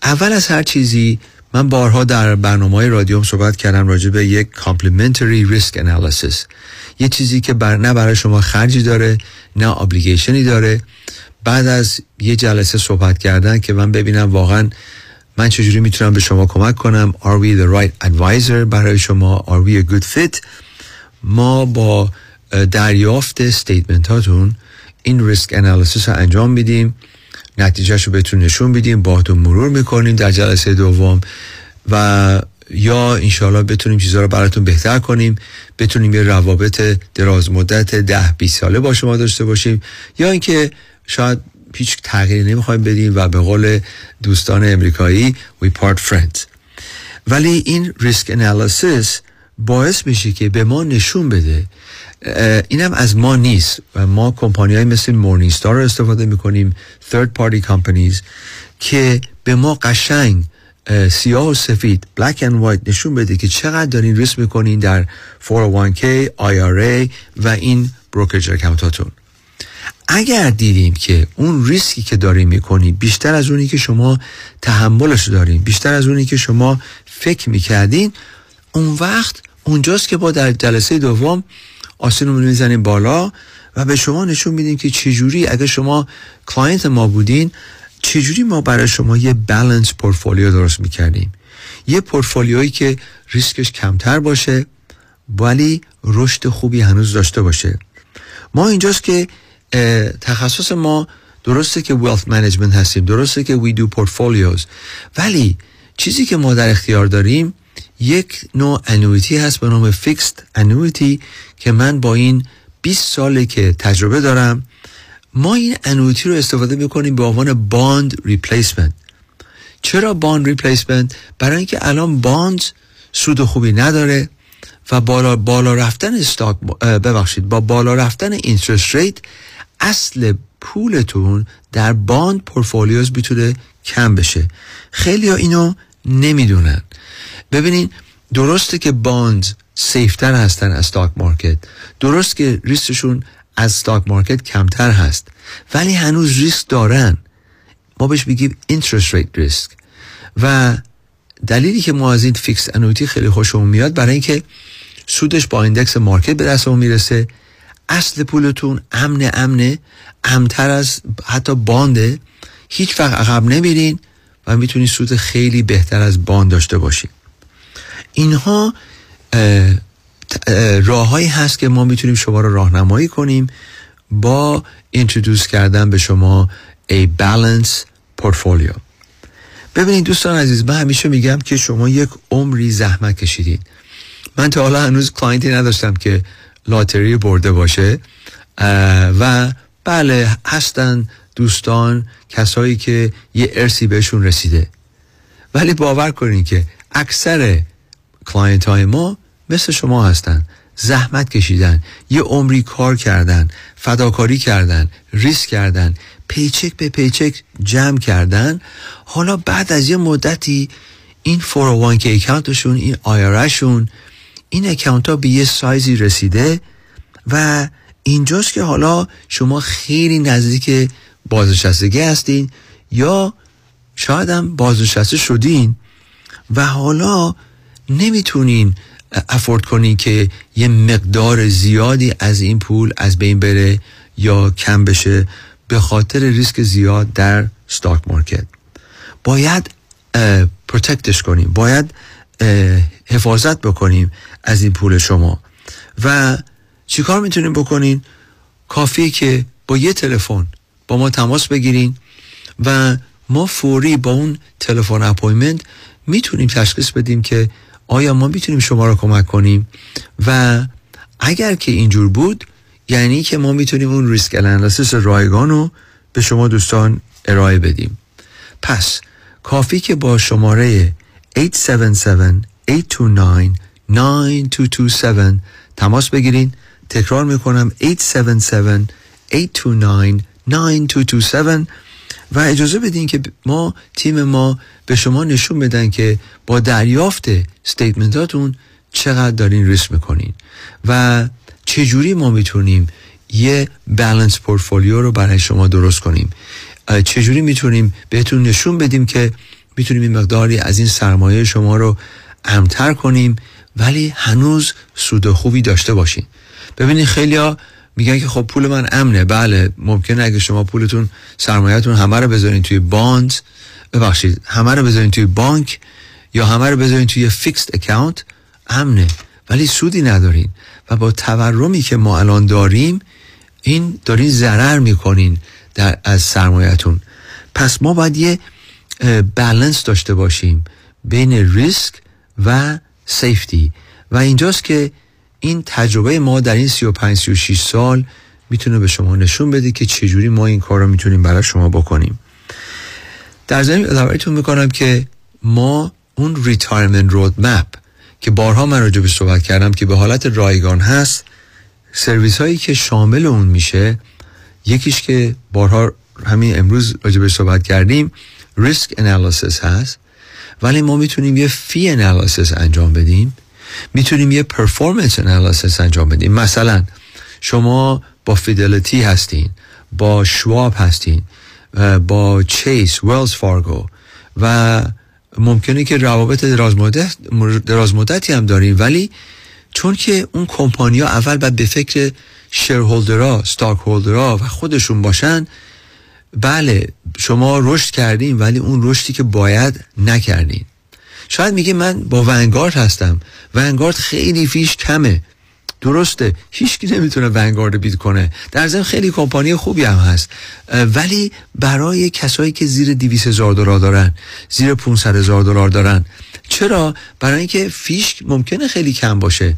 اول از هر چیزی من بارها در برنامه رادیوم صحبت کردم راجع به یک complementary risk analysis. یه چیزی که بر نه برای شما خرجی داره نه obligationi داره. بعد از یه جلسه صحبت کردن که من ببینم واقعا من چجوری می‌تونم به شما کمک کنم. Are we the right advisor برای شما؟ Are we a good fit? ما با دریافت statement هاتون این risk analysis رو انجام میدیم. نتیجهش رو بهتون نشون میدیم باهاتون مرور می‌کنیم در جلسه دوم و یا انشاءالله بتونیم چیزها رو براتون بهتر کنیم. بتونیم یه روابط دراز مدت ده 20 ساله با شما داشته باشیم. یا اینکه شاید هیچ تغییری نمی‌خوایم بدیم و به قول دوستان امریکایی we part friends. ولی این risk analysis باعث میشه که به ما نشون بده اینم از ما نیست ما کمپانی های مثل مورنینگستار رو استفاده می‌کنیم third party companies که به ما قشنگ اه، سیاه و سفید black and white نشون بده که چقدر دارین ریسک می‌کنین در 401k IRA و این بروکرج اکانتاتون اگر دیدیم که اون ریسکی که داریم می‌کنیم بیشتر از اونی که شما تحملش داریم بیشتر از اونی که شما فکر می‌کردین اون وقت اونجاست که با در جلسه دوم آستین رو می‌زنیم بالا و به شما نشون میدیم که چجوری اگر شما client ما بودین چجوری ما برای شما یه balanced portfolio درست می‌کردیم؟ یه پورتفولیویی که ریسکش کمتر باشه ولی رشد خوبی هنوز داشته باشه. ما اینجاست که تخصص ما درسته که wealth management هستیم درسته که we do portfolios ولی چیزی که ما در اختیار داریم یک نوع annuity هست به نام fixed annuity که من با این 20 ساله که تجربه دارم ما این annuity رو استفاده می‌کنیم به عنوان bond replacement چرا bond replacement برای اینکه الان bond سود خوبی نداره و بالا بالا رفتن stock ببخشید با بالا رفتن interest rate اصل پولتون در bond portfolios می‌تونه کم بشه. خیلی ها اینو نمی‌دونن. ببینین درسته که bond safer هستن از stock market درست که ریسکشون از stock market کمتر هست. ولی هنوز ریسک دارن. ما بهش میگیم interest rate risk. و دلیلی که ما از این fixed annuity خیلی خوشمون میاد برای اینکه سودش با index market به دستمون می‌رسه. اصل پولتون امن امنه امن‌تر از حتی bond ه. هیچ وقت عقب نمیرین. و می‌تونید سود خیلی بهتر از bond داشته باشین اینها راههایی هست که ما می‌تونیم شما رو راهنمایی کنیم با introduce کردن به شما a balanced portfolio ببینید دوستان عزیز من همیشه میگم که شما یک عمری زحمت کشیدین. من تا حالا هنوز client ی نداشتم که lottery برده باشه و بله هستن دوستان کسایی که یه ارثی بهشون رسیده. ولی باور کنین که اکثر client های ما مثل شما هستن. زحمت کشیدن یه عمری کار کردن فداکاری کردن ریسک کردن پیچک به پیچک جمع کردن. حالا بعد از یه مدتی این 401k account شون این IRA شون این account ها به یه سایزی رسیده و اینجاست که حالا شما خیلی نزدیک بازنشستگی هستین یا شاید هم بازنشسته شدین و حالا نمی‌تونین afford کنین که یه مقدار زیادی از این پول از بین بره یا کم بشه به خاطر ریسک زیاد در stock market باید protect ش کنیم. باید حفاظت بکنیم از این پول شما. و چیکار می‌تونیم بکنین؟ کافیه که با یه تلفن با ما تماس بگیرین و ما فوری با اون تلفن appointment می‌تونیم تشخیص بدیم که آیا ما می‌تونیم شما را کمک کنیم و اگر که اینجور بود یعنی که ما می‌تونیم اون risk analysis رایگان رو به شما دوستان ارائه بدیم. پس کافی که با شماره 877-829-9227 تماس بگیرین. تکرار می‌کنم 877-829-9227 و اجازه بدین که ما تیم ما به شما نشون بدن که با دریافت استیتمنتاتون چقدر دارین ریسک می‌کنین و چجوری ما می‌تونیم یه balanced portfolio رو برای شما درست کنیم چجوری می‌تونیم بهتون نشون بدیم که می‌تونیم این مقداری از این سرمایه شما رو امن‌تر کنیم ولی هنوز سود خوبی داشته باشین ببینید خیلیا میگن که خب پول من امنه. بله ممکنه اگه شما پولتون سرمایهتون همه رو بذارین توی باند ببخشید همه رو بذارین توی بانک یا همه رو بذارین توی fixed account امنه. ولی سودی ندارین. و با تورمی که ما الان داریم این دارین ضرر می‌کنین در از سرمایهتون. پس ما باید یه بالانس داشته باشیم بین ریسک و سیفتی و اینجاست که این تجربه ما در این 35 36 سال می‌تونه به شما نشون بده که چجوری ما این کار رو می‌تونیم برای شما بکنیم. در ضمن یادآوریتون می‌کنم که ما اون retirement road map که بارها من راجع به صحبت کردم که به حالت رایگان هست سرویس هایی که شامل اون میشه یکیش که بارها همین امروز راجع به صحبت کردیم risk analysis هست. ولی ما می‌تونیم یه fee analysis انجام بدیم. می‌تونیم یه performance analysis انجام بدیم. مثلا شما با Fidelity هستین با Schwab هستین با Chase Wells Fargo و ممکنه که روابط درازمدتی هم داریم ولی چون که اون کمپانیا اول باید به فکر shareholder ها stockholder ها و خودشون باشن بله شما رشد کردین ولی اون رشدی که باید نکردین. شاید میگه من با Vanguard هستم. Vanguard خیلی fee ش کمه. درسته. هیچکی نمی‌تونه Vanguard beat کنه. در ضمن خیلی کمپانی خوبی هم هست. ولی برای کسایی که زیر 200 هزار دلار دارن زیر 500 هزار دلار دارن. چرا؟ برای اینکه فیش ممکنه خیلی کم باشه.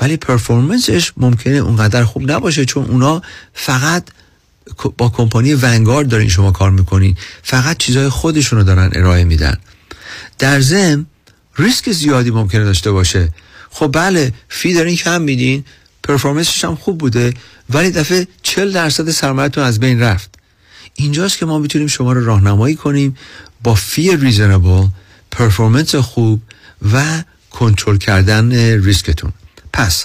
ولی پرفورمنسش ممکنه اونقدر خوب نباشه چون اونا فقط با کمپانی ونگارد دارین شما کار می‌کنین. فقط چیزای خودشونو دارن ارائه میدن. در ضمن ریسک زیادی ممکنه داشته باشه. خب بله فی دارین کم میدین performance ش هم خوب بوده ولی دفعه 40 درصد سرمایه‌تون از بین رفت. اینجاست که ما می‌تونیم شما رو راهنمایی کنیم با fee reasonable performance خوب و کنترل کردن ریسکتون. پس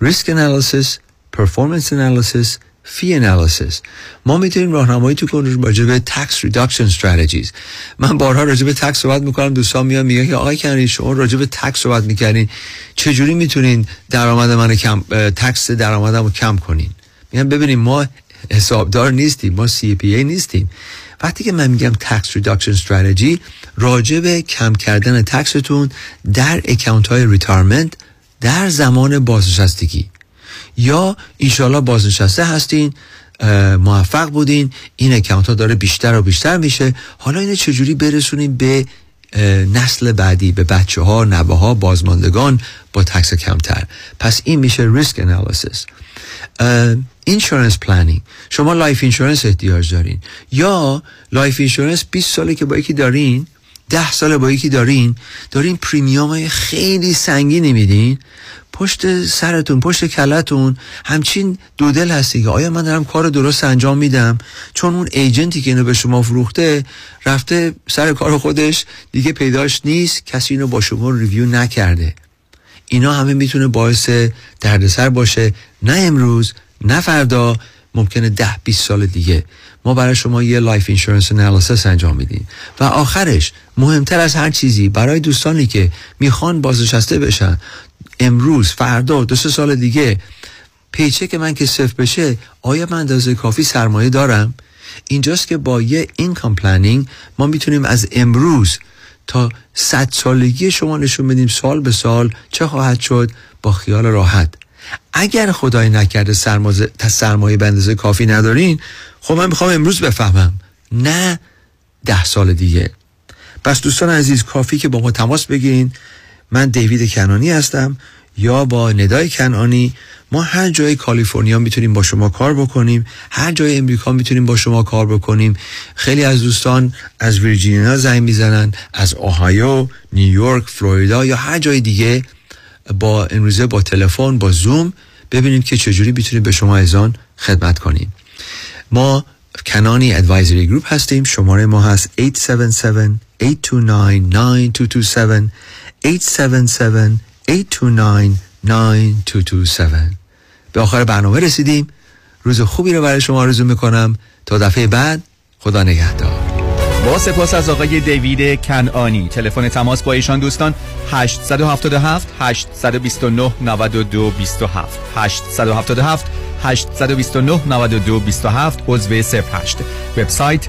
risk analysis performance analysis fee analysis ما می‌تونیم راهنماییتون کنیم راجع به tax reduction strategies من بارها راجع به tax صحبت می‌کنم دوستان میان میگن که آقای کنانی شما راجع به tax صحبت می‌کردین. چجوری می‌تونین درآمد من کم tax درآمدمو کم کنین؟ میگن ببینیم ما حسابدار نیستیم ما CPA نیستیم. وقتی که من میگم tax reduction strategy راجع به کم کردن tax تون در account های retirement در زمان بازنشستگی. یا ایشالا بازنشسته هستین موفق بودین این account ها داره بیشتر و بیشتر میشه. حالا اینو چجوری برسونیم به نسل بعدی به بچه ها نوه ها بازماندگان با tax کمتر. پس این میشه risk analysis insurance planning شما life insurance احتیاج دارین. یا life insurance 20 ساله که با یکی دارین ده ساله با یکی دارین دارین premium های خیلی سنگینی میدین پشت سرتون پشت کله‌تون همچین دودل هستی که آیا من دارم کار درست انجام میدم؟ چون اون agent ی که اینو به شما فروخته رفته سر کار خودش دیگه پیداش نیست. کسی اینو با شما review نکرده. اینا همه می‌تونه باعث دردسر باشه. نه امروز نه فردا ممکنه ده 20 سال دیگه. ما برای شما یه life insurance analysis انجام میدیم. و آخرش مهمتر از هر چیزی برای دوستانی که می‌خوان بازنشسته بشن امروز فردا دو سه سال دیگه paycheck من که صفر بشه آیا من اندازه کافی سرمایه دارم؟ اینجاست که با یه income planning ما می‌تونیم از امروز تا صد سالگی شما نشون بدیم سال به سال چه خواهد شد با خیال راحت. اگر خدای نکرده سرمایه سرمایه به اندازه کافی ندارین خب من می‌خوام امروز بفهمم. نه ده سال دیگه. پس دوستان عزیز کافی که با ما تماس بگیرین. من دیوید کنانی هستم یا با ندای کنانی ما هر جای کالیفرنیا می‌تونیم با شما کار بکنیم هر جای امریکا می‌تونیم با شما کار بکنیم. خیلی از دوستان از ویرجینیا زنگ می‌زنن از اوهایو نیویورک فلوریدا یا هر جای دیگه با امروزه با تلفن با زوم ببینیم که چجوری می‌تونیم به شما ایزان خدمت کنیم ما کنانی ادوایزری گروپ هستیم شماره ما هست 877-829-9227 877-829-9227 به آخر برنامه رسیدیم. روز خوبی رو برای شما آرزو می‌کنم. تا دفعه بعد خدا نگهدار. با سپاس از آقای دیوید کنعانی. تلفن تماس با ایشان دوستان 877 829 92 27 877 829 92 27 عضو 08 وبسایت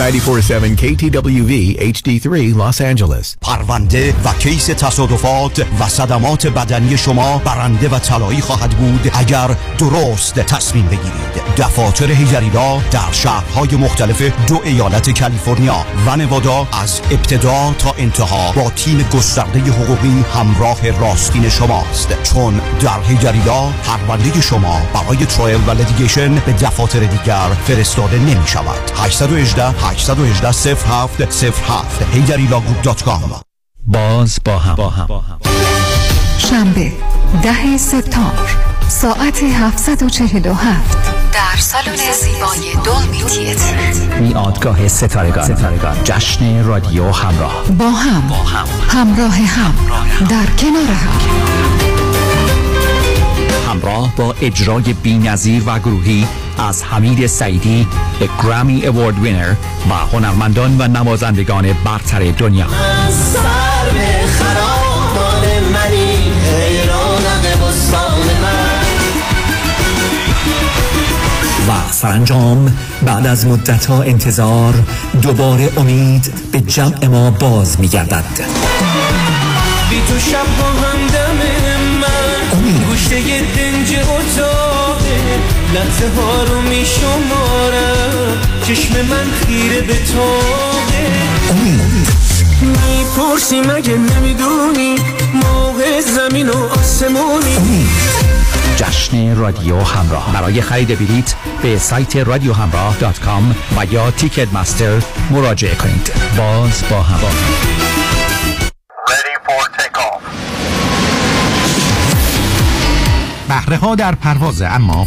Ninety-four-seven KTWV HD3 Los Angeles. پرونده و case تصادفات و صدمات بدنی شما برنده و طلایی خواهد بود اگر درست تصمیم بگیرید. دفاتر Heidari Law در شهرهای مختلف دو ایالت کالیفرنیا و نوادا از ابتدا تا انتها با تیم گسترده حقوقی همراه راستین شماست. چون در Heidari Law پرونده شما برای trial و litigation به دفاتر دیگر فرستاده نمی شود 818 818 07 07 HeidariLawGroup.com باز با هم. با هم. شنبه ده سپتامبر ساعت 747 در سالن زیبای دولمی تیتر. میادگاه ستارگان. جشن رادیو همراه. با هم. همراه هم. در کنار هم. همراه با اجرای بینظیر و گروهی از حمید سعیدی گرامی اوارد وینر و هنرمندان و نوازندگان برتر دنیا. به و سرانجام بعد از مدت ها انتظار دوباره امید به جمع ما باز می گردد لحظه ها رو می شمارم چشم من خیره به تاقه می‌پرسی مگه نمی‌دونی؟ موقع زمین و آسمونی. جشن رادیو همراه. برای خرید بلیت به سایت رادیو همراه دات کام و یا تیکت مستر مراجعه کنید. باز با هم. بهره ها در پرواز اما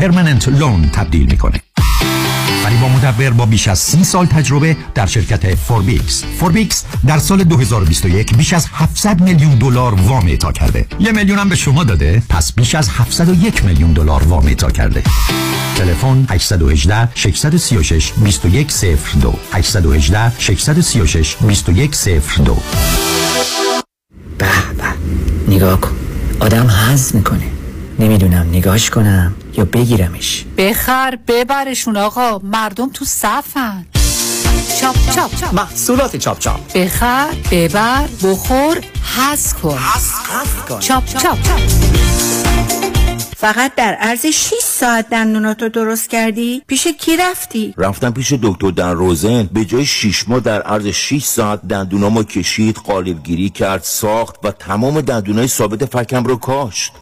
permanent loan تبدیل می‌کنه. فریبا مدبر با بیش از 30 سال تجربه در شرکت Forbix Forbix در سال 2021 بیش از 700 میلیون دلار وام اعطا کرده. یه میلیون هم به شما داده پس بیش از 701 میلیون دلار وام اعطا کرده. تلفن 818 636 2102 818 636 2102 به به نگاه کن. آدم حظ می‌کنه. نمی‌دونم نگاهش کنم. یا بگیرمش. بخر ببرشون آقا. مردم تو صفن. چاپ چاپ محصولات چاپ چاپ. بخر ببر بخور حس کن. چاپ چاپ فقط در عرض 6 ساعت دندوناتو درست کردی؟ پیش کی رفتی؟ رفتم پیش دکتر دن روزن به جای 6 ماه در عرض 6 ساعت دندونامو کشید قالبگیری کرد ساخت و تمام دندونای ثابت فکم رو کاشت.